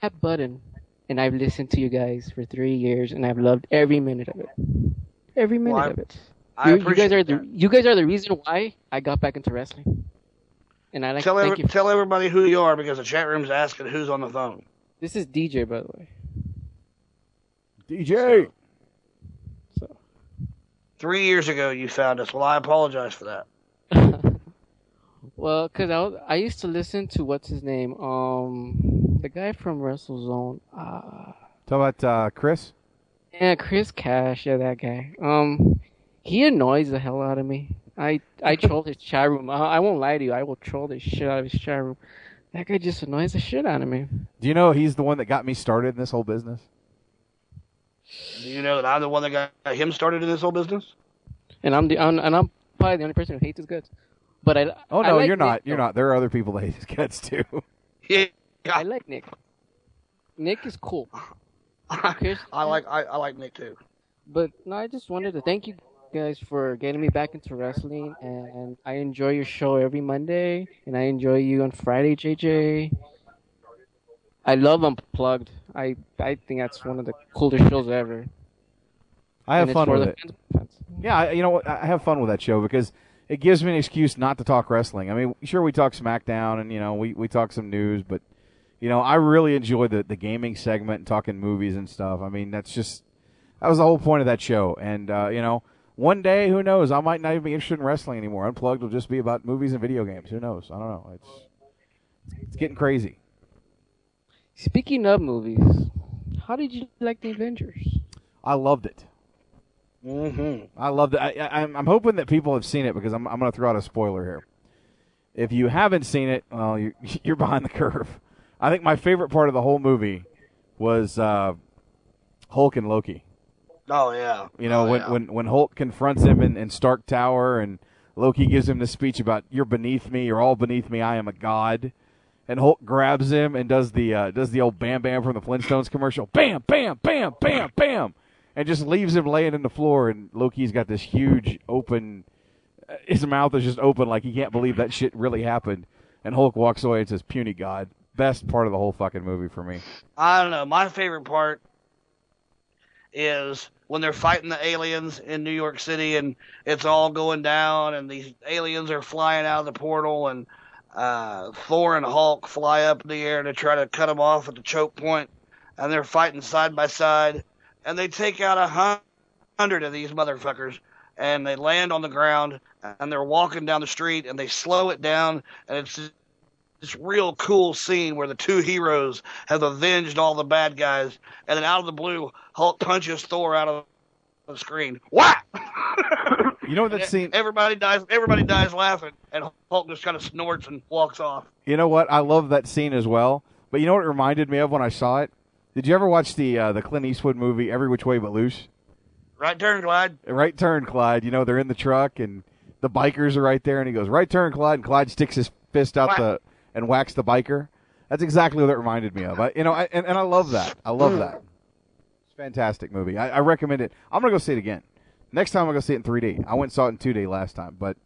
that button, and I've listened to you guys for three years, and I've loved every minute of it. Every minute Well, of it. I you, you guys appreciate are the you guys are the reason why I got back into wrestling. And I like tell thank every, you. tell everybody who you are because the chat room's asking who's on the phone. This is DJ, by the way. DJ. So Three years ago, you found us. Well, I apologize for that. Well, cause I was, I used to listen to what's his name, um, the guy from WrestleZone. Uh, Talk about uh, Chris. yeah, Chris Cash. Yeah, that guy. Um, he annoys the hell out of me. I I [laughs] troll his chat room. I, I won't lie to you. I will troll the shit out of his chat room. That guy just annoys the shit out of me. Do you know he's the one that got me started in this whole business? Do you know that I'm the one that got him started in this whole business? And I'm the I'm, and I'm probably the only person who hates his guts. But I Oh I no, like you're not. Nick, You're though. not. There are other people that hate his guts too. [laughs] Yeah, I like Nick. Nick is cool. Chris, [laughs] I like I, I like Nick too. But no, I just wanted to thank you guys for getting me back into wrestling, and I enjoy your show every Monday, and I enjoy you on Friday, JJ. I love Unplugged. I I think that's one of the coolest shows ever. I have And fun with it. fans- Yeah, you know what? I have fun with that show because it gives me an excuse not to talk wrestling. I mean, sure we talk SmackDown and you know we we talk some news, but you know I really enjoy the the gaming segment and talking movies and stuff. I mean, that's just that was the whole point of that show. And uh, you know, one day, who knows? I might not even be interested in wrestling anymore. Unplugged will just be about movies and video games. Who knows? I don't know. It's it's getting crazy. Speaking of movies, how did you like the Avengers? I loved it. Mm-hmm. I love that. I, I'm hoping that people have seen it because I'm, I'm going to throw out a spoiler here. If you haven't seen it, well, you're, [laughs] you're behind the curve. I think my favorite part of the whole movie was uh, Hulk and Loki. Oh yeah. You know, Oh, when, yeah. when when Hulk confronts him in, in Stark Tower and Loki gives him the speech about "You're beneath me. You're all beneath me. I am a god." And Hulk grabs him and does the uh, does the old bam bam from the Flintstones commercial. Bam, bam, bam, bam, bam, and just leaves him laying in the floor. And Loki's got this huge open. His mouth is just open, like he can't believe that shit really happened. And Hulk walks away and says, "Puny god." Best part of the whole fucking movie for me. I don't know. My favorite part is when they're fighting the aliens in New York City and it's all going down and these aliens are flying out of the portal and uh, Thor and Hulk fly up in the air to try to cut them off at the choke point and they're fighting side by side and they take out a hundred of these motherfuckers and they land on the ground and they're walking down the street and they slow it down and it's this real cool scene where the two heroes have avenged all the bad guys, and then out of the blue, Hulk punches Thor out of the screen. What? You know what that scene? Everybody dies. Everybody dies laughing, and Hulk just kind of snorts and walks off. You know what? I love that scene as well. But you know what it reminded me of when I saw it? Did you ever watch the uh, the Clint Eastwood movie Every Which Way But Loose? Right turn, Clyde. Right turn, Clyde. You know they're in the truck and the bikers are right there, and he goes right turn, Clyde, and Clyde sticks his fist out Whack. the and whacks the biker. That's exactly what it reminded me of. I, you know, I, and, and I love that. I love that. It's a fantastic movie. I, I recommend it. I'm gonna go see it again. Next time I'm gonna go see it in 3D. I went and saw it in 2D last time, but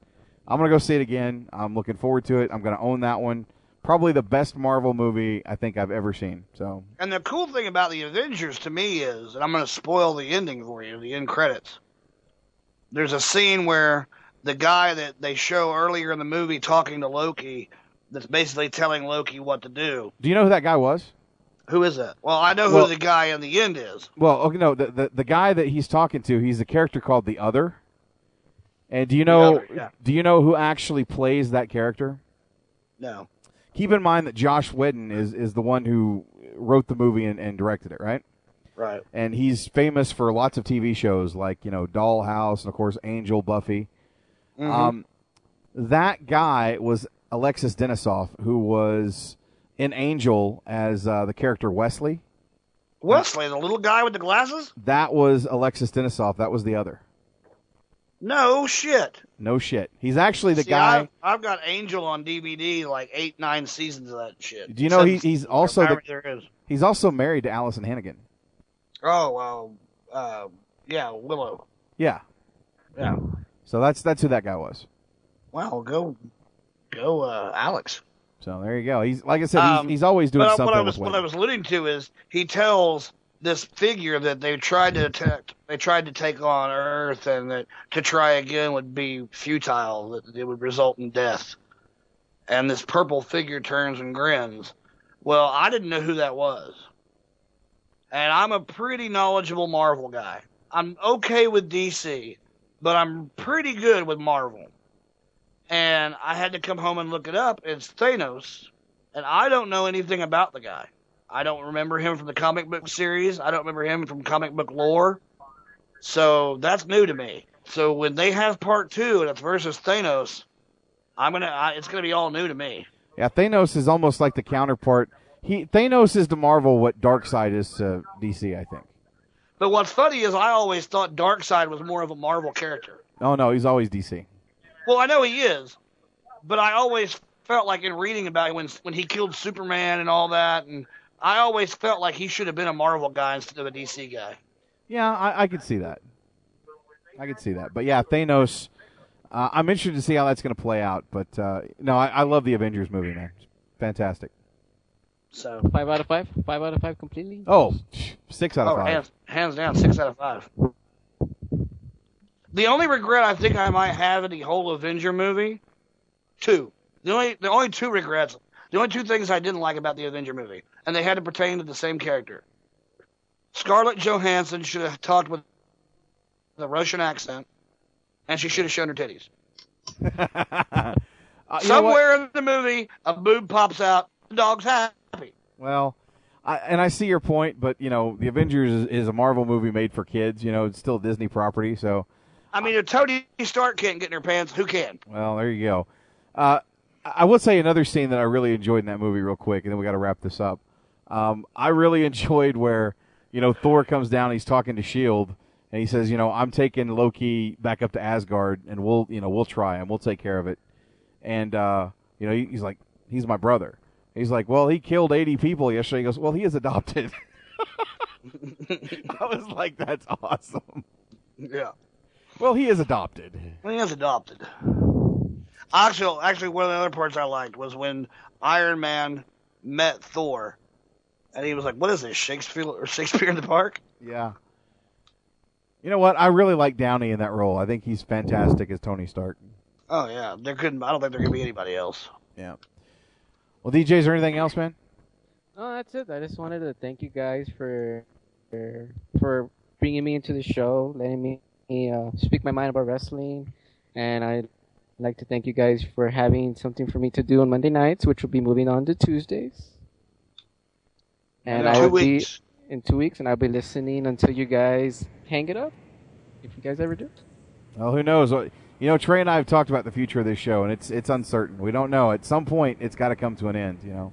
I'm gonna go see it again. I'm looking forward to it. I'm gonna own that one. Probably the best Marvel movie I think I've ever seen. So And the cool thing about the Avengers to me is, and I'm going to spoil the ending for you, the end credits. There's a scene where the guy that they show earlier in the movie talking to Loki, that's basically telling Loki what to do. Do you know who that guy was? Who is that? Well, I know Well- who the guy in the end is. Well, okay, no, the, the the guy that he's talking to, he's a character called the Other. And do you know Other, yeah. do you know who actually plays that character? No. Keep in mind that Josh Whedon is is the one who wrote the movie and, and directed it, right? Right. And he's famous for lots of TV shows like you know Dollhouse and of course Angel, Buffy. Mhm. Um, that guy was Alexis Denisof, who was in Angel as uh, the character Wesley. Wesley, the little guy with the glasses? That was Alexis Denisof. That was the other. No shit. No shit. He's actually the See, guy. I've, I've got Angel on DVD, like eight, nine seasons of that shit. Do you know he, he's also the, he's also married to Alyson Hannigan. Oh well, uh, yeah, Willow. Yeah. Yeah. So that's that's who that guy was. Well, go, go, uh, Alex. So there you go. He's like I said, Um, he's, he's always doing but something What I was what I was alluding to is he tells this figure that they tried to attack, they tried to take on Earth, and that to try again would be futile. That it would result in death. And this purple figure turns and grins. Well, I didn't know who that was, and I'm a pretty knowledgeable Marvel guy. I'm okay with DC, but I'm pretty good with Marvel. And I had to come home and look it up. It's Thanos, and I don't know anything about the guy. I don't remember him from the comic book series. I don't remember him from comic book lore. So that's new to me. So when they have part two and it's versus Thanos, I'm gonna. I, it's gonna be all new to me. Yeah, Thanos is almost like the counterpart. He Thanos is to Marvel what Darkseid is to DC, I think. But what's funny is I always thought Darkseid was more of a Marvel character. Oh no, he's always DC. Well, I know he is, but I always felt like in reading about when when he killed Superman and all that, and I always felt like he should have been a Marvel guy instead of a DC guy. Yeah, I, I could see that. I could see that. But yeah, Thanos. Uh, I'm interested to see how that's going to play out. But uh, no, I, I love the Avengers movie, man. It's fantastic. So Five out of five. Five out of five completely. Oh, six out of oh, five. hands hands down, six out of five. The only regret I think I might have in the whole Avenger movie, two. The only the only two regrets, the only two things I didn't like about the Avenger movie, and they had to pertain to the same character. Scarlett Johansson should have talked with a Russian accent, and she should have shown her titties. [laughs] Uh, you know what? Somewhere in the movie, a boob pops out, the dog's happy. Well, I, and I see your point, but you know, the Avengers is, is a Marvel movie made for kids. You know, it's still a Disney property, so I mean, if Tony Stark can't get in her pants, who can? well, there you go. Uh, I will say another scene that I really enjoyed in that movie, real quick, and then we got to wrap this up. Um, I really [laughs] enjoyed where you know Thor comes down, he's talking to Shield, and he says, you know, I'm taking Loki back up to Asgard, and we'll, you know, we'll try and we'll take care of it. And uh, you know, he's like, he's my brother. He's like, well, he killed 80 people yesterday. He goes, well, he is adopted. [laughs] I was like, that's awesome. Yeah. Well, he is adopted. He is adopted. Actually, actually, one of the other parts I liked was when Iron Man met Thor, and he was like, "What is this, Shakespeare or Shakespeare in the Park?" Yeah. You know what? I really like Downey in that role. I think he's fantastic as Tony Stark. Oh yeah, there couldn't. I don't think there could be anybody else. Yeah. Well, DJ, is there anything else, man? Oh, that's it. I just wanted to thank you guys for for, for bringing me into the show, letting me uh, speak my mind about wrestling, and I'd like to thank you guys for having something for me to do on Monday nights, which will be moving on to Tuesdays. And In I will weeks. be in two weeks, and I'll be listening until you guys hang it up, if you guys ever do. Well, who knows? You know, Trey and I have talked about the future of this show, and it's it's uncertain. We don't know. At some point, it's got to come to an end. You know.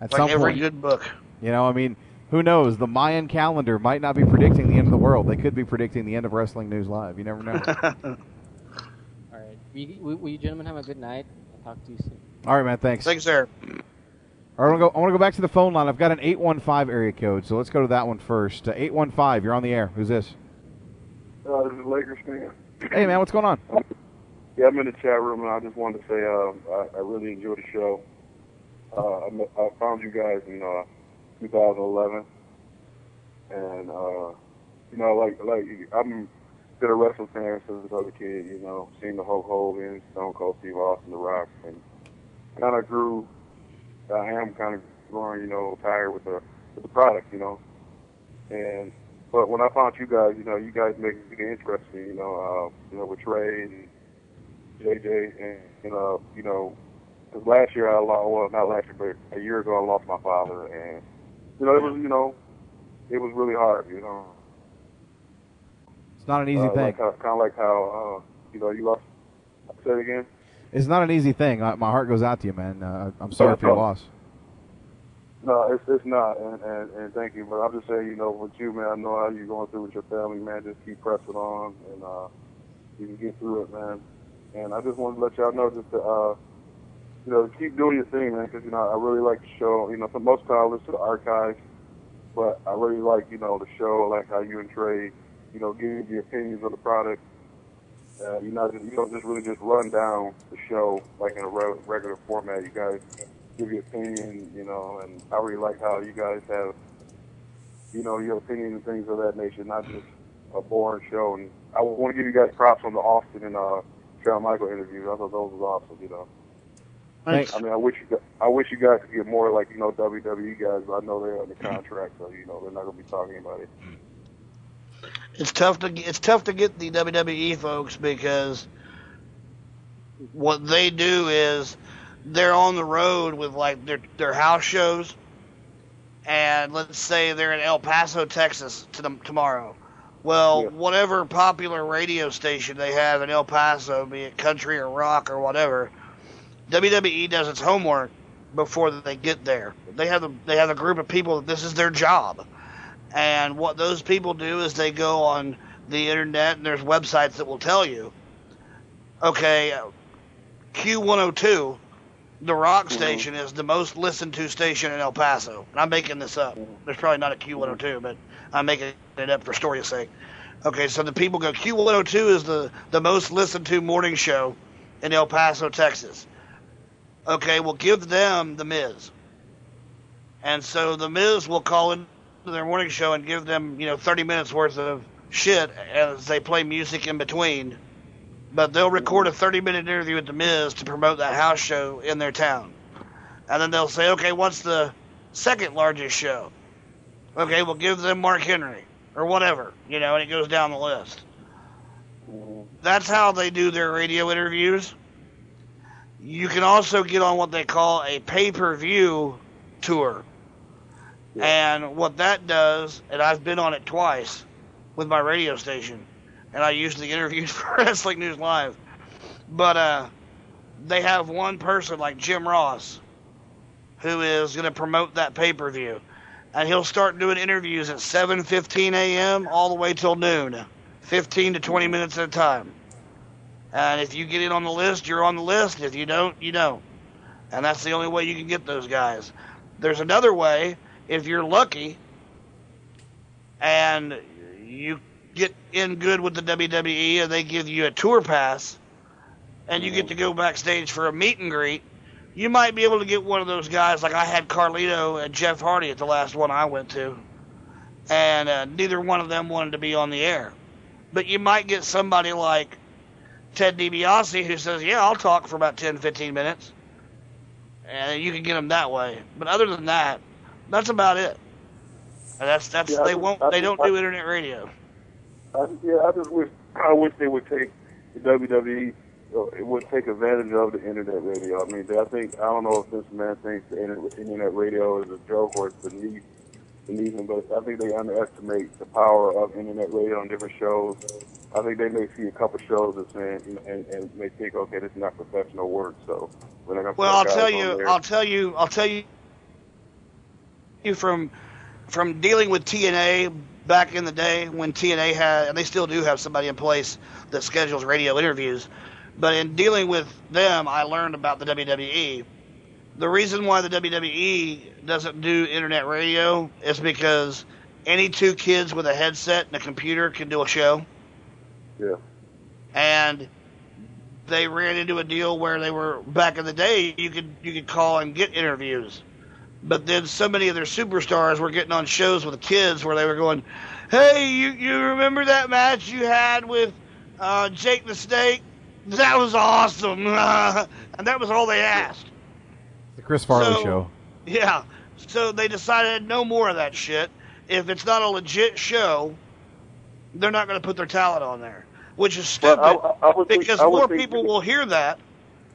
At like some every point, good book. you know, I mean, who knows? The Mayan calendar might not be predicting the end of the world. They could be predicting the end of Wrestling News Live. You never know. [laughs] All right. Will you, will you gentlemen have a good night? I'll talk to you soon. All right, man. Thanks. Thanks, sir. All right, I want to go. I want to go back to the phone line. I've got an eight one five area code, so let's go to that one first. Uh, Eight one five. You're on the air. Who's this? Uh, this is Lakers fan. Hey, man. What's going on? Yeah, I'm in the chat room, and I just wanted to say uh, I, I really enjoyed the show. Uh, I, met- I found you guys in uh, 2011, and uh, you know, like like I'm been a wrestling fan since I was a kid. You know, seeing the Hulk Hogan, Stone Cold Steve Austin, The Rock, and kind of grew. I am kind of growing, you know, tired with the with the product, you know, and but when I found you guys, you know, you guys make it interesting, you know, uh, you know, with Trey and JJ, and you know, you know, 'cause last year I lost, well, not last year, but a year ago I lost my father, and you know, it was, you know, it was really hard, you know. It's not an easy uh, thing. Like kind of like how, uh, you know, you lost. Say it again. It's not an easy thing. I, my heart goes out to you, man. Uh, I'm sorry for your loss. No, it's it's not, and, and and thank you. But I'm just saying, you know, with you, man, I know how you're going through with your family, man. Just keep pressing on, and uh, you can get through it, man. And I just wanted to let y'all know, just to, uh, you know, keep doing your thing, man, because you know I really like the show. You know, for most part I listen to the archives, but I really like, you know, the show. I like how you and Trey, you know, give your opinions on the product. Uh, you know, you don't just really just run down the show like in a re- regular format. You guys give your opinion, you know, and I really like how you guys have, you know, your opinion and things of that nature, not just a boring show. And I want to give you guys props on the Austin and uh, Shawn Michael interviews. I thought those was awesome, you know. Thanks. I mean, I wish you, I wish you guys could get more like you know WWE guys, but I know they're under contract, so you know they're not gonna be talking about it. It's tough to it's tough to get the WWE folks because what they do is they're on the road with like their their house shows, and let's say they're in El Paso, Texas, to them tomorrow. Well, whatever popular radio station they have in El Paso, be it country or rock or whatever, WWE does its homework before they get there. They have a, they have a group of people that this is their job. And what those people do is they go on the internet and there's websites that will tell you, okay, uh, Q102, the rock station, is the most listened to station in El Paso. And I'm making this up. There's probably not a Q102, but I'm making it up for story's sake. Okay, so the people go, Q102 is the, the most listened to morning show in El Paso, Texas. Okay, well, give them The Miz. And so The Miz will call in to their morning show and give them, you know, 30 minutes worth of shit as they play music in between. But they'll record a 30 minute interview with The Miz to promote that house show in their town. And then they'll say, okay, what's the second largest show? Okay, we'll give them Mark Henry or whatever, you know, and it goes down the list. That's how they do their radio interviews. You can also get on what they call a pay per view tour. And what that does, and I've been on it twice with my radio station, and I usually interviewed [laughs] for Wrestling News Live. But uh, they have one person like Jim Ross who is going to promote that pay per view, and he'll start doing interviews at 7:15 a.m. all the way till noon, 15 to 20 minutes at a time. And if you get in on the list, you're on the list. If you don't, you don't. And that's the only way you can get those guys. There's another way if you're lucky and you get in good with the WWE and they give you a tour pass and you get to go backstage for a meet and greet, you might be able to get one of those guys like I had Carlito and Jeff Hardy at the last one I went to. And uh, neither one of them wanted to be on the air. But you might get somebody like Ted DiBiase who says, "Yeah, I'll talk for about 10, 15 minutes," and you can get them that way. But other than that, that's about it. And that's that's Yeah, they won't they don't do internet radio. I, yeah, I just wish I wish they would take the WWE. uh, It would take advantage of the internet radio. I mean, I think I don't know if this man thinks the internet, radio is a joke or it's beneath beneath him, but I think they underestimate the power of internet radio on different shows. I think they may see a couple shows and saying, and, and may think, okay, this is not professional work, so we're not gonna. Well, I'll tell you, there. I'll tell you, I'll tell you, you from from dealing with TNA back in the day when TNA had, and they still do have somebody in place that schedules radio interviews. But in dealing with them, I learned about the WWE. The reason why the WWE doesn't do internet radio is because any two kids with a headset and a computer can do a show. Yeah. And they ran into a deal where they were back in the day you could you could call and get interviews. But then so many of their superstars were getting on shows with the kids where they were going, Hey, you you remember that match you had with uh, Jake the Snake? That was awesome [laughs] and that was all they asked. The Chris Farley So- show. Yeah. So they decided no more of that shit. If it's not a legit show, they're not going to put their talent on there, which is stupid Well, I- I would because I more think- people will hear that.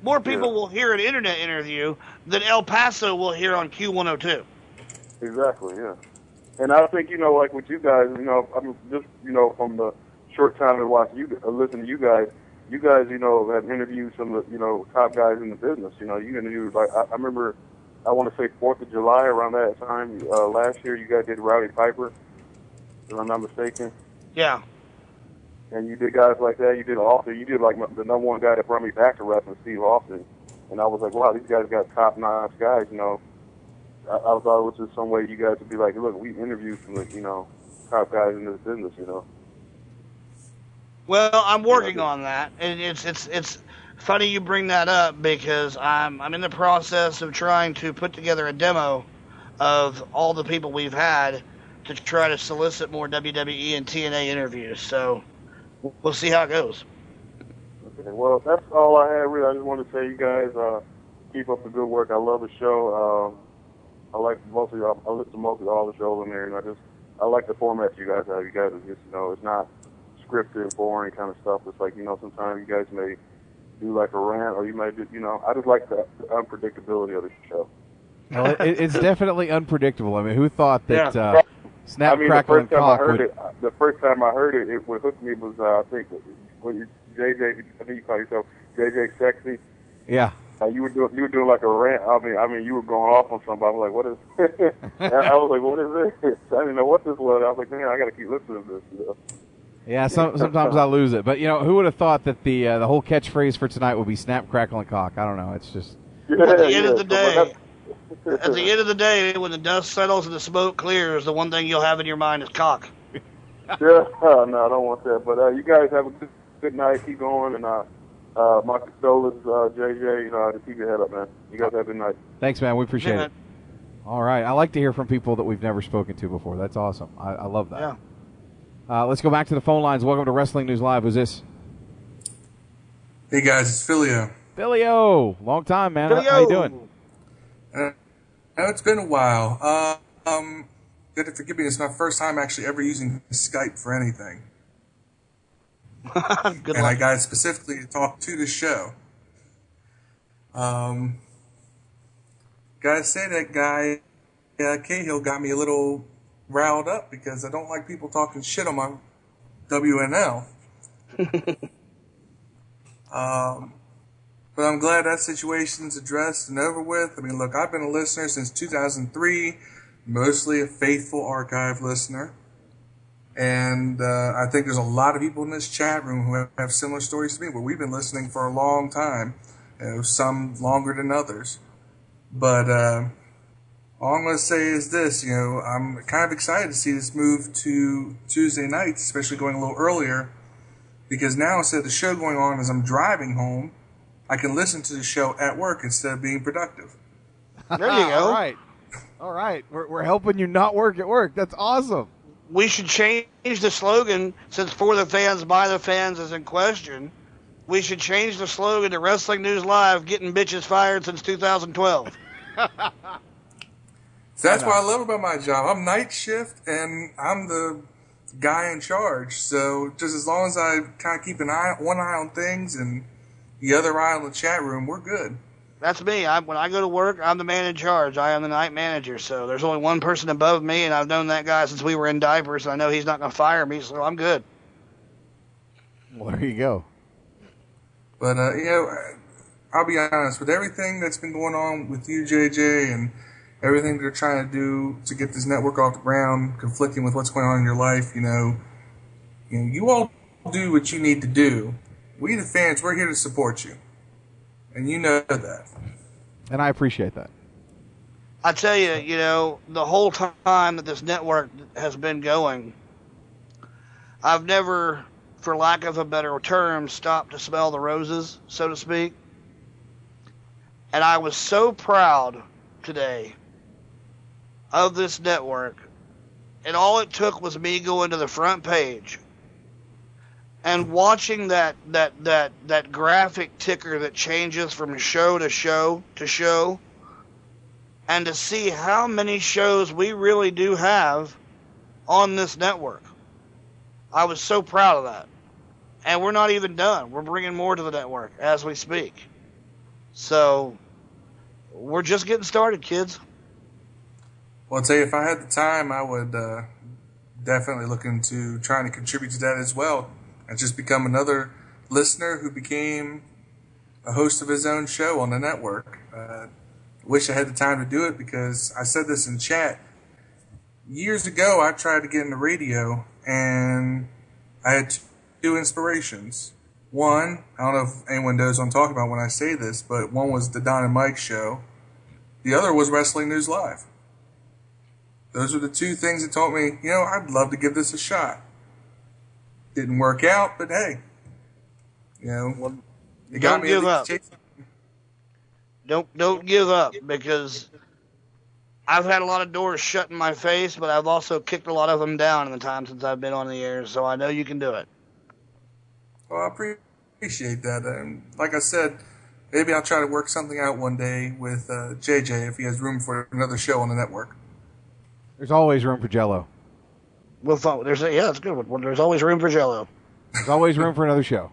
More people will hear an internet interview than El Paso will hear on Q102. Exactly, yeah. And I think you know, like with you guys, you know, I mean, just you know, from the short time to watch you, uh, listen to you guys, you guys, you know, have interviewed some of the, you know, top guys in the business. You know, you interviewed like I, I remember, I want to say Fourth of July around that time uh, last year. You guys did Rowdy Piper, if I'm not mistaken. Yeah. And you did guys like that. You did Austin. You did like the number one guy that brought me back to wrestling, Steve Austin. And I was like, wow, these guys got top notch guys. You know, I, I thought it was just some way you guys would be like, look, we interviewed some, like, you know, top guys in this business. You know. Well, I'm working on that, and it's it's it's funny you bring that up because I'm I'm in the process of trying to put together a demo of all the people we've had to try to solicit more WWE and TNA interviews. So we'll see how it goes. Okay, well, that's all I had. Really, I just wanted to say, you guys uh, keep up the good work. I love the show. Um, I like most of y'all. I listen to most of all the shows in there, and I just I like the format you guys have. You guys are just you know, it's not scripted, boring kind of stuff. It's like you know, sometimes you guys may do like a rant, or you might do you know. I just like the, the unpredictability of the show. Well, it, it's definitely unpredictable. I mean, who thought that Yeah. uh, Snap, I mean, Crackle, the and first time I heard would... it, the first time I heard it, it what hooked me was uh, I think when you, JJ, I think you call yourself JJ Sexy. Yeah. Uh, you were doing you were doing like a rant. I mean, I mean, you were going off on somebody. I was like, what is? [laughs] I was like, what is this? I didn't know what this was. I was like, man, I got to keep listening to this. You? Yeah, some, sometimes I lose it. But, you know, who would have thought that the uh, the whole catchphrase for tonight would be Snap, Crackle, and Cock? I don't know. It's just... at the end of the day, at the end of the day, when the dust settles and the smoke clears, the one thing you'll have in your mind is cock. [laughs] yeah, uh, no, I don't want that. But uh, you guys have a good, good night. Keep going, and uh, uh, my condolences, uh, JJ. You know, just keep your head up, man. You guys have a good night. Thanks, man. We appreciate Yeah. it. All right. I like to hear from people that we've never spoken to before. That's awesome. I, I love that. Yeah. Uh, let's go back to the phone lines. Welcome to Wrestling News Live. Who's this? Hey guys, it's Filio. Filio, long time, man. How- How you doing? Uh, now it's been a while. Uh, um, you have to forgive me. It's my first time actually ever using Skype for anything. [laughs] and I got it specifically to talk to the show. Um, gotta say that guy uh, Cahill got me a little riled up because I don't like people talking shit on my WNL. [laughs] um, but I'm glad that situation's addressed and over with. I mean, look, I've been a listener since 2003, mostly a faithful archive listener. And uh, I think there's a lot of people in this chat room who have, have similar stories to me, where we've been listening for a long time, you know, some longer than others. But uh, all I'm going to say is this: you know, I'm kind of excited to see this move to Tuesday nights, especially going a little earlier, because now instead of the show going on as I'm driving home, I can listen to the show at work instead of being productive. There you go. All right. All right. We're, we're helping you not work at work. That's awesome. We should change the slogan since for the fans, by the fans is in question. We should change the slogan to Wrestling News Live, getting bitches fired since 2012. So [laughs] that's what I love about my job. I'm night shift and I'm the guy in charge. So just as long as I kind of keep an eye, one eye on things and the other eye on the chat room, we're good. That's me. I, when I go to work, I'm the man in charge. I am the night manager. So there's only one person above me, and I've known that guy since we were in diapers, and I know he's not going to fire me, so I'm good. Well, there you go. But uh, you know, I'll be honest with everything that's been going on with you, JJ, and everything they're trying to do to get this network off the ground, conflicting with what's going on in your life. You know, you know, you all do what you need to do. We, the fans, we're here to support you, and you know that. And I appreciate that. I tell you, you know, the whole time that this network has been going, I've never, for lack of a better term, stopped to smell the roses, so to speak. And I was so proud today of this network. And all it took was me going to the front page and watching that that that that graphic ticker that changes from show to show to show and to see how many shows we really do have on this network. I was so proud of that. And we're not even done. We're bringing more to the network as we speak. So we're just getting started, kids. Well, I'll tell you, if I had the time, I would uh, definitely look into trying to contribute to that as well, and just become another listener who became a host of his own show on the network. Uh, wish I had the time to do it because I said this in chat. Years ago, I tried to get into radio, and I had two inspirations. One, I don't know if anyone knows what I'm talking about when I say this, but one was the Don and Mike show. The other was Wrestling News Live. Those were the two things that told me, you know, I'd love to give this a shot. Didn't work out, but hey, you know, it got don't me give up. least Don't don't give up because I've had a lot of doors shut in my face, but I've also kicked a lot of them down in the time since I've been on the air. So I know you can do it. Well, I appreciate that. And like I said, maybe I'll try to work something out one day with uh, JJ if he has room for another show on the network. There's always room for Jello. Well, fun. There's a, yeah, that's a good. One. There's always room for Jello. There's always room for another show.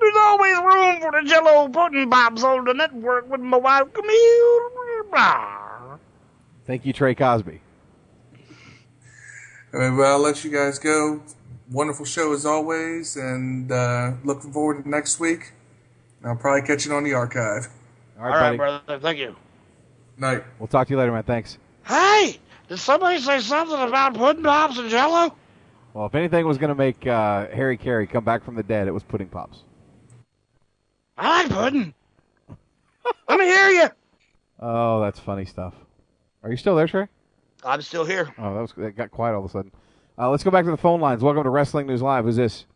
There's always room for the Jello pudding pops on the network with my wife Camille. Thank you, Trey Cosby. Anyway, well, I'll let you guys go. Wonderful show as always, and uh, looking forward to next week. I'll probably catch it on the archive. All All right, right, brother. Thank you. Night. We'll talk to you later, man. Thanks. Hey, did somebody say something about pudding pops and Jello? Well, if anything was going to make uh, Harry Caray come back from the dead, it was pudding pops. I like pudding. Let me hear you. Oh, that's funny stuff. Are you still there, Trey? I'm still here. Oh, that was that got quiet all of a sudden. Uh, let's go back to the phone lines. Welcome to Wrestling News Live. Who's this?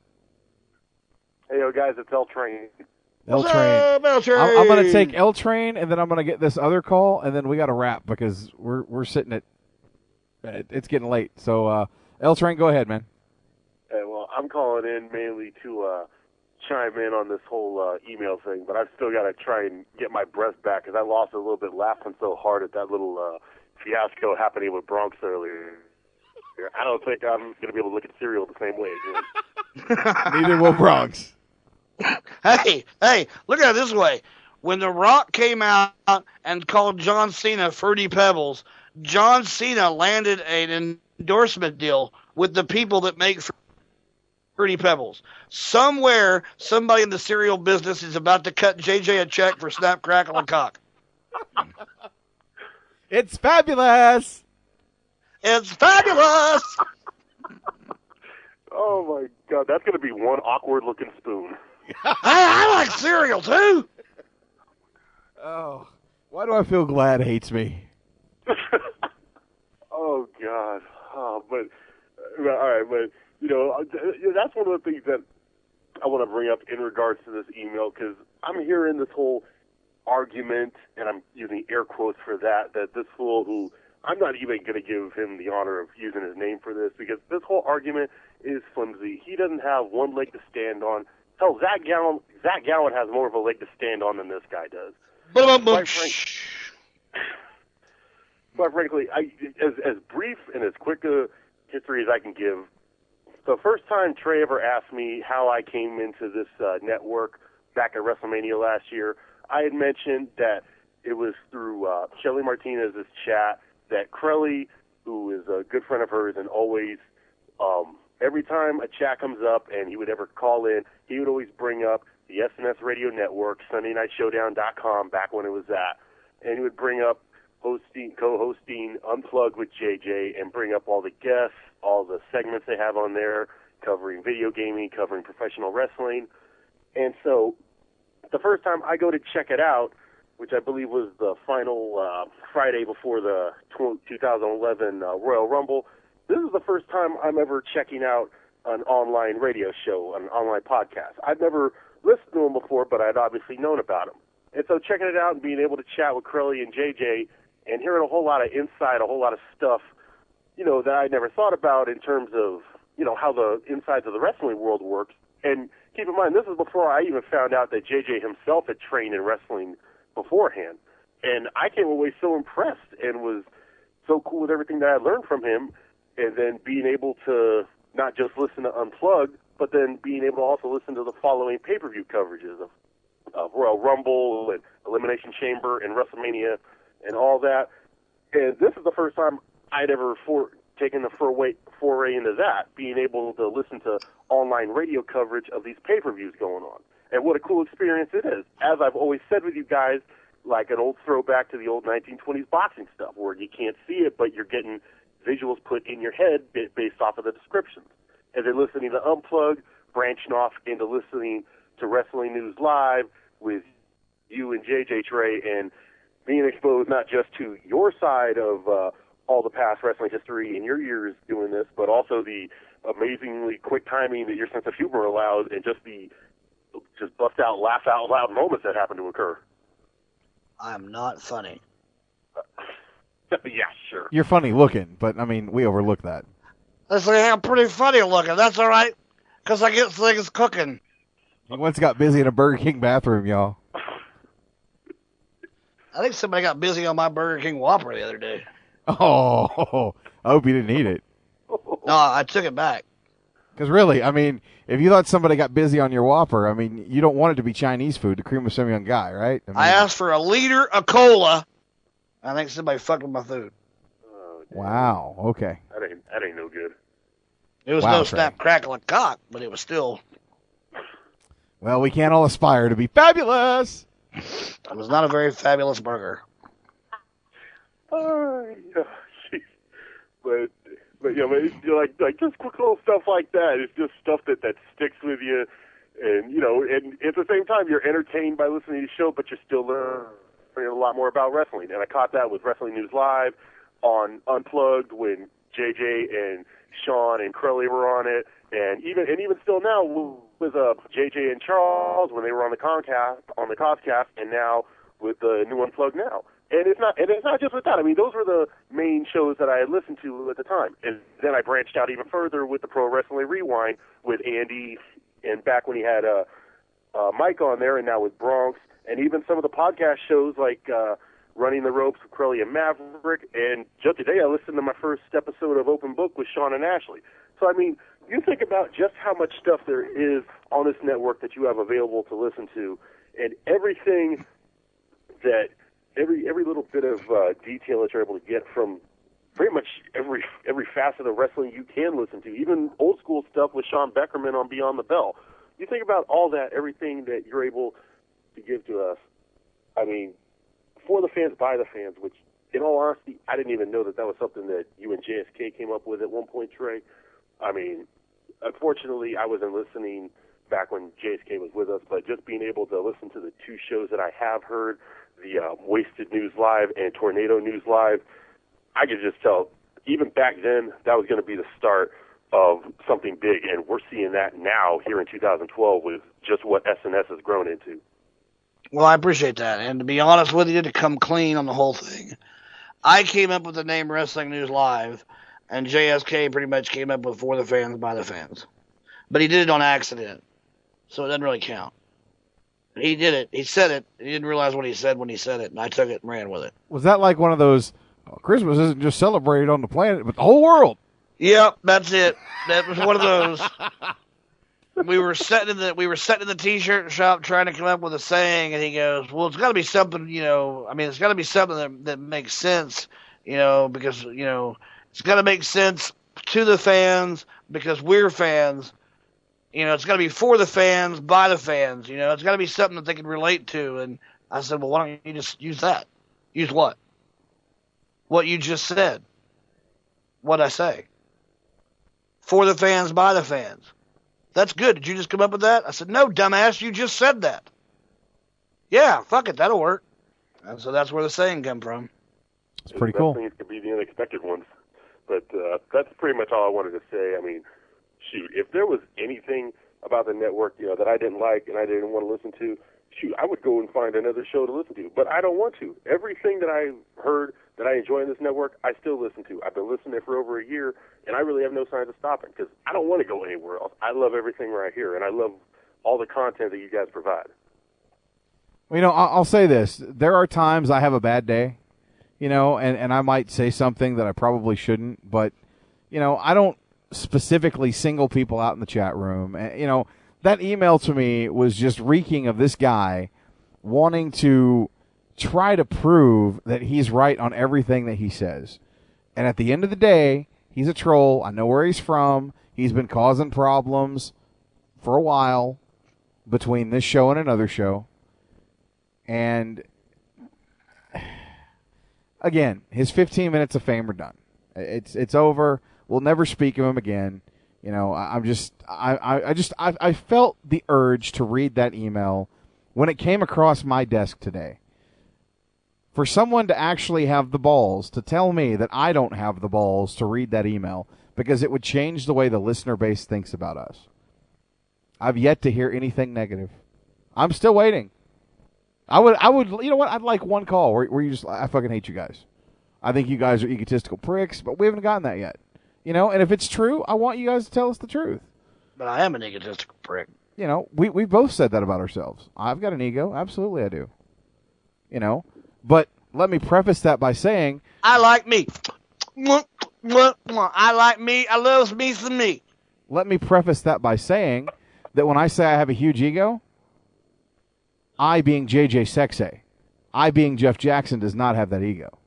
Hey, yo, guys, it's L Train. L Train. L Train? I'm, I'm going to take L Train, and then I'm going to get this other call, and then we got to wrap because we're we're sitting at it- it's getting late. So uh, L Train, go ahead, man. Hey, well, I'm calling in mainly to uh, chime in on this whole uh, email thing, but I've still got to try and get my breath back because I lost a little bit laughing so hard at that little uh, fiasco happening with Bronx earlier. I don't think I'm going to be able to look at cereal the same way again. [laughs] Neither will Bronx. Hey, hey, look at it this way. When The Rock came out and called John Cena Fruity Pebbles, John Cena landed an endorsement deal with the people that make Fruity Pebbles. Somewhere, somebody in the cereal business is about to cut JJ a check for Snap, Crackle, and Cock. It's fabulous. It's fabulous. [laughs] oh my god, that's going to be one awkward looking spoon. [laughs] hey, I like cereal too. Oh, why do I feel glad hates me? [laughs] Oh God. Oh, but uh, all right, but you know uh, that's one of the things that I want to bring up in regards to this email because I'm hearing this whole argument, and I'm using air quotes for that. That this fool who I'm not even going to give him the honor of using his name for this because this whole argument is flimsy. He doesn't have one leg to stand on. Hell, Zach Gowen, Zach Gowen has more of a leg to stand on than this guy does. Quite, frank, [laughs] quite frankly, I, as as brief and as quick a history as I can give, the first time Trey ever asked me how I came into this uh, network back at WrestleMania last year, I had mentioned that it was through uh, Shelly Martinez's chat that Crelly, who is a good friend of hers and always, um, every time a chat comes up and he would ever call in, he would always bring up the SNS Radio Network, SundayNightShowdown.com, back when it was that, and he would bring up hosting, co-hosting Unplugged with JJ, and bring up all the guests, all the segments they have on there, covering video gaming, covering professional wrestling, and so the first time I go to check it out, which I believe was the final uh, Friday before the 2011 uh, Royal Rumble, this is the first time I'm ever checking out an online radio show, an online podcast. I've never listened to them before, but I'd obviously known about them. And so checking it out and being able to chat with Crowley and JJ and hearing a whole lot of insight, a whole lot of stuff, you know, that I never thought about in terms of, you know, how the insides of the wrestling world works. And keep in mind, this is before I even found out that JJ himself had trained in wrestling beforehand. And I came away so impressed and was so cool with everything that I learned from him. And then being able to not just listen to Unplugged, but then being able to also listen to the following pay-per-view coverages of, of Royal Rumble and Elimination Chamber and WrestleMania and all that. And this is the first time I'd ever for, taken the foray, foray into that, being able to listen to online radio coverage of these pay-per-views going on. And what a cool experience it is. As I've always said with you guys, like an old throwback to the old 1920s boxing stuff, where you can't see it, but you're getting visuals put in your head based off of the descriptions. And then listening to Unplugged, branching off into listening to Wrestling News Live with you and JJ Trey, and being exposed not just to your side of uh, all the past wrestling history in your years doing this, but also the amazingly quick timing that your sense of humor allows, and just the just bust out, laugh out loud moments that happen to occur. I'm not funny. [laughs] yeah, sure. You're funny looking, but I mean, we overlook that. That's like I'm pretty funny looking. That's all right, because I get things cooking. He once got busy in a Burger King bathroom, y'all. I think somebody got busy on my Burger King Whopper the other day. Oh, [laughs] I hope you didn't eat it. No, I took it back. Because really, I mean, if you thought somebody got busy on your Whopper, I mean, you don't want it to be Chinese food, the cream of some young guy, right? I, mean, I asked for a liter of cola. I think somebody fucked with my food. Oh, wow. Okay. That ain't that ain't no good. It was Wow, no Trey. snap, crackle, and cock, but it was still. Well, we can't all aspire to be fabulous. It was not a very fabulous burger. Oh, yeah, but but you know, you know, like like just quick little stuff like that. It's just stuff that that sticks with you, and you know, and at the same time, you're entertained by listening to the show, but you're still learning a lot more about wrestling. And I caught that with Wrestling News Live on Unplugged when JJ and Sean and Crowley were on it, and even and even still now with uh, JJ and Charles when they were on the Comcast on the Coscast, and now with the new Unplugged now. And it's not, and it's not just with that. I mean, those were the main shows that I had listened to at the time. And then I branched out even further with the Pro Wrestling Rewind with Andy, and back when he had uh, uh, Mike on there, and now with Bronx, and even some of the podcast shows like uh, Running the Ropes with Crowley and Maverick. And just today, I listened to my first episode of Open Book with Sean and Ashley. So I mean, you think about just how much stuff there is on this network that you have available to listen to, and everything that every every little bit of uh, detail that you're able to get from pretty much every every facet of wrestling you can listen to, even old school stuff with Sean Beckerman on Beyond the Bell. You think about all that, everything that you're able to give to us. I mean, for the fans, by the fans, which, in all honesty, I didn't even know that that was something that you and JSK came up with at one point, Trey. I mean, unfortunately, I wasn't listening back when JSK was with us, but just being able to listen to the two shows that I have heard, the uh, Wasted News Live and Tornado News Live, I could just tell, even back then, that was going to be the start of something big, and we're seeing that now here in 2012 with just what SNS has grown into. Well, I appreciate that. And to be honest with you, to come clean on the whole thing, I came up with the name Wrestling News Live, and JSK pretty much came up with For the Fans, by the Fans. But he did it on accident, so it doesn't really count. He did it. He said it. He didn't realize what he said when he said it, and I took it and ran with it. Was that like one of those? oh, Christmas isn't just celebrated on the planet, but the whole world. Yep, that's it. That was one of those. we were sitting in the we were sitting in the t-shirt shop trying to come up with a saying, and he goes, "Well, it's got to be something, you know. I mean, it's got to be something that that makes sense, you know, because you know it's got to make sense to the fans because we're fans. You know, it's got to be for the fans, by the fans. You know, it's got to be something that they can relate to." And I said, "Well, why don't you just use that? Use what? What you just said? What I say? For the fans, by the fans." That's good. Did you just come up with that? I said, No, dumbass, you just said that. Yeah, fuck it, that'll work. And so that's where the saying come from. It's pretty cool. Best things could be the unexpected ones. But uh, that's pretty much all I wanted to say. I mean, shoot, if there was anything about the network, you know, that I didn't like and I didn't want to listen to, shoot, I would go and find another show to listen to. But I don't want to. Everything that I heard that I enjoy in this network, I still listen to. I've been listening for over a year, and I really have no signs of stopping because I don't want to go anywhere else. I love everything right here, and I love all the content that you guys provide. Well, you know, I'll, I'll say this: there are times I have a bad day, you know, and and I might say something that I probably shouldn't, but you know, I don't specifically single people out in the chat room. And, you know, that email to me was just reeking of this guy wanting to try to prove that he's right on everything that he says. And at the end of the day, he's a troll. I know where he's from. He's been causing problems for a while between this show and another show. And again, his 15 minutes of fame are done. It's it's over. We'll never speak of him again. You know, I, I'm just I, I, I just I, I felt the urge to read that email when it came across my desk today. For someone to actually have the balls to tell me that I don't have the balls to read that email because it would change the way the listener base thinks about us. I've yet to hear anything negative. I'm still waiting. I would, I would, you know what? I'd like one call where, where you just, I fucking hate you guys. I think you guys are egotistical pricks, but we haven't gotten that yet. You know, and if it's true, I want you guys to tell us the truth. But I am an egotistical prick. You know, we we both said that about ourselves. I've got an ego, absolutely I do. You know, but let me preface that by saying I like me. I like me. I loves me some me. let me preface that by saying that when I say I have a huge ego, I being JJ Sexay, I being Jeff Jackson does not have that ego.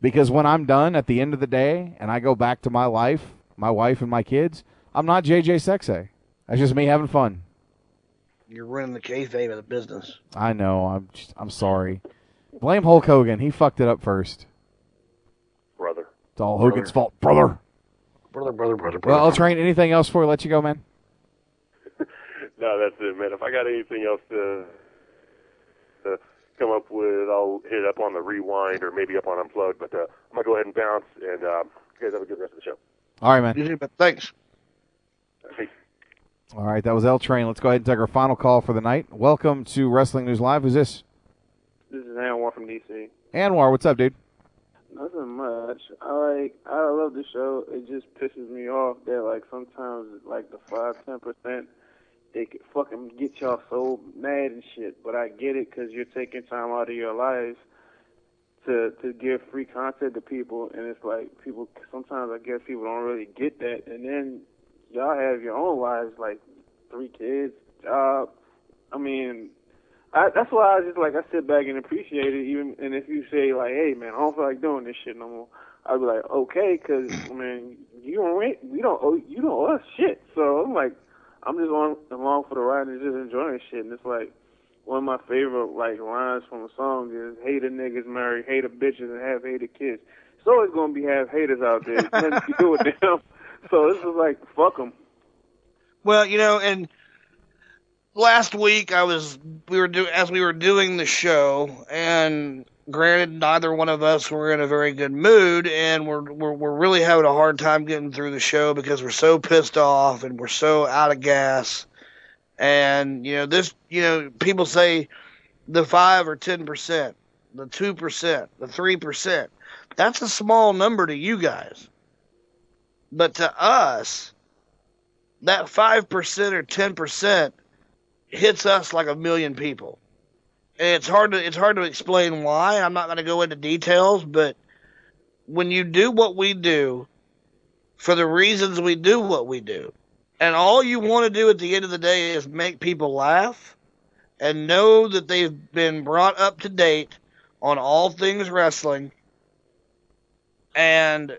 Because when I'm done at the end of the day and I go back to my life, my wife and my kids, I'm not JJ Sexay. That's just me having fun. You're running the kayfabe of the business. I know. I'm just, I'm sorry. Blame Hulk Hogan. He fucked it up first. Brother. It's all Hogan's fault, brother. Brother, brother, brother, brother. Well, I'll train anything else for you. Let you go, man. [laughs] No, that's it, man. If I got anything else to, to come up with, I'll hit it up on the rewind or maybe up on unplugged. But uh, I'm gonna go ahead and bounce, and um, you guys have a good rest of the show. All right, man. You too, but thanks. Peace. All right, that was L Train. Let's go ahead and take our final call for the night. Welcome to Wrestling News Live. Who's this? This is Aaron Warren from DC. Anwar, what's up, dude? Nothing much. I like. I love the show. It just pisses me off that like sometimes like the five ten percent they could fucking get y'all so mad and shit. But I get it because you're taking time out of your lives to to give free content to people, and it's like people sometimes I guess people don't really get that, and then y'all have your own lives like three kids, job. I mean, I, that's why I just like I sit back and appreciate it. Even and if you say like, "Hey man, I don't feel like doing this shit no more," I'd be like, "Okay," because I mean, you don't we don't owe you don't owe us shit. So I'm like, I'm just on along for the ride and just enjoying shit. And it's like one of my favorite like lines from a song is "Hater niggas marry hater bitches and have hater kids." It's always gonna be have haters out there. Nothing to do with [laughs] them. So this is like fuck them. Well, you know, and last week I was we were do as we were doing the show, and granted, neither one of us were in a very good mood, and we're we're we're really having a hard time getting through the show because we're so pissed off and we're so out of gas. And you know, this you know, people say the five or ten percent, the two percent, the three percent. That's a small number to you guys. But to us, that 5% or 10% hits us like a million people. It's hard to it's hard to explain why. I'm not going to go into details, but when you do what we do for the reasons we do what we do, and all you want to do at the end of the day is make people laugh and know that they've been brought up to date on all things wrestling and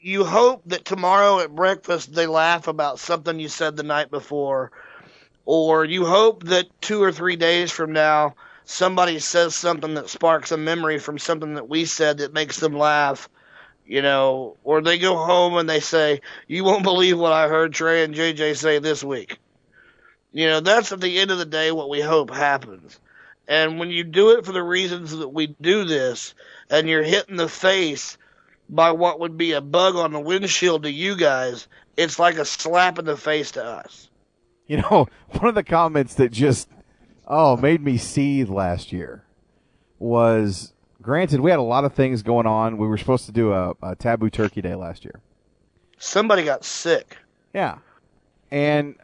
you hope that tomorrow at breakfast they laugh about something you said the night before, or you hope that two or three days from now somebody says something that sparks a memory from something that we said that makes them laugh, you know, or they go home and they say, "You won't believe what I heard Trey and JJ say this week." You know, that's at the end of the day what we hope happens. And when you do it for the reasons that we do this, and you're hit in the face by what would be a bug on the windshield to you guys, it's like a slap in the face to us. You know, [laughs] one of the comments that just oh made me seethe last year was granted we had a lot of things going on. We were supposed to do a, a taboo turkey day last year. Somebody got sick. Yeah, and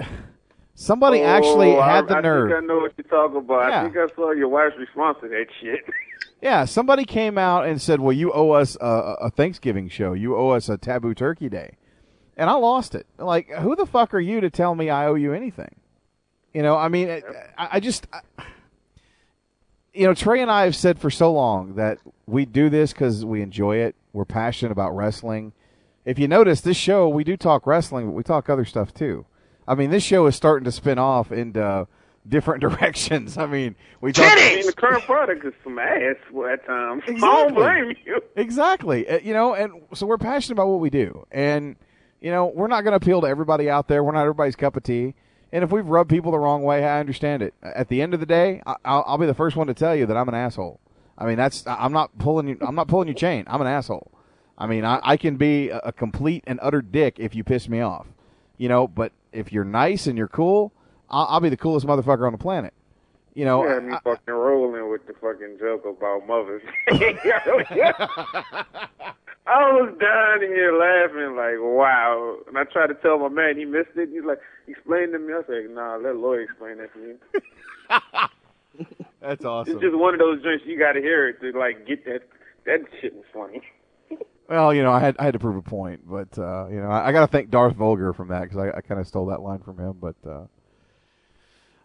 uh, [laughs] somebody Oh, actually I- had the I nerve. think I know what you're talking about. Yeah. I think I saw your wife's response to that shit. [laughs] Yeah, somebody came out and said, "Well, you owe us a, a Thanksgiving show. You owe us a taboo turkey day," and I lost it. Like, who the fuck are you to tell me I owe you anything? You know, I mean, I, I just, I, you know, Trey and I have said for so long that we do this because we enjoy it. We're passionate about wrestling. If you notice, this show we do talk wrestling, but we talk other stuff too. I mean, this show is starting to spin off into different [laughs] directions. I mean, we talk. I mean, the current product is some ass at times. I don't blame you. Exactly. Uh, You know, and so we're passionate about what we do. And, you know, we're not going to appeal to everybody out there. We're not everybody's cup of tea. And if we've rubbed people the wrong way, I understand it. At the end of the day, I- I'll, I'll be the first one to tell you that I'm an asshole. I mean, that's I- I'm not pulling you. I'm not pulling your chain. I'm an asshole. I mean, I, I can be a, a complete and utter dick if you piss me off. You know, but if you're nice and you're cool, I'll, I'll be the coolest motherfucker on the planet. You know, you had me fucking rolling with the fucking joke about mothers. [laughs] [laughs] [laughs] I was down in here laughing like, wow. And I tried to tell my man he missed it. He's like, explain to me. I said, nah, let Lloyd explain that to me. [laughs] That's awesome. It's just one of those joints you got to hear it to like get that. That shit was funny. [laughs] Well, you know, I had I had to prove a point, but uh, you know, I, I got to thank Darth Vulgar from that because I, I kind of stole that line from him. But uh,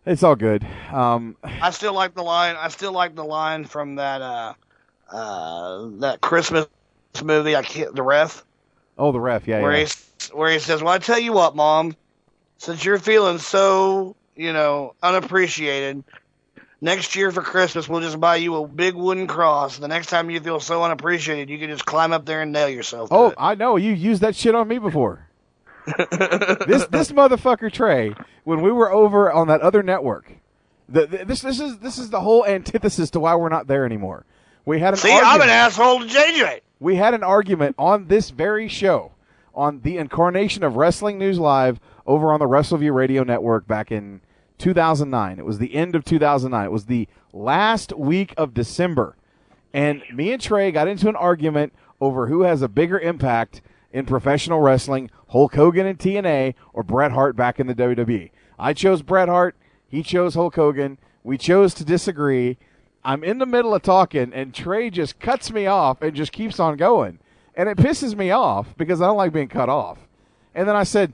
it's all good. Um, [sighs] I still like the line. I still like the line from that uh, uh, that Christmas movie. I can't. The ref. oh, the ref, yeah, where yeah. he where he says, "Well, I tell you what, Mom, since you're feeling so you know unappreciated, next year for Christmas we'll just buy you a big wooden cross. The next time you feel so unappreciated, you can just climb up there and nail yourself." Oh. I know you used that shit on me before. [laughs] this this motherfucker Trey, when we were over on that other network, the, the, this this is this is the whole antithesis to why we're not there anymore. We had an See, I'm an asshole to JJ. We had an argument on this very show, on the incarnation of Wrestling News Live over on the WrestleView Radio Network back in 2009. It was the end of 2009. It was the last week of December. And me and Trey got into an argument over who has a bigger impact in professional wrestling, Hulk Hogan in TNA or Bret Hart back in the WWE. I chose Bret Hart. He chose Hulk Hogan. We chose to disagree. I'm in the middle of talking, and Trey just cuts me off and just keeps on going. And it pisses me off because I don't like being cut off. And then I said,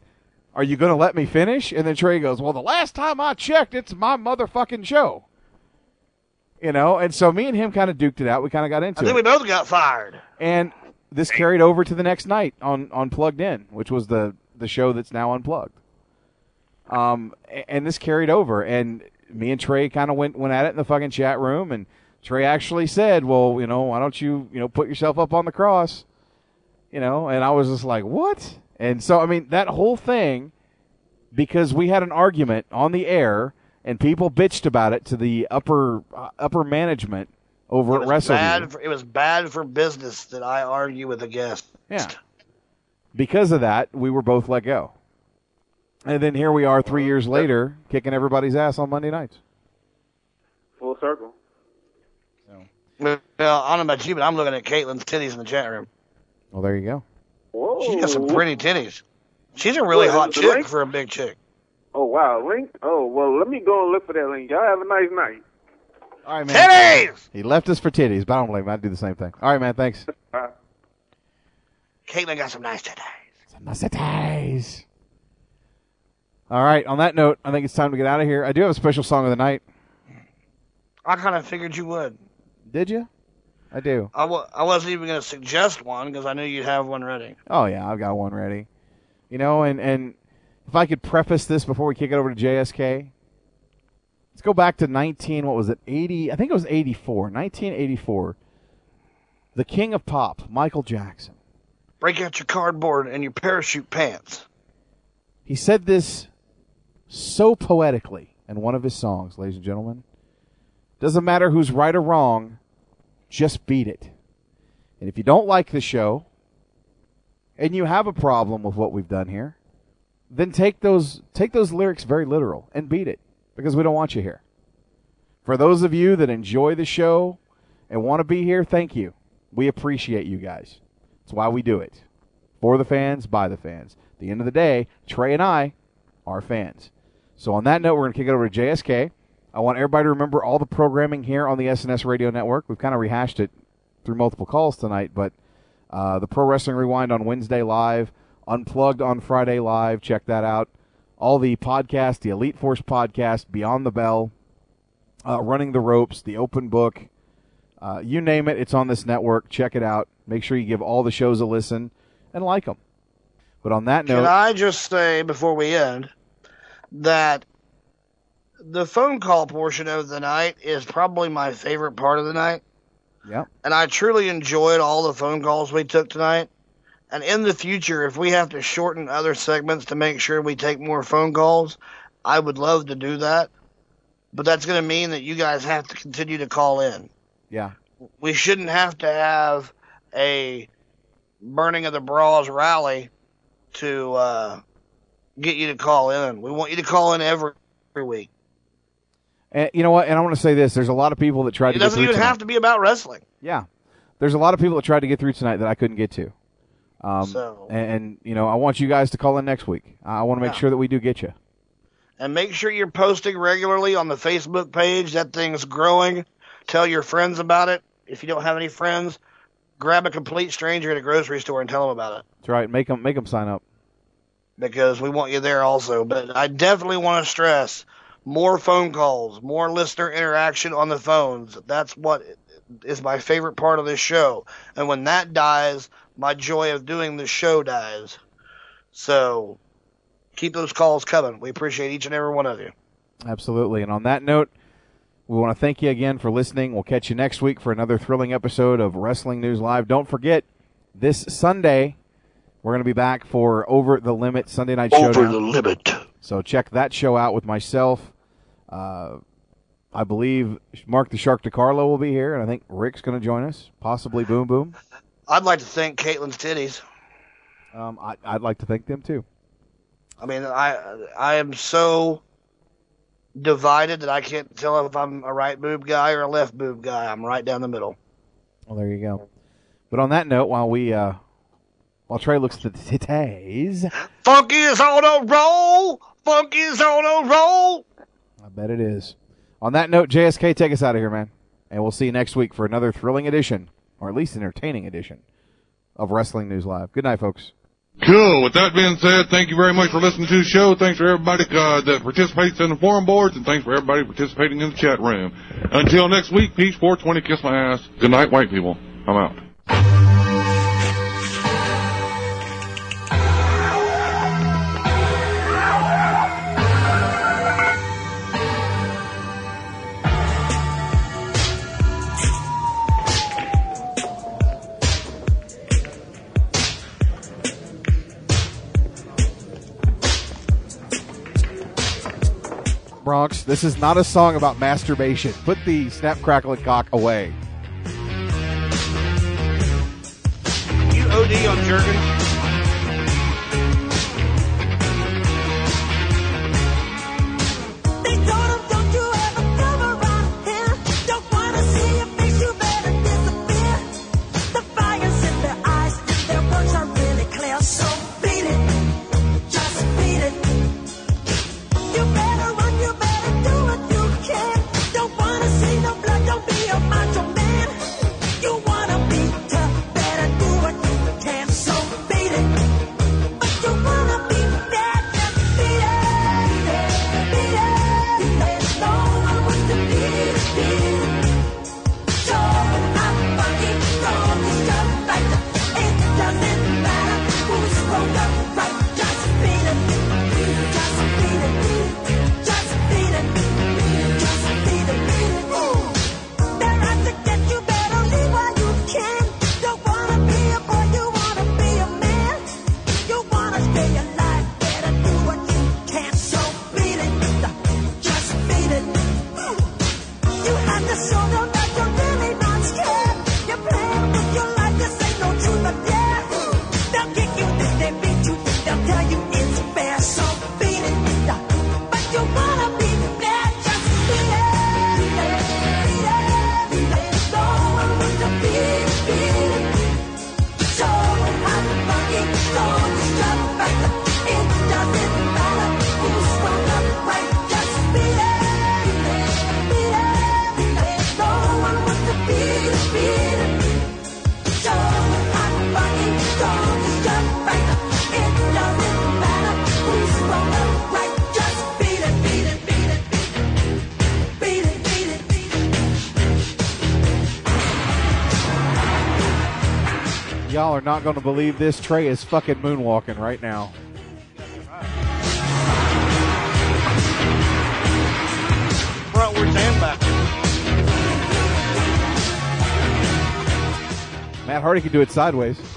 Are you going to let me finish? And then Trey goes, Well, the last time I checked, it's my motherfucking show. You know, and so me and him kind of duked it out. We kind of got into I think it. we both got fired. And this carried over to the next night on, on Plugged In, which was the, the show that's now unplugged. Um, and this carried over, and me and Trey kind of went went at it in the fucking chat room, and Trey actually said, "Well, you know, why don't you you know put yourself up on the cross?" You know, and I was just like, "What?" And so I mean that whole thing, because we had an argument on the air, and people bitched about it to the upper uh, upper management over at was, Wrestle. bad for, it was bad for business that I argue with a guest. Yeah. Because of that, we were both let go. And then here we are three years later, kicking everybody's ass on Monday nights. Full circle. Well, I don't know about you, but I'm looking at Caitlin's titties in the chat room. Well, there you go. Whoa. She's got some pretty titties. She's a really What, hot chick link? for a big chick. Oh wow, link. Oh well, let me go and look for that link. Y'all have a nice night. All right, man. Titties! He left us for titties, but I don't blame him. I'd do the same thing. All right, man. Thanks. Caitlin got some nice titties. Some nice titties. All right. On that note, I think it's time to get out of here. I do have a special song of the night. I kind of figured you would. Did you? I do. I w- I wasn't even going to suggest one because I knew you'd have one ready. Oh yeah, I've got one ready. You know, and and if I could preface this before we kick it over to JSK, let's go back to 19. What was it? 80? I think it was 84. 1984. The King of Pop, Michael Jackson. Break out your cardboard and your parachute pants. He said this so poetically in one of his songs, ladies and gentlemen. Doesn't matter who's right or wrong, just beat it. And if you don't like the show and you have a problem with what we've done here, then take those take those lyrics very literal and beat it because we don't want you here. For those of you that enjoy the show and want to be here, thank you. We appreciate you guys. That's why we do it. For the fans, by the fans. At the end of the day, Trey and I are fans. So on that note, we're going to kick it over to JSK. I want everybody to remember all the programming here on the SNS Radio Network. We've kind of rehashed it through multiple calls tonight, but uh, the Pro Wrestling Rewind on Wednesday live, Unplugged on Friday live. Check that out. All the podcasts, the Elite Force podcast, Beyond the Bell, uh, Running the Ropes, the Open Book, uh, you name it, it's on this network. Check it out. Make sure you give all the shows a listen and like them. But on that note, Can I just say before we end that the phone call portion of the night is probably my favorite part of the night. Yep. And I truly enjoyed all the phone calls we took tonight. And in the future, if we have to shorten other segments to make sure we take more phone calls, I would love to do that. But that's going to mean that you guys have to continue to call in. yeah, We shouldn't have to have a burning of the bras rally to uh, get you to call in. We want you to call in every, every week. and you know what? And I want to say this: there's a lot of people that tried It to get doesn't even tonight. have to be about wrestling. Yeah, there's a lot of people that tried to get through tonight that I couldn't get to. Um, So- and, and you know, I want you guys to call in next week. I want to make Yeah. sure that we do get you. And make sure you're posting regularly on the Facebook page. That thing's growing. Tell your friends about it. If you don't have any friends, grab a complete stranger at a grocery store and tell them about it That's right. Make them make them sign up. Because we want you there also. But I definitely want to stress more phone calls, more listener interaction on the phones. That's what is my favorite part of this show. And when that dies, my joy of doing the show dies. So keep those calls coming. We appreciate each and every one of you. Absolutely. And on that note, we want to thank you again for listening. We'll catch you next week for another thrilling episode of Wrestling News Live. Don't forget, this Sunday, we're going to be back for Over the Limit Sunday Night Over Showdown. Over the limit. So check that show out with myself. Uh, I believe Mark the Shark DiCarlo will be here, and I think Rick's going to join us, possibly Boom Boom. I'd like to thank Caitlin's titties. Um, I, I'd like to thank them too. I mean, I I am so divided that I can't tell if I'm a right boob guy or a left boob guy. I'm right down the middle. Well, there you go. But on that note, while we uh, while Trey looks at the titties, Funk is on a roll. Funk is on a roll. I bet it is. On that note, JSK, take us out of here, man, and we'll see you next week for another thrilling edition, or at least entertaining edition, of Wrestling News Live. Good night, folks. Cool. With that being said, thank you very much for listening to the show. Thanks for everybody uh, that participates in the forum boards, and thanks for everybody participating in the chat room. Until next week, peace, 420, kiss my ass. Good night, white people. I'm out. Bronx, this is not a song about masturbation. Put the snap, crackle, and cock away. You OD on? Are not going to believe this. Trey is fucking moonwalking right now. Frontwards and backwards. Matt Hardy can do it sideways.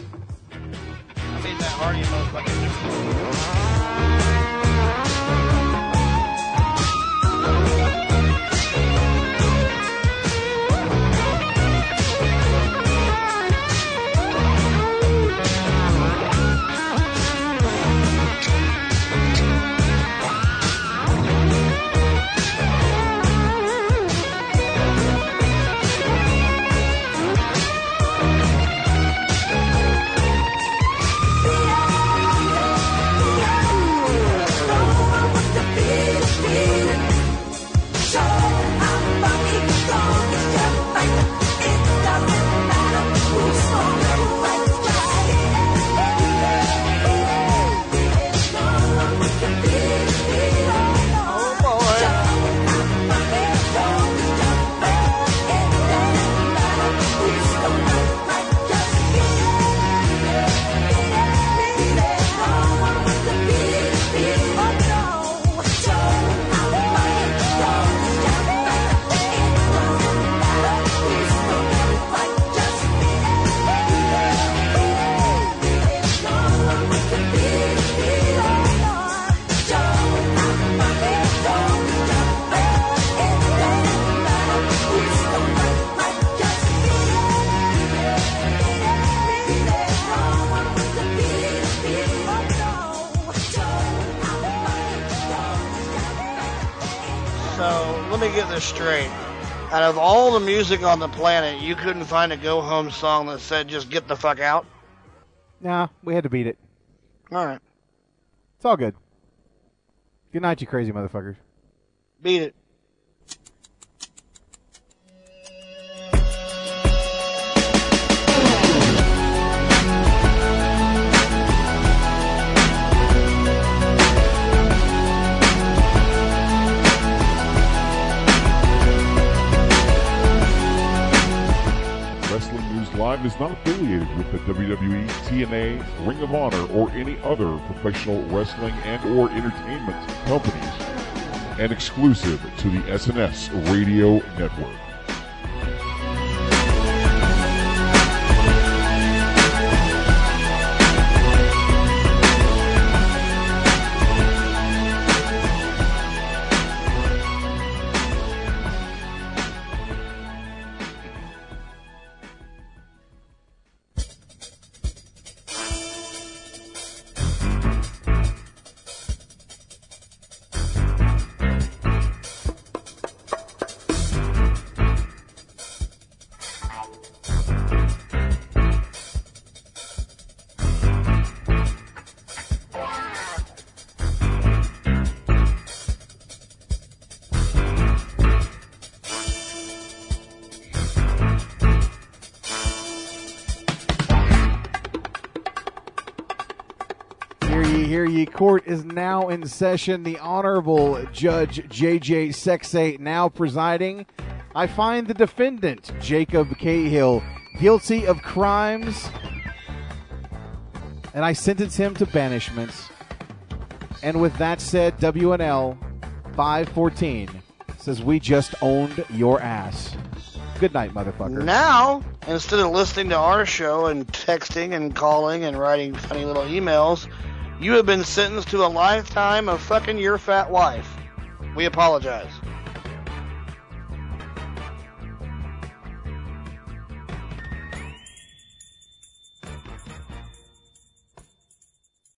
Music on the planet, you couldn't find a go home song that said just get the fuck out? Nah, we had to beat it. All right. It's all good. Good night, you crazy motherfuckers. Beat it. Not affiliated with the WWE, TNA, Ring of Honor, or any other professional wrestling and or entertainment companies, and exclusive to the SNS Radio Network. In session. The Honorable Judge J.J. Sexay now presiding. I find the defendant, Jacob Cahill, guilty of crimes, and I sentence him to banishment. And with that said, WNL 514 says, We just owned your ass. Good night, motherfucker. Now, instead of listening to our show and texting and calling and writing funny little emails, you have been sentenced to a lifetime of fucking your fat wife. We apologize.